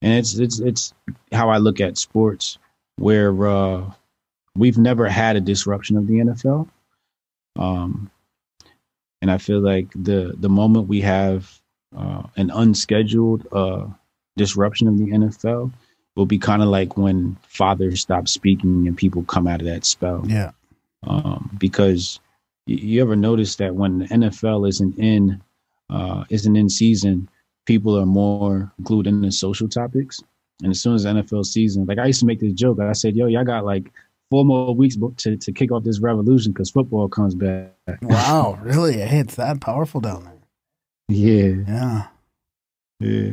and it's it's it's how i look at sports where uh, we've never had a disruption of the nfl um, and i feel like the the moment we have uh, an unscheduled uh, disruption of the nfl will be kind of like when fathers stop speaking and people come out of that spell. yeah. Um, because you, you ever notice that when the NFL isn't in uh, isn't in season, people are more glued into social topics. And as soon as the NFL season, like I used to make this joke, I said, "Yo, y'all got like four more weeks to to kick off this revolution because football comes back." *laughs* Wow, really? Hey, it's that powerful down there. Yeah, Yeah. yeah.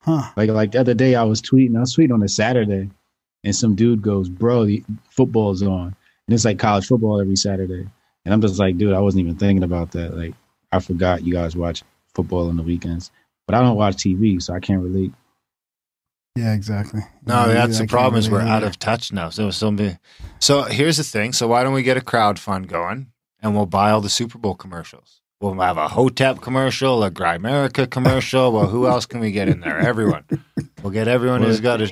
Huh. Like like the other day, I was tweeting. I was tweeting on a Saturday, and some dude goes, "Bro, the football's on." And it's like college football every Saturday. And I'm just like, dude, I wasn't even thinking about that. Like, I forgot you guys watch football on the weekends, but I don't watch TV, so I can't relate. Yeah, exactly. No, Yeah, that's the can't problem is we're out of touch now. So somebody, so here's the thing. So why don't we get a crowd fund going and we'll buy all the Super Bowl commercials? We'll have a Hotep commercial, a Grimerica commercial. Well, who else can we get in there? Everyone. We'll get everyone who's got a.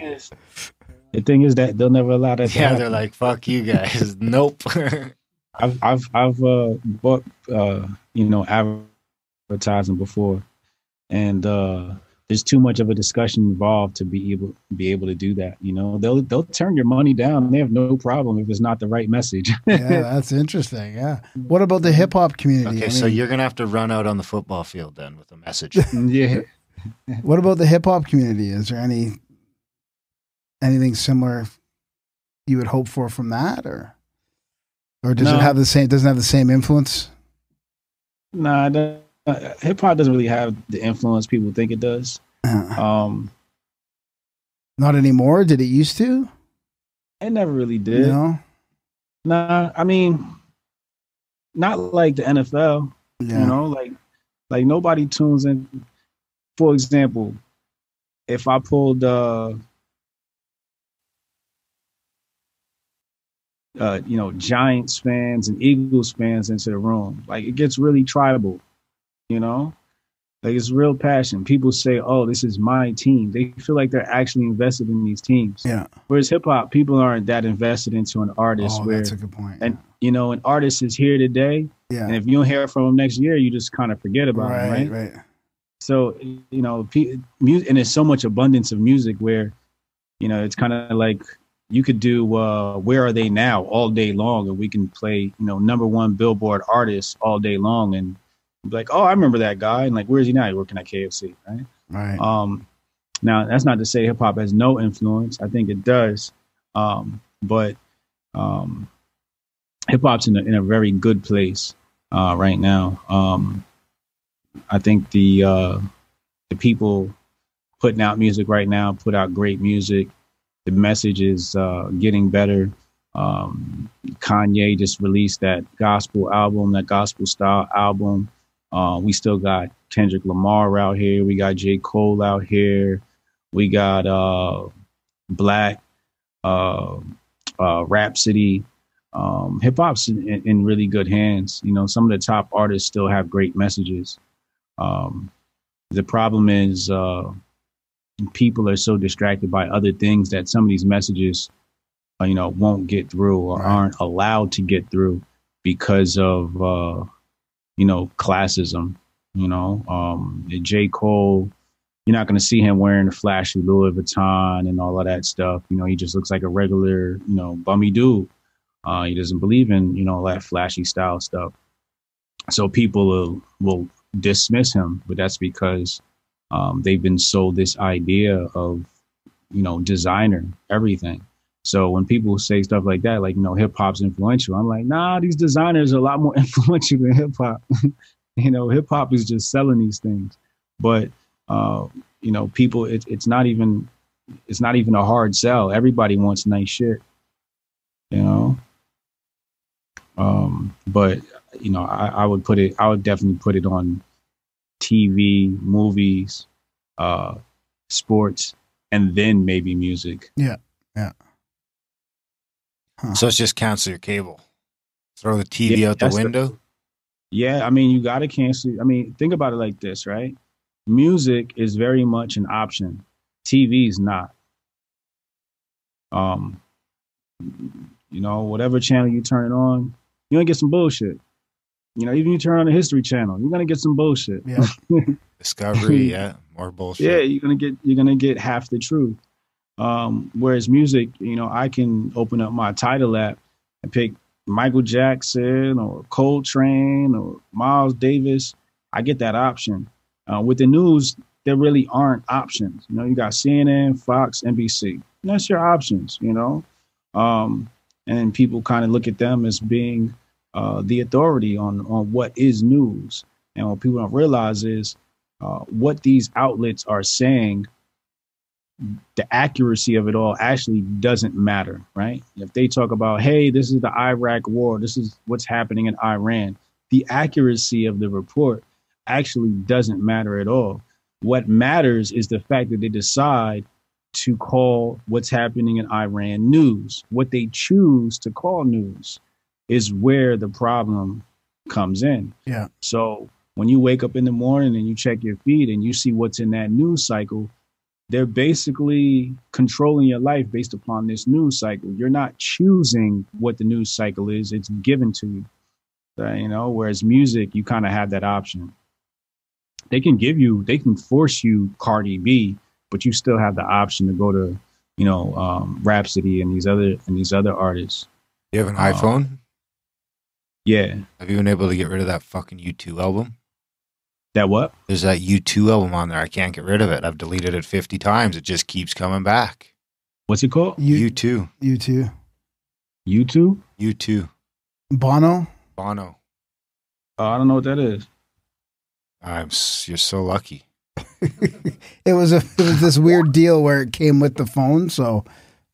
The thing is that they'll never allow that. Yeah, happen. they're like, "Fuck you guys." *laughs* Nope. *laughs* I've I've I've uh, bought uh, you know advertising before, and uh, there's too much of a discussion involved to be able be able to do that. You know, they'll they'll turn your money down. They have no problem if it's not the right message. *laughs* yeah, that's interesting. Yeah. What about the hip hop community? okay, I so you're gonna have to run out on the football field then with a message. *laughs* yeah. what about the hip hop community? Is there any anything similar you would hope for from that, or or does No. it have the same? Doesn't have the same influence? Nah, uh, hip hop doesn't really have the influence people think it does. Uh, Um, Not anymore. Did it used to? it never really did. No. Nah, I mean, not like the NFL. Yeah. You know, like like nobody tunes in. For example, if I pulled uh uh, you know, Giants fans and Eagles fans into the room. Like it gets really tribal, you know? Like it's real passion. People say, Oh, this is my team. They feel like they're actually invested in these teams. Yeah. Whereas hip hop, people aren't that invested into an artist Oh, where that's a good point. and you know, an artist is here today, yeah. and if you don't hear from him next year, you just kind of forget about Right. him, right? Right. So you know, music, and there's so much abundance of music where, you know, it's kind of like you could do uh, "Where Are They Now" all day long, and we can play, you know, number one Billboard artists all day long, and be like, oh, I remember that guy, and like, where is he now? He's working at KFC, right? Right. Um, now that's not to say hip hop has no influence. I think it does, um, but um, hip hop's in a, in a very good place uh, right now. Um, I think the uh, the people putting out music right now put out great music. The message is uh, getting better. Um, Kanye just released that gospel album, that gospel style album. Uh, we still got Kendrick Lamar out here. We got J. Cole out here. We got uh, Black, uh, uh, Rapsody. Um, Hip hop's in, in, really good hands. You know, some of the top artists still have great messages. Um, the problem is uh, people are so distracted by other things that some of these messages, uh, you know, won't get through or Right. aren't allowed to get through because of uh, you know classism. You know, um, J. Cole, you're not going to see him wearing a flashy Louis Vuitton and all of that stuff. You know, he just looks like a regular, you know, bummy dude. Uh, he doesn't believe in, you know, that flashy style stuff. So people will, will dismiss him, but that's because um, they've been sold this idea of, you know, designer, everything. So when people say stuff like that, like, you know, hip hop's influential, I'm like, nah, these designers are a lot more *laughs* influential than hip hop. *laughs* you know, hip hop is just selling these things. But, uh, you know, people, it, it's not even, it's not even a hard sell. Everybody wants nice shit, you know? Um, but, you know, I, I would put it, I would definitely put it on TV, movies, uh, sports, and then maybe music. Yeah, yeah. Huh. So it's just cancel your cable. Throw the TV Yeah, out the that's the- window. Yeah, I mean, you got to cancel. I mean, think about it like this, right? Music is very much an option. TV is not. Um, you know, whatever channel you turn it on, you're gonna get some bullshit. You know, even you turn on the History Channel, you're gonna get some bullshit. Yeah. *laughs* Discovery, yeah, more bullshit. Yeah, you're gonna get you're gonna get half the truth. Um, whereas music, you know, I can open up my Tidal app and pick Michael Jackson or Coltrane or Miles Davis. I get that option. Uh, with the news, there really aren't options. You know, you got CNN, Fox, NBC. That's your options. You know, um, and people kind of look at them as being uh, the authority on on what is news. And what people don't realize is uh, what these outlets are saying the accuracy of it all actually doesn't matter, right? If they talk about, hey, this is the Iraq war, this is what's happening in Iran, the accuracy of the report actually doesn't matter at all. What matters is the fact that they decide to call what's happening in Iran news. What they choose to call news is where the problem comes in. Yeah. So when you wake up in the morning and you check your feed and you see what's in that news cycle, they're basically controlling your life based upon this news cycle. You're not choosing what the news cycle is, it's given to you. Uh, you know, whereas music, you kind of have that option. They can give you, they can force you Cardi B, but you still have the option to go to, you know, um, Rapsody and these other and these other artists. You have an Uh, iPhone? Yeah, Have you been able to get rid of that fucking U2 album? that what? There's that U2 album on there. I can't get rid of it. I've deleted it 50 times. It just keeps coming back. What's it called? You, U2. you too. YouTube? U2. Bono. Bono. Oh, I don't know what that is. I'm, you're so lucky. *laughs* It was a it was this weird *laughs* deal where it came with the phone, so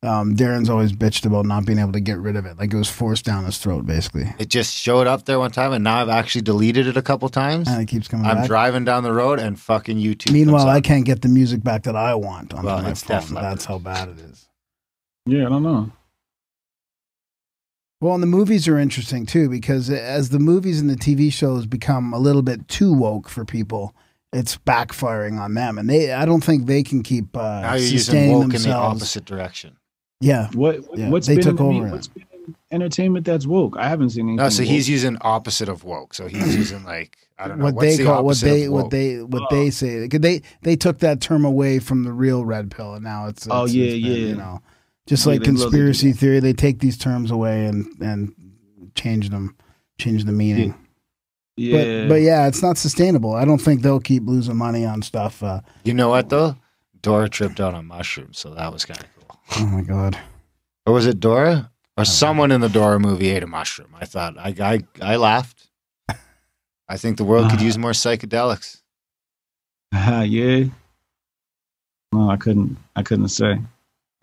um, Darren's always bitched about not being able to get rid of it. Like it was forced down his throat, basically. It just showed up there one time, and now I've actually deleted it a couple times. And it keeps coming I'm back. driving down the road, and fucking U2. Meanwhile, comes I can't get the music back that I want on Well, my it's phone. definitely- That's how bad it is. Yeah, I don't know. Well, and the movies are interesting too because as the movies and the TV shows become a little bit too woke for people, it's backfiring on them, and they I don't think they can keep uh, Now you're using sustaining woke in the opposite direction. Yeah, What Yeah, what's they been took in, over what's been entertainment that's woke? I haven't seen anything. No, so he's using opposite of woke. So he's using *clears throat* like I don't know what what's they the call what they what they what Oh. they say. They they took that term away from the real red pill, and now it's, Oh, yeah, it's been, yeah. You know, just Yeah, like they love to do conspiracy theory, they take these terms away and and change them, change the meaning. yeah, But but yeah, it's not sustainable. I don't think they'll keep losing money on stuff. Uh, You know what though? Dora tripped out on mushrooms, so that was kind of cool. Oh my god. Or was it Dora? Or someone in the Dora movie ate a mushroom. I thought I I, I laughed. I think the world could uh. use more psychedelics. Uh, yeah. No, I couldn't. I couldn't say.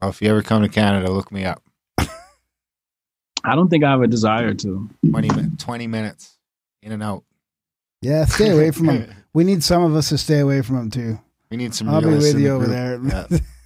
Well, if you ever come to Canada, look me up. I don't think I have a desire to. 20, mi- 20 minutes in and out. Yeah, stay away from them. *laughs* We need some of us to stay away from them too. We need some. I'll be with you over group. there. Yeah. *laughs*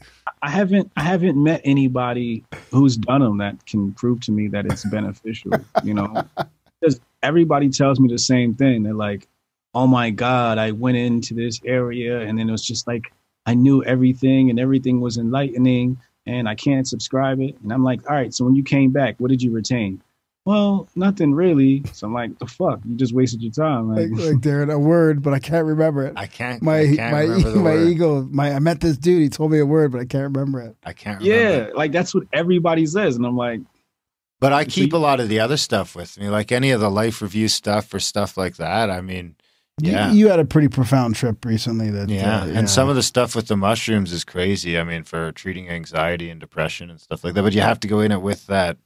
I haven't. I haven't met anybody who's done them that can prove to me that it's beneficial. You know, *laughs* because everybody tells me the same thing. They're like, "Oh my God, I went into this area, and then it was just like I knew everything, and everything was enlightening, and I can't subscribe it." And I'm like, "All right, so when you came back, what did you retain?" Well, nothing really. So I'm like, "The fuck? You just wasted your time." like, Like, like Darren, a word, but I can't remember it. I can't. My I can't my remember the my word. ego. My I met this dude. He told me a word, but I can't remember it. I can't. Remember. yeah, like that's what everybody says, and I'm like, But I keep you- a lot of the other stuff with me, like any of the life review stuff or stuff like that. I mean, You- Yeah. You, had a pretty profound trip recently. That yeah. uh, And some of the stuff with the mushrooms is crazy. I mean, for treating anxiety and depression and stuff like that. But you have to go in it with that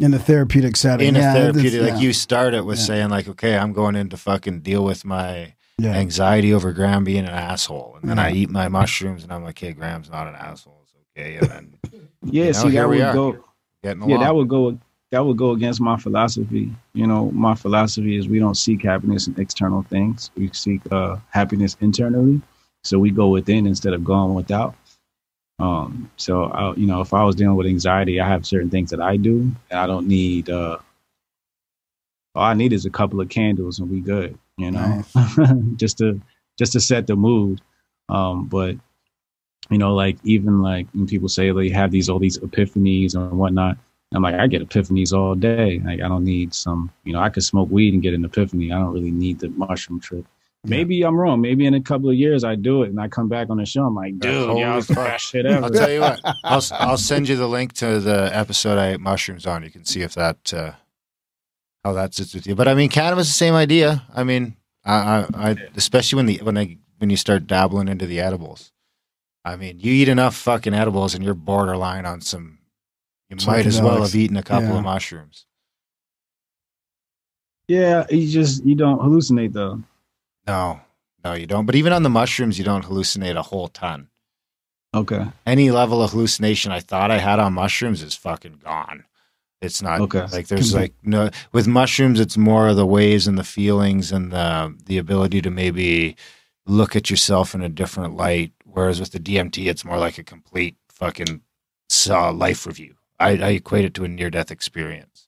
in a therapeutic setting. in a therapeutic. it's- Like yeah, you start it with Yeah. saying, like, okay, I'm going in to fucking deal with my yeah. anxiety over Graham being an asshole, and then I eat my mushrooms, and I'm like, hey, Graham's not an asshole. It's okay. And then *laughs* yeah, You know, see, here that we would are. go. getting yeah that would go that would go against my philosophy you know my philosophy is we don't seek happiness in external things we seek uh, happiness internally so we go within instead of going without um so I, you know if i was dealing with anxiety i have certain things that i do and i don't need uh all i need is a couple of candles and we good you know *laughs* just to just to set the mood um but you know like even like when people say they have these all these epiphanies and whatnot I'm like, I get epiphanies all day. Like, I don't need some, you know, I could smoke weed and get an epiphany. I don't really need the mushroom trip. Maybe I'm wrong. Maybe in a couple of years I do it and I come back on the show. I'm like, dude, Holy yeah, it's the best shit I'll tell you what. I'll *laughs* I'll send you the link to the episode I ate mushrooms on. You can see if that uh, how that sits with you. But I mean, cannabis the same idea. I mean, I, I, I especially when the when I when you start dabbling into the edibles. I mean, you eat enough fucking edibles and you're borderline on some. You might as well Psychedelics. have eaten a couple Yeah. of mushrooms. Yeah, you just you don't hallucinate though. No, no, you don't. But even on the mushrooms, you don't hallucinate a whole ton. Okay. Any level of hallucination I thought I had on mushrooms is fucking gone. It's not Okay. like there's Can be- like no with mushrooms. It's more of the waves and the feelings and the the ability to maybe look at yourself in a different light. Whereas with the DMT, it's more like a complete fucking uh, life review. I, I equate it to a near death experience.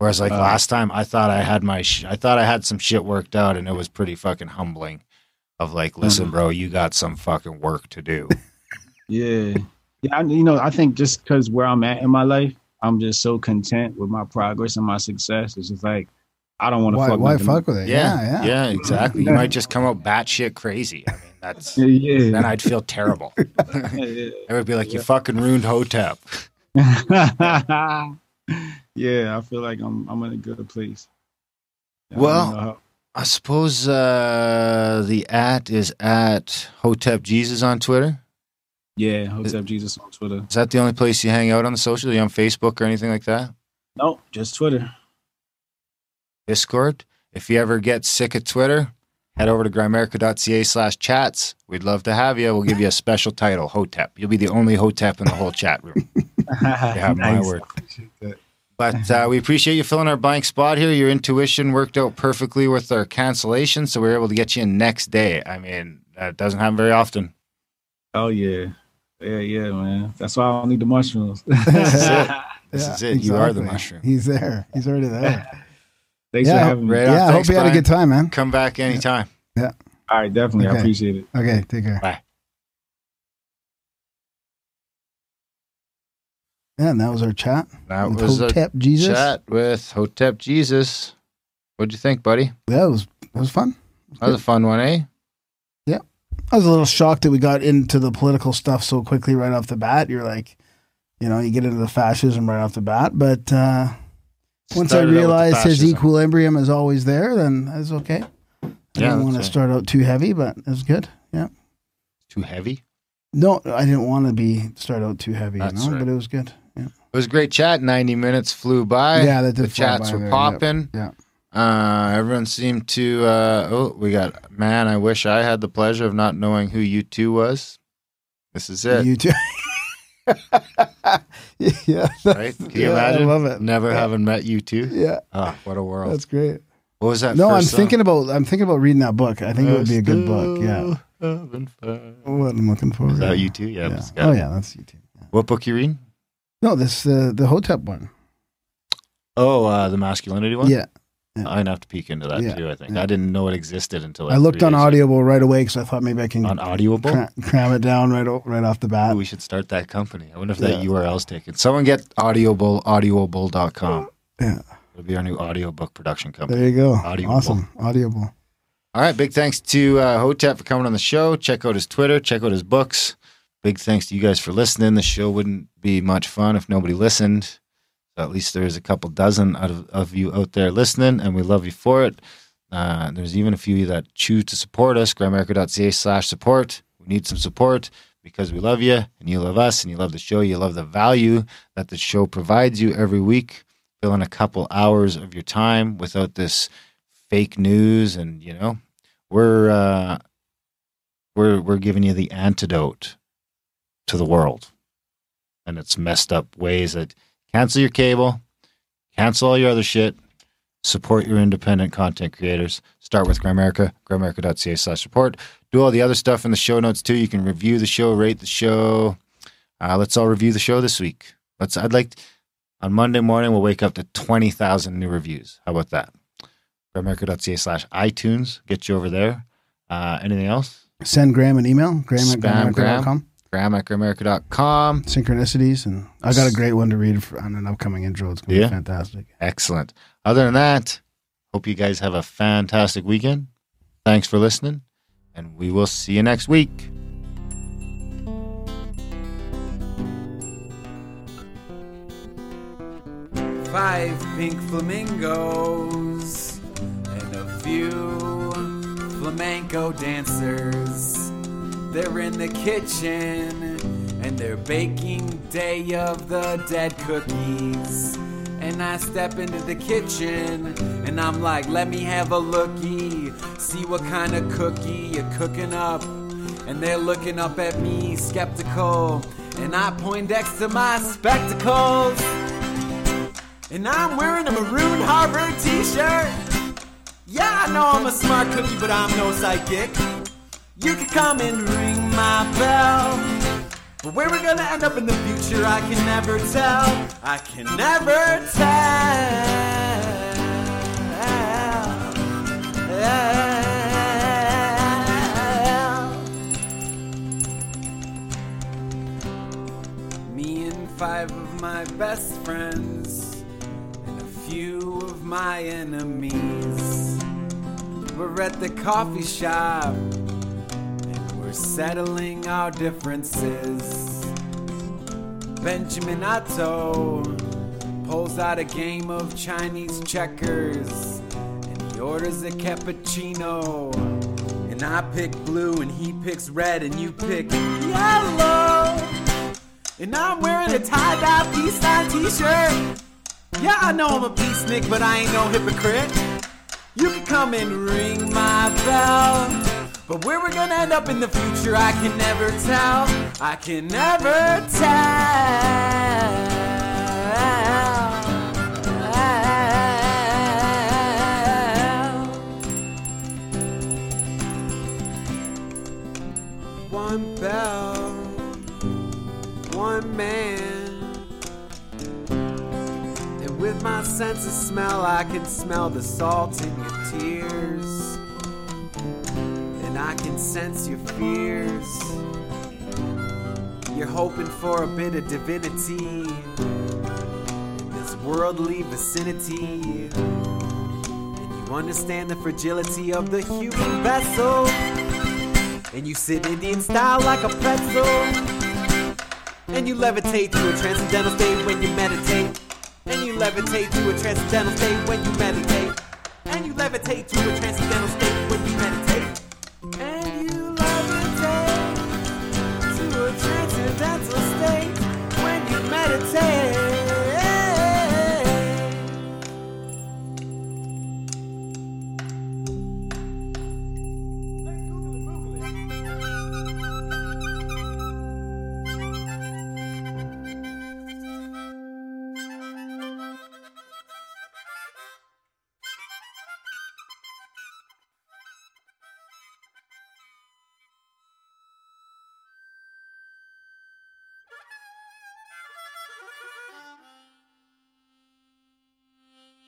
Whereas like Uh. last time, I thought I had my sh- I thought I had some shit worked out, and it was pretty fucking humbling. Of like, listen, Mhm. bro, you got some fucking work to do. *laughs* Yeah. Yeah. I, you know, I think just because where I'm at in my life, I'm just so content with my progress and my success. It's just like, I don't want to fuck why nothing fuck with it? Yeah, Yeah, yeah. exactly. You might just come out batshit crazy. I mean, that's Yeah. *laughs* yeah. then I'd feel terrible. *laughs* yeah, yeah. I would be like, you fucking ruined Hotep. Yeah, I feel like I'm I'm in a good place. I Well- how- I suppose uh, the at is at Hotep Jesus on Twitter. yeah, Hotep Jesus on Twitter. Is that the only place you hang out on the social? Are you on Facebook or anything like that? Nope, just Twitter. Discord. If you ever get sick of Twitter, head over to grimerica.ca slash chats. We'd love to have you. We'll give you a special title, Hotep. You'll be the only Hotep in the whole chat room. *laughs* yeah, my word. But uh, we appreciate you filling our blank spot here. Your intuition worked out perfectly with our cancellation, so we were able to get you in next day. I mean, that doesn't happen very often. Oh yeah, yeah, yeah, man. That's why I don't need the mushrooms. *laughs* This is it. *laughs* Yeah, is it. You are the mushroom. He's there. He's already there. *laughs* Thanks Yeah, for having me. right yeah. I hope you had a good time, man. Come back anytime. Yeah. All right, definitely. I appreciate it. Okay, take care. Bye. Yeah, and that was our chat. That with was a Hotep Jesus. chat with Hotep Jesus. What'd you think, buddy? Yeah, it was it was fun. That was a fun one, eh? Yeah. I was a little shocked that we got into the political stuff so quickly right off the bat. You're like, you know, you get into the fascism right off the bat. But uh, once I Started realized his equilibrium is always there, then that's okay. I Yeah, didn't want to start out too heavy, but it was good. Yeah. Too heavy. No, I didn't want to be start out too heavy, you know, right. but it was good. It was a great chat. 90 minutes flew by. Yeah, that did the chats were there, popping. yeah. Uh, everyone seemed to. Uh, oh, we got. Man, I wish I had the pleasure of not knowing who you two was. This is it, You too. *laughs* yeah. right? Can you yeah, imagine? I love it. Never Yeah. having met you two. Yeah, Oh, what a world! that's great. what was that? No, I'm song? thinking about I'm thinking about reading that book. I think it would be a good book. Yeah. What I'm looking for. Is that you too? Yeah. Yeah. Oh yeah, that's you too. What book you reading? No, this uh, the Hotep one. Oh, uh, the masculinity one. Yeah, I'm gonna have to peek into that Yeah, too. I think yeah. I didn't know it existed until I looked on days ago. Audible right away because I thought maybe I can On Audible cra- cram it down right o- right off the bat. Ooh, we should start that company. I wonder if that Yeah. URL's taken. Someone get Audioble, audioable.com. Yeah, It'll be our new audiobook production company. there you go. Audible. Awesome, Audible. All right. Big thanks to uh, Hotep for coming on the show. Check out his Twitter. Check out his books. Big thanks to you guys for listening. The show wouldn't be much fun if nobody listened. So at least there's a couple dozen out of, of you out there listening, and we love you for it. Uh, there's even a few of you that choose to support us. grimerica.ca slash support. We need some support because we love you and you love us and you love the show. You love the value that the show provides you every week. Fill in a couple hours of your time without this fake news and you know we're uh we're we're giving you the antidote to the world. And it's messed up ways that cancel your cable cancel all your other shit support your independent content creators. Start with grimerica grimerica.ca slash support. Do all the other stuff in the show notes too. You can review the show rate the show. Uh, let's all review the show this week. Let's i'd like on monday morning we'll wake up to 20000 new reviews. How about that? Grimerica.ca slash itunes. Get you over there. Uh, anything else? Send Graham an email. Graham at Spam Graham. graham at grimerica.com Synchronicities, and I got a great one to read for, on an upcoming intro. It's gonna Yeah? be fantastic. excellent other than that hope you guys have a fantastic weekend thanks for listening and we will see you next week Five pink flamingos and a few flamenco dancers. They're in the kitchen and they're baking Day of the Dead cookies. And I step into the kitchen and I'm like, let me have a lookie, see what kind of cookie you're cooking up. And they're looking up at me, skeptical. And I Poindex to my spectacles. And I'm wearing a maroon Harvard t shirt. Yeah, I know I'm a smart cookie, but I'm no psychic. You can come and ring my bell. But where we're gonna end up in the future, I can never tell. I can never tell. Me and five of my best friends, and a few of my enemies. We're at the coffee shop, we're settling our differences. Benjamin Otto pulls out a game of Chinese checkers, and he orders a cappuccino. And I pick blue, and he picks red, and you pick yellow. And I'm wearing a tie-dye peace sign t-shirt. Yeah, I know I'm a peacenik, but I ain't no hypocrite. You can come and ring my bell. But where we're gonna end up in the future, I can never tell. I can never tell. One bell, one man. And with my sense of smell, I can smell the salt in your tears. I can sense your fears. You're hoping for a bit of divinity in this worldly vicinity. And you understand the fragility of the human vessel. And you sit Indian style like a pretzel. And you levitate to a transcendental state when you meditate. And you levitate to a transcendental state when you meditate. And you levitate to a transcendental state